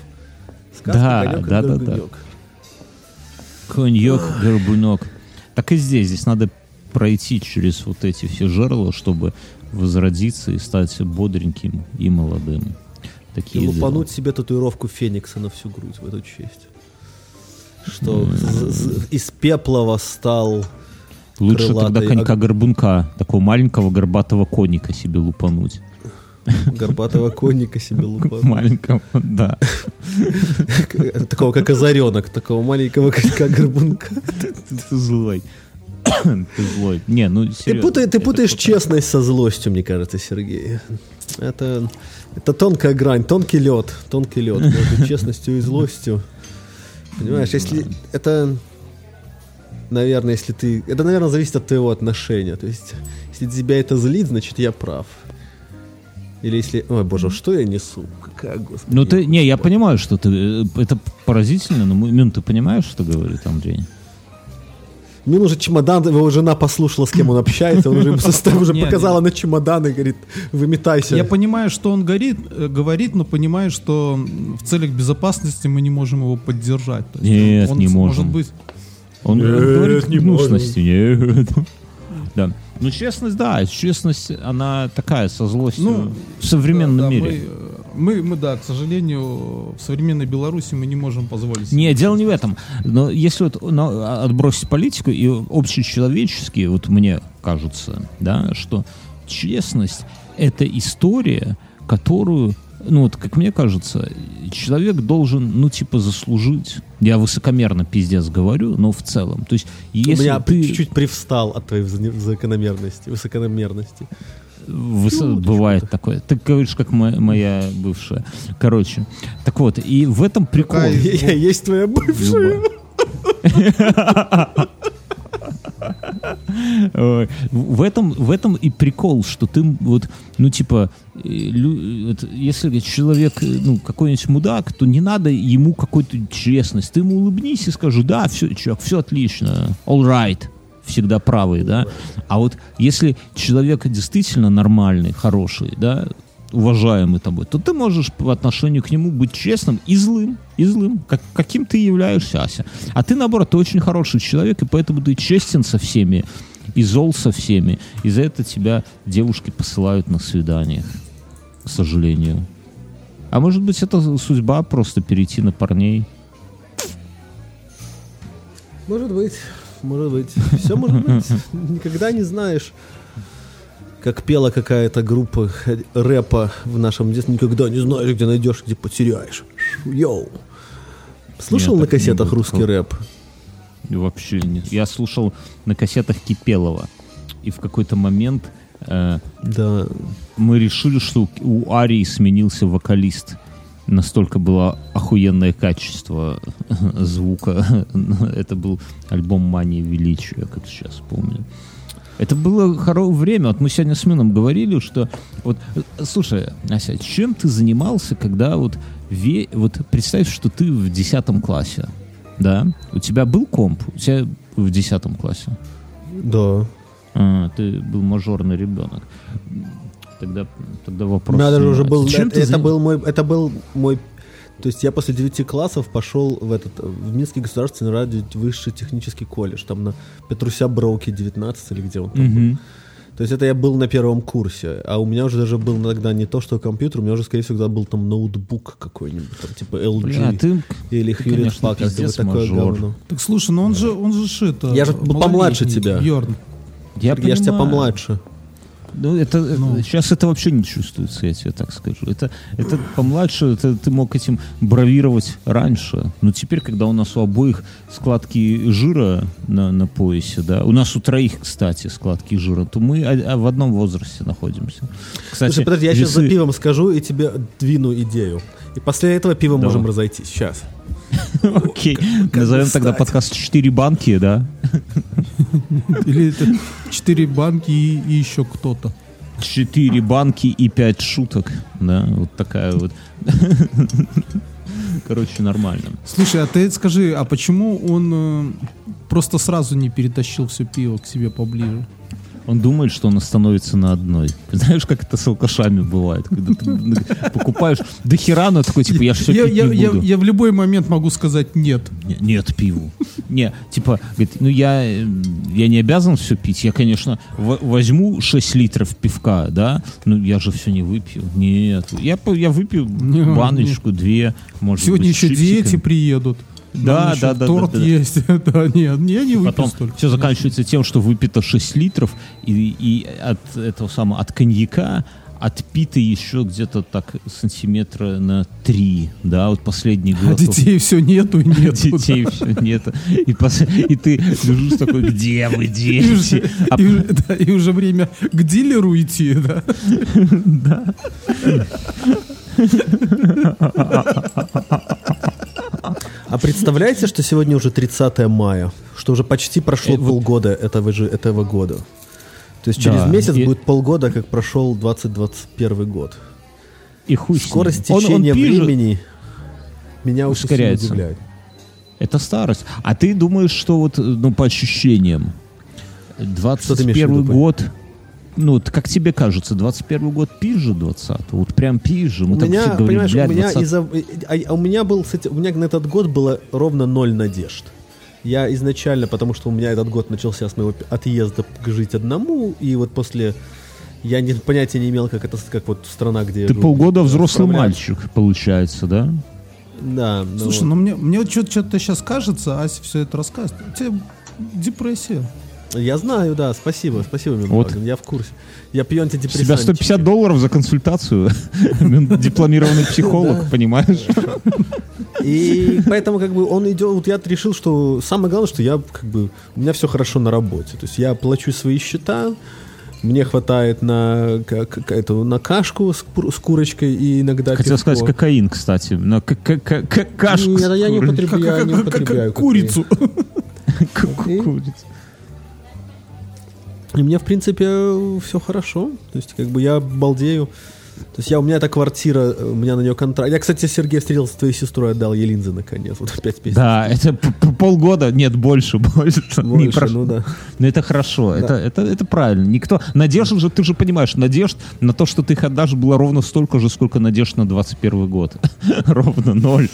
Сказка Да, «Конек да, да, да. горбунок». коньяк, горбунок. Так и здесь, здесь надо пройти через вот эти все жерла, чтобы возродиться и стать бодреньким и молодым. И Такие дела. лупануть себе татуировку Феникса на всю грудь в эту честь. Что з- из пепла восстал Лучше тогда крылатый конька-горбунка, такого маленького горбатого коника себе лупануть. горбатого конника себе лупанул. Маленького, да. Такого, как озаренок, такого маленького, как горбунка. Ты злой. Ты злой. Не, ну серьезно. ты путаешь честность со злостью, мне кажется, Сергей. Это, это тонкая грань, тонкий лед, тонкий лед между честностью и злостью. Понимаешь, если это, наверное, если ты, это, наверное, зависит от твоего отношения. То есть, если тебя это злит, значит, я прав. Или если, ой, боже, что я несу? Какая, господи. Ну ты, не, я понимаю, что ты, э, это поразительно, но Мин, ты понимаешь, что говорит Андрей? Мне уже чемодан, его жена послушала, с кем он общается, он уже, ему состав уже показала на чемодан и говорит, выметайся. Я понимаю, что он горит, э, говорит, но понимаю, что в целях безопасности мы не можем его поддержать. То есть Нет, он не можем. Может быть, Он говорит не гнусности. Нет. Да. Ну, честность, да, честность, она такая, со злостью Ну, в современном да, да, мире. Мы, э, мы, мы, да, к сожалению, в современной Беларуси мы не можем позволить. Не, дело не в этом. Но если вот на- отбросить политику и общечеловеческие, вот мне кажется, да, что честность — это история, которую, ну вот, как мне кажется, человек должен, ну, типа, заслужить. Я высокомерно пиздец говорю, но в целом. То есть, У если меня ты... чуть-чуть привстал от твоей закономерности, высокономерности. Выс- Бывает такое. Ты говоришь, как мо- моя бывшая. Короче. Так вот, и в этом прикол. Какая из- Я есть твоя бывшая. В этом, в этом и прикол, что ты вот, ну, типа, э, если человек, э, ну, какой-нибудь мудак, то не надо ему какой-то честность. Ты ему улыбнись и скажи, да, все, чувак, все отлично, all right, всегда правый, да. А вот если человек действительно нормальный, хороший, да, уважаемый тобой, то ты можешь по отношению к нему быть честным и злым, и злым, как, каким ты являешься, Ася. А ты, наоборот, ты очень хороший человек, и поэтому ты честен со всеми, и зол со всеми. И за это тебя девушки посылают на свидание, к сожалению. А может быть, это судьба просто перейти на парней. Может быть, может быть. Все может быть. Никогда не знаешь. Как пела какая-то группа рэпа в нашем детстве. Никогда не знаешь, где найдешь, где потеряешь. Йоу. Слушал Нет, на кассетах русский такого. рэп? Вообще нет. Я слушал на кассетах Кипелова. И в какой-то момент э, Да. мы решили, что у Арии сменился вокалист. Настолько было охуенное качество звука. Это был альбом «Мания величия», как сейчас помню. Это было хоро время. Вот мы сегодня с Мином говорили, что... Вот, слушай, Ася, чем ты занимался, когда вот... Ве, вот представь, что ты в 10 классе, да? У тебя был комп? У тебя в 10 классе? Да. А, ты был мажорный ребенок. Тогда, тогда У вопрос... меня даже уже был... Чем Это, ты это заним- был мой... Это был мой... То есть я после 9 классов пошел в этот в Минский государственный радио высший технический колледж, там на Петруся Броуке 19 или где он там был. Мгм. То есть это я был на первом курсе, а у меня уже даже был тогда не то, что компьютер, у меня уже, скорее всего, был там ноутбук какой-нибудь, там типа LG Бля, ты... или Hewlett Packard, или пиздец такое говно. Так слушай, ну он же, он же это... Я же был помладше тебя. Йорн. Я, Я ж тебя помладше. Ну, это, Ну. сейчас это вообще не чувствуется, я тебе так скажу. Это, это помладше, это ты мог этим бравировать раньше. Но теперь, когда у нас у обоих складки жира на, на поясе, да, у нас у троих, кстати, складки жира, то мы а- а в одном возрасте находимся. Кстати, Слушай, подожди, я сейчас за весы- пивом скажу и тебе двину идею. И после этого пива можем разойтись. Сейчас. Окей, назовем тогда подкаст «Четыре банки», да? Или это четыре банки и, и еще кто-то. Четыре банки и пять шуток, да, вот такая вот. Короче, нормально. Слушай, а ты скажи, а почему он э, просто сразу не перетащил все пиво к себе поближе? Он думает, что он остановится на одной. Знаешь, как это с алкашами бывает, когда ты покупаешь до хера, но такой, типа, я все я, пить я, не я- буду. я в любой момент могу сказать нет. Не- Нет пиву. Не, типа, говорит, ну я, я не обязан все пить. Я, конечно, возьму 6 литров пивка, да, но я же все не выпью. Нет, я, я выпью баночку, две, может Сегодня быть, еще дети чипсиками. приедут. Да, да, да, Торт да, да. есть. да, нет, я не выпью Потом столько. все заканчивается тем, что выпито 6 литров, и, и от этого самого, от коньяка отпито еще где-то так сантиметра на 3, да, вот последний А глоток. детей все нету и нету. Детей все нет. И, пос- и ты лежишь такой, где вы, И дети? уже, А и уже- да, и уже время к дилеру идти, да? А представляете, что сегодня уже 30 мая? Что уже почти прошло Э, вот- полгода этого же этого года. То есть через Да, месяц и- будет полгода, как прошел 2021 год. И хуй. Скорость Он- он течения пижет, времени меня очень ускоряется. удивляет. Это старость. А ты думаешь, что вот, ну, по ощущениям, Что ты имеешь в 21 виду, Пань? год, ну, вот как тебе кажется, 21 год пизже 20 Вот прям пизже. Мы у так меня, все говорим, понимаешь, «Бля, у меня 20». из-за, а, а у меня был, кстати, у меня на этот год было ровно ноль надежд. Я изначально, потому что у меня этот год начался с моего отъезда к жить одному, и вот после я не, понятия не имел, как это, как вот страна, где Ты живу, полгода взрослый справляется. мальчик, получается, да? Да. ну Слушай, вот. ну мне, мне вот что-то сейчас кажется, Ася все это рассказывает. У тебя депрессия. Я знаю, да, спасибо, спасибо, Вот. Минваген, я в курсе. Я пью Себя антидепрессантики. 150 долларов за консультацию. Дипломированный психолог, понимаешь? И поэтому как бы он идет, вот я решил, что самое главное, что я как бы, у меня все хорошо на работе. То есть я плачу свои счета, мне хватает на, к- к- эту, на кашку с, кур- с курочкой и иногда Хотел пивко. сказать кокаин, кстати. Но к- к- к- кашку Нет, я не употребляю, Как- как- как курицу. Ку- ку- курицу. И мне, в принципе, все хорошо. То есть, как бы я балдею. То есть я, у меня эта квартира, э, у меня на нее контракт. Я, кстати, Сергей встретился с твоей сестрой, отдал ей линзы наконец. Вот опять песня. Да, это полгода, нет, больше, больше. Не Больше, прошло. ну да. Но это хорошо, это, это, это правильно. Никто, надежд же, ты же понимаешь, надежд на то, что ты их отдашь, было ровно столько же, сколько надежд на 21 год. Ровно ноль.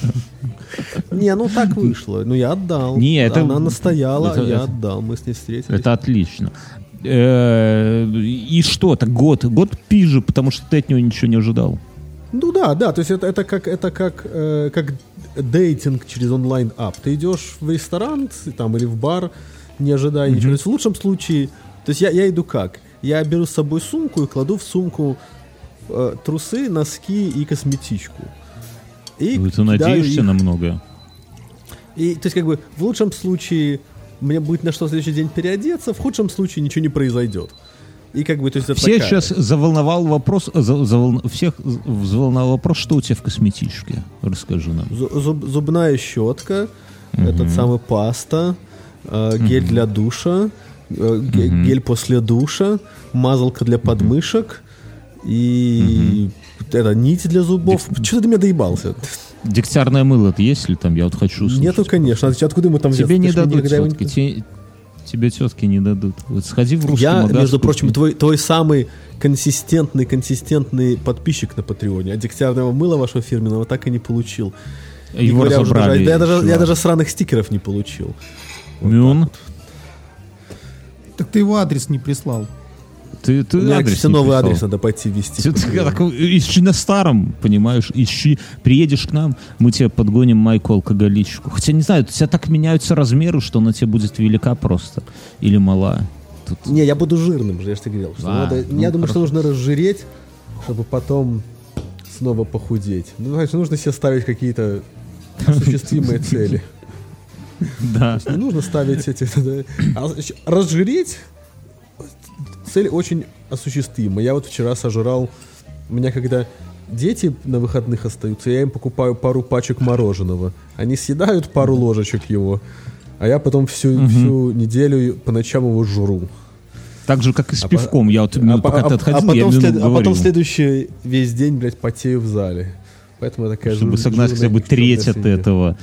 Не, ну так вышло. Ну я отдал. Не, это- Она настояла, это- я это- отдал. Мы с ней встретились. Это отлично. Э, И что, так год, год пизже, потому что ты от него ничего не ожидал. Ну да, да, то есть это, это как, это как, э, как дейтинг через онлайн-ап. Ты идешь в ресторан там, или в бар, не ожидая ничего. То есть в лучшем случае, то есть я, я иду как? Я беру с собой сумку и кладу в сумку э, трусы, носки и косметичку. И Ты надеешься их. на многое. И, то есть, как бы, в лучшем случае мне будет на что в следующий день переодеться, в худшем случае ничего не произойдет. И как бы, то есть, это Всех такая- сейчас заволновал вопрос, за- заволн- всех взволновал вопрос, что у тебя в косметичке? Расскажи нам. Зу- зуб- зубная щетка, этот самый паста, э, гель для душа, э, ге- гель после душа, мазалка для подмышек и это нить для зубов. Что ты до меня доебался? Дегтярное мыло это есть ли там? Я вот хочу услышать. Нету, конечно. А Откуда мы там? Тебе не дадут тетки. Те- Тебе тетки не дадут. Вот сходи в русский Я, магаз, между купи. прочим, твой, твой самый консистентный, консистентный подписчик на Патреоне. А дегтярного мыла вашего фирменного так и не получил. Не Его говоря уже разобрали. даже- да я, даже, я даже сраных стикеров не получил. Мюн, Так ты его адрес не прислал. Ты, ты У меня, адрес кстати, новый прислал. адрес надо пойти ввести. Ты- ты так, ищи на старом, понимаешь, ищи. Приедешь к нам, мы тебе подгоним майку алкоголичку. Хотя, не знаю, у тебя так меняются размеры, что она тебе будет велика просто. Или мала. Тут Не, я буду жирным же, я же тебе говорил. Что А, надо- ну, я думаю, что хорошо. нужно разжиреть, чтобы потом снова похудеть. Ну, знаешь, нужно себе ставить какие-то осуществимые цели. Да. Не нужно ставить эти... А разжиреть цель очень осуществима. Я вот вчера сожрал... У меня когда дети на выходных остаются, я им покупаю пару пачек мороженого. Они съедают пару ложечек его, а я потом всю, всю неделю по ночам его жру. Так же, как и с А по- пивком. Я вот, ну, по- пока ты а отходил, потом, я след- а потом следующий весь день, блядь, потею в зале. Поэтому я такая чтобы жир- согнать хотя бы треть от этого.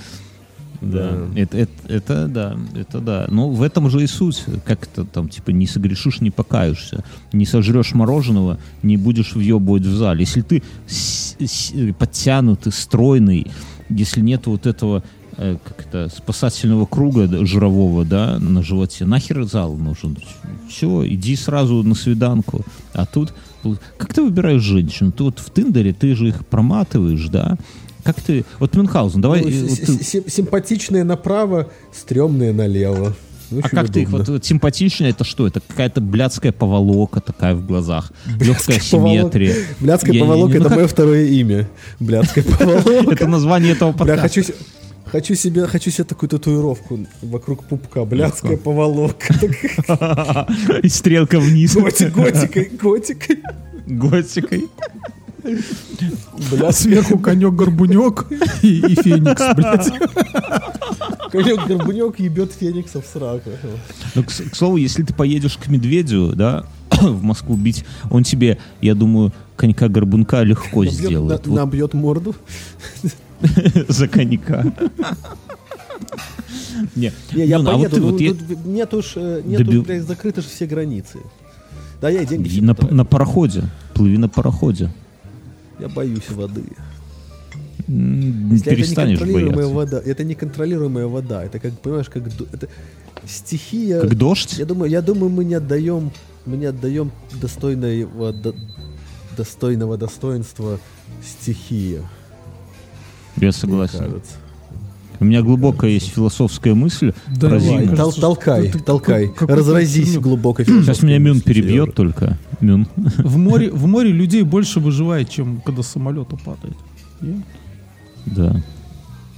Да. Это, это, это да, это да. Ну, в этом же и суть. Как это там, типа, не согрешишь, не покаешься. Не сожрешь мороженого, не будешь въебывать в зале. Если ты с- с- подтянутый, стройный, если нет вот этого э, как это, спасательного круга жирового, да, на животе, нахер зал нужен? Все, иди сразу на свиданку. А тут, как ты выбираешь женщину? Ты вот в Тиндере, ты же их проматываешь, да? Как ты... Вот Мюнхгаузен, давай... Ну, э, вот ты- сим- симпатичные направо, стрёмные налево. а Очень как ты их... Вот, удобно. вот симпатичная, это что? Это какая-то блядская поволока такая в глазах. Легкая поволока. симметрия. Блядская Я- я- поволока ну это как- мое второе имя. Блядская поволока. Это название этого Бля, подкаста. хочу, се- хочу себе, хочу себе такую татуировку вокруг пупка. Блядская поволока. И стрелка вниз. готи- Готикой, готикой. Готикой. А сверху конек-горбунек и, и феникс, блядь. Конек горбунек ебет феникса в сраку. Ну, к, к слову, если ты поедешь к медведю, да, в Москву бить, он тебе, я думаю, конька-горбунка легко Набьет- сделает. на- Вот Набьет морду. за конька. Не, Не, я Мюн, а вот поеду, ну, вот нет уж, э, нет Доби- уж, блядь, закрыты же все границы. Да, я деньги на пароходе. Плыви на пароходе. Я боюсь воды. Если это перестанешь неконтролируемая бояться. вода, это неконтролируемая вода, это как, понимаешь, как это стихия. Как дождь? Я думаю, я думаю, мы не отдаем, мы не отдаем достойного, до- достойного достоинства стихии. Я мне согласен. кажется. У меня глубокая есть философская мысль. Да, про мне зиму. кажется, Тол- толкай, ты- толкай, какой- какой-то разразись херню. глубокой Сейчас меня Мюн перебьет Сережа. только. Мюн. В море, в море людей больше выживает, чем когда с самолета падает. Я- Да.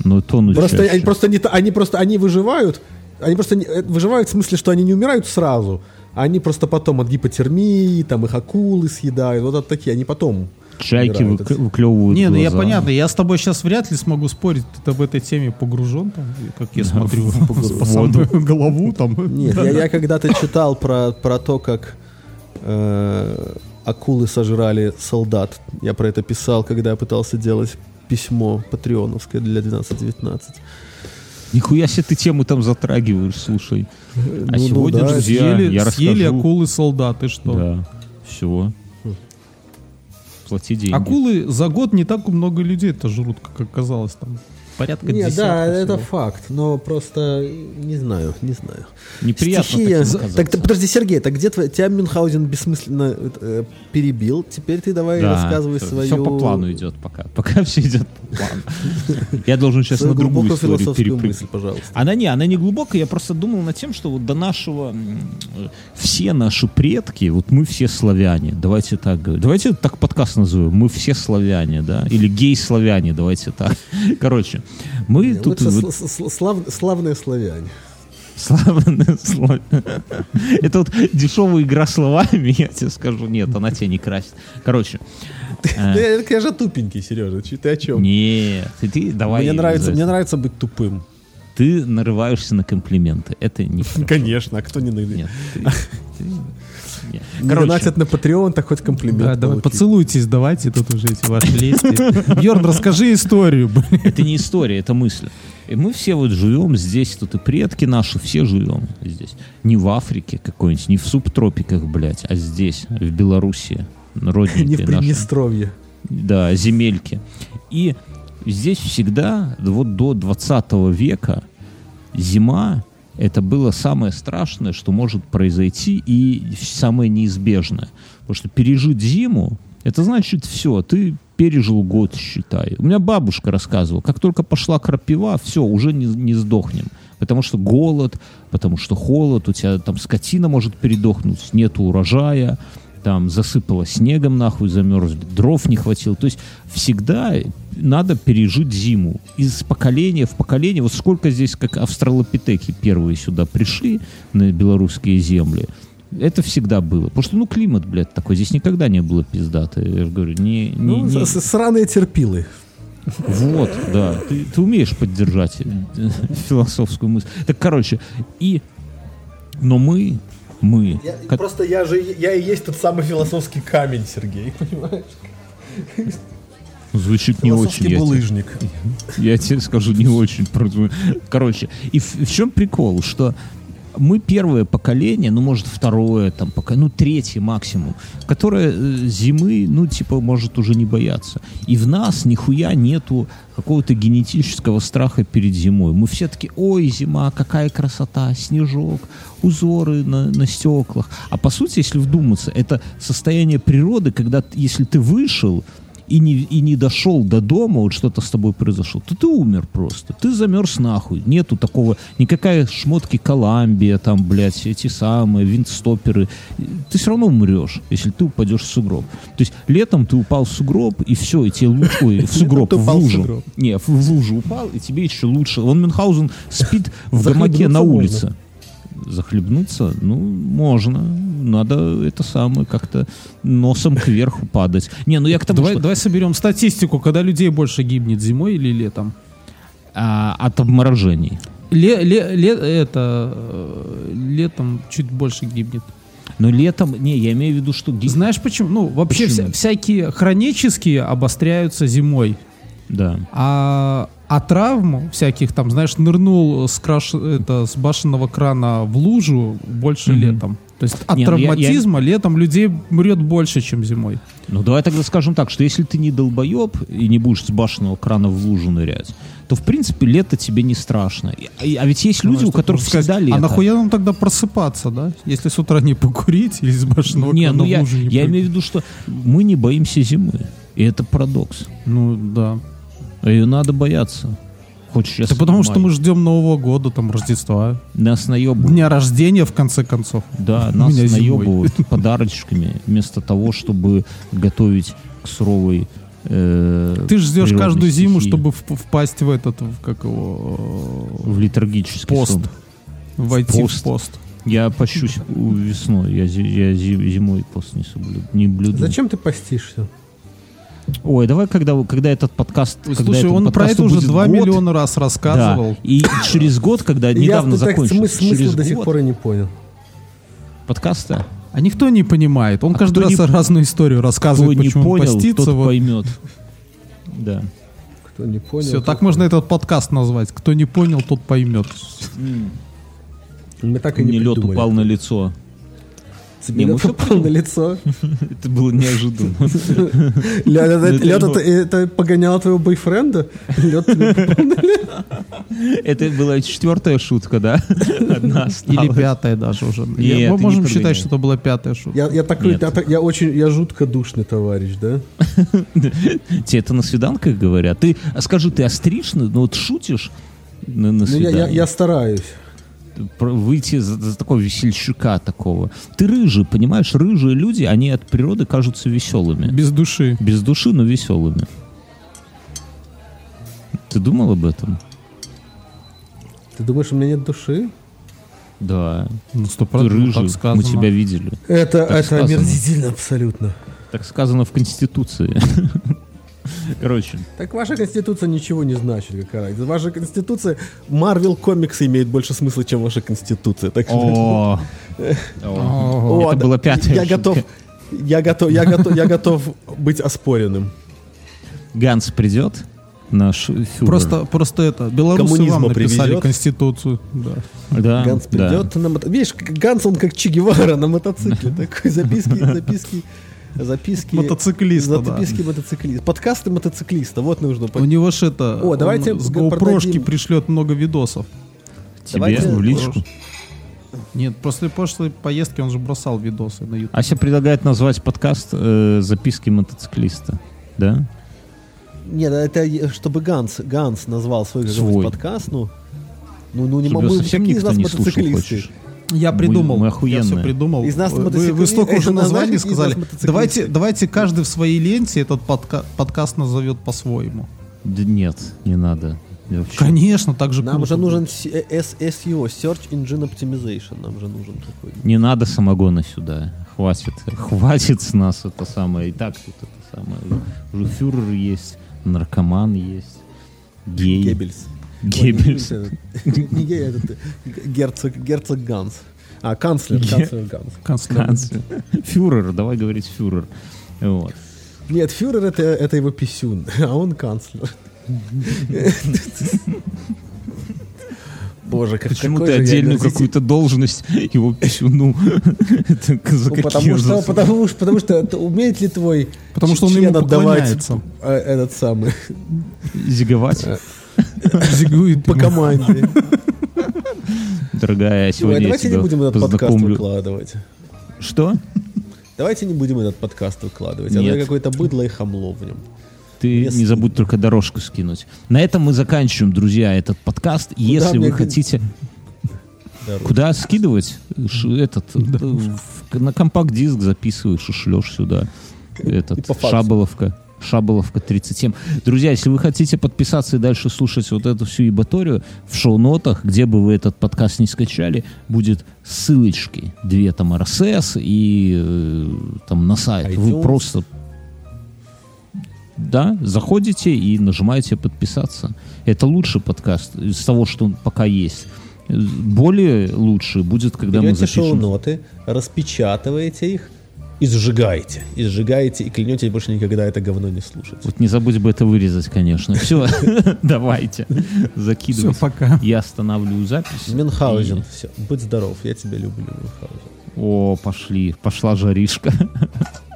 Но тонущая. Просто они просто не, они просто они выживают, они просто не- э, выживают в смысле, что они не умирают сразу, а они просто потом от гипотермии, там их акулы съедают, вот от такие, они потом. Чайки вык- выклевывают Не, ну я понятно, я с тобой сейчас вряд ли смогу спорить, ты в этой теме погружен, там, как я смотрю по, самую голову, там. Нет, я, когда-то читал про, про то, как э, акулы сожрали солдат. Я про это писал, когда я пытался делать письмо патреоновское для 12-19. Нихуя себе ты тему там затрагиваешь, слушай. А ну сегодня, да, друзья, съели, я съели расскажу... акулы солдаты, что? Да, все. Плати деньги. Акулы за год не так много людей это жрут, как оказалось там. Порядка Не, десятка да, это всего. факт, но просто не знаю, не знаю. Неприятно Стихия. Так, ты- подожди, Сергей, так где твой, тебя Мюнхгаузен бессмысленно э, перебил? Теперь ты давай рассказывай свою... Все по плану идет пока. Пока все идет по плану. Я должен сейчас на другую историю перепрыгнуть. мысль, пожалуйста. Она не, она не глубокая, я просто думал над тем, что вот до нашего, все наши предки, вот мы все славяне, давайте так говорить. Давайте так подкаст назовем, мы все славяне, да, или гей-славяне, давайте так. Короче, мы тут Лучше вот сл- сл- слав- славные славяне. славные славяне. Это вот дешевая игра словами, я тебе скажу, нет, она тебя не красит. Короче, Да я, же тупенький, Сережа, ты о чем? нет, ты, давай. мне, нравится, мне нравится быть тупым. Ты нарываешься на комплименты, это не Конечно, а кто не нагнет? Нет, ты- ты- нет. Не Короче, донатят на Patreon, так хоть комплимент Да, давай, поцелуйтесь, давайте тут уже эти ваши лести. Бьерн, расскажи историю, блин. это не история, это мысль. И мы все вот живем здесь, тут и предки наши, все живем здесь. Не в Африке какой-нибудь, не в субтропиках, блядь, а здесь, в Белоруссии. Не в. Приднестровье. Да, земельки. И здесь всегда, вот до 20 века, зима это было самое страшное, что может произойти, и самое неизбежное. Потому что пережить зиму, это значит все, ты пережил год, считай. У меня бабушка рассказывала, как только пошла крапива, все, уже не, не сдохнем. Потому что голод, потому что холод, у тебя там скотина может передохнуть, нету урожая, там засыпало снегом нахуй, замерз, дров не хватило. То есть всегда надо пережить зиму. Из поколения в поколение, вот сколько здесь, как австралопитеки первые сюда пришли на белорусские земли, это всегда было. Потому что, ну, климат, блядь, такой. Здесь никогда не было пиздатый. Я же говорю, не... не- Ну, не- сраные терпилы. вот, да. Ты, ты умеешь поддержать э, философскую мысль. Так, короче, и... Но мы, мы... ко- Просто я же, я и есть тот самый философский камень, Сергей, понимаешь? Звучит не очень. Я тебе- булыжник. Я тебе скажу, не очень. Короче, и в, в чем прикол, что мы первое поколение, ну, может, второе, там, пока, ну, третье максимум, которое э, зимы, ну, типа, может уже не бояться. И в нас нихуя нету какого-то генетического страха перед зимой. Мы все таки ой, зима, какая красота, снежок, узоры на, на стеклах. А по сути, если вдуматься, это состояние природы, когда, если ты вышел, и не, и не дошел до дома, вот что-то с тобой произошло, то ты умер просто. Ты замерз нахуй. Нету такого, никакая шмотки Коламбия, там, блядь, эти самые, винтстоперы. Ты все равно умрешь, если ты упадешь в сугроб. То есть летом ты упал в сугроб, и все, и тебе лучше, в сугроб, в лужу. Не, в, лужу упал, и тебе еще лучше. Он Мюнхгаузен спит в гамаке на улице. Захлебнуться? Ну, можно. Надо это самое как-то носом кверху падать. Не, ну я к тому, Давай, что- давай соберем статистику, когда людей больше гибнет зимой или летом. А, от обморожений. Ле, ле- ле- это э, летом чуть больше гибнет. Но летом, не, я имею в виду, что Знаешь почему? Ну, вообще Почему? вся- всякие хронические обостряются зимой. Да. А, а травм всяких там, знаешь, нырнул с, краш... это, с башенного крана в лужу больше Мгм. летом. То есть от Не, ну я- я- травматизма летом людей мрет больше, чем зимой. Ну давай тогда скажем так, что если ты не долбоеб и не будешь с башенного крана в лужу нырять, то в принципе лето тебе не страшно. И- А, ведь есть люди, у которых сказать, всегда лето. А нахуя нам тогда просыпаться, да? Если с утра не покурить или с башенного Не, крана ну в я, лужу не я прыгнуть? имею в виду, что мы не боимся зимы. И это парадокс. Ну, да. Ее надо бояться. Хочешь сейчас Это потому что мы ждем Нового года, там, Рождества, Нас наебывают. дня рождения, в конце концов. Да, нас меня зимой. наебывают подарочками, вместо того, чтобы готовить к суровой э, Ты ждешь каждую зиму, стихии. чтобы в- впасть в этот, в как его, в литургический пост. сон. войти Пост. в пост. Я пощусь весной, я, я зи- зимой пост не, соблюду, не блюду. Зачем ты постишься? Ой, давай, когда, когда этот подкаст... когда Слушай, этому он про это уже будет 2 год, миллиона раз рассказывал. Да, и через год, когда недавно я закончился, смы- смысла через до сих год пор и не понял. подкаста, А никто не понимает. Он А каждый раз не- разную историю рассказывает, не почему он понял, постится. тот вот. поймет. Да. Кто не понял. Все, так можно этот подкаст назвать. Кто не понял, тот поймет. Мы так и не Мне лед упал на лицо. Тебе Не, мы лед всё упал на лицо. Это было неожиданно. Лед, это, погоняло твоего бойфренда? Лед попал? Это была четвертая шутка, да? Одна Или пятая даже уже. Мы можем считать, что это была пятая шутка. Я, такой, я, очень, я жутко душный товарищ, да? Тебе это на свиданках говорят? Ты, а скажи, ты острижный? Ну вот шутишь на, Ну, свидании? я стараюсь. Выйти за, за такого весельщика такого. Ты рыжий, понимаешь? Рыжие люди, они от природы кажутся веселыми. Без души. Без души, но веселыми. Ты думал об этом? Ты думаешь, у меня нет души? Да. Ну, сто Ты процентов рыжий, так мы тебя видели. Это, Так это сказано. омерзительно абсолютно. Так сказано в Конституции. Короче, Так ваша конституция ничего не значит, какая. Ваша конституция, Марвел комиксы имеют больше смысла, чем ваша конституция. Так что... это да, была пятая Я готов, я готов, я готов, я готов быть оспоренным. Ганс придет, наш фюрер. Просто, просто это, белорусы Коммунизма вам написали привезет. конституцию. Да. да, Ганс да. придет на мото... Видишь, Ганс, он как Че Гевара на мотоцикле. Такой записки, записки, записки. Мотоциклиста, да. Записки мотоциклиста. Подкасты мотоциклиста. Вот нужно. У него ж это... О, давайте с продадим- пришлет много видосов. Тебе в личку. Нет, после прошлой поездки он же бросал видосы на YouTube. Ася предлагает назвать подкаст э, «Записки мотоциклиста». Да? Нет, это е- чтобы Ганс, Ганс назвал свой Свой. подкаст, ну, ну, ну не могу. совсем никто не слушал, хочешь? Я Мы- придумал. мы я все охуенные. придумал. Из нас вы, мотоциклисты- вы столько уже названий сказали. Давайте, давайте каждый в своей ленте этот подка- подкаст назовет по-своему. Да нет, не надо. Вообще- Конечно, так же Нам круто же нужен с- э, SEO, Search Engine Optimization. Нам же нужен такой. Не надо самогона сюда. Хватит. Хватит с нас это самое. И так тут это самое. Уже фюрер есть, наркоман есть, гей. Геббельс. Геббельс. Не а этот э, герцог, герцог Ганс. А, канцлер, канцлер Ганс. Канцлер. Фюрер, давай говорить фюрер. Вот. Нет, фюрер это, это его писюн, а он канцлер. Боже, как Почему ты отдельную какую-то должность его писюну? Ну, потому, что, потому, что, потому что это умеет ли твой Потому что он ему отдавать э, этот самый Зиговать? Зигует по команде. Дорогая, Ой, сегодня я давайте не будем этот подкаст выкладывать. Что? Давайте не будем этот подкаст выкладывать. Оно Нет. какое-то быдло и хамло в нем. Ты Мне не забудь только дорожку скинуть. На этом мы заканчиваем, друзья, этот подкаст. Если мне вы хотите... Дорожку. Куда скидывать? Ш- Этот, э, на компакт-диск записываешь и шлешь сюда. Этот, И. Шаболовка. Шаболовка 37. Друзья, если вы хотите подписаться и дальше слушать вот эту всю ебаторию, в шоу-нотах, где бы вы этот подкаст не скачали, будет ссылочки. Две там RSS и э, там на сайт. Вы iTunes. просто да, заходите и нажимаете подписаться. Это лучший подкаст из того, что пока есть. Более лучший будет, когда мы Берете запишем. шоу-ноты, распечатываете их и сжигаете. И сжигаете, и клянете больше никогда это говно не слушать. Вот не забудь бы это вырезать, конечно. Все, давайте, Все, закидывайте. пока. Я останавливаю запись. Мюнхгаузен, И- все, будь здоров, я тебя люблю, Мюнхгаузен. О, пошли, пошла жаришка.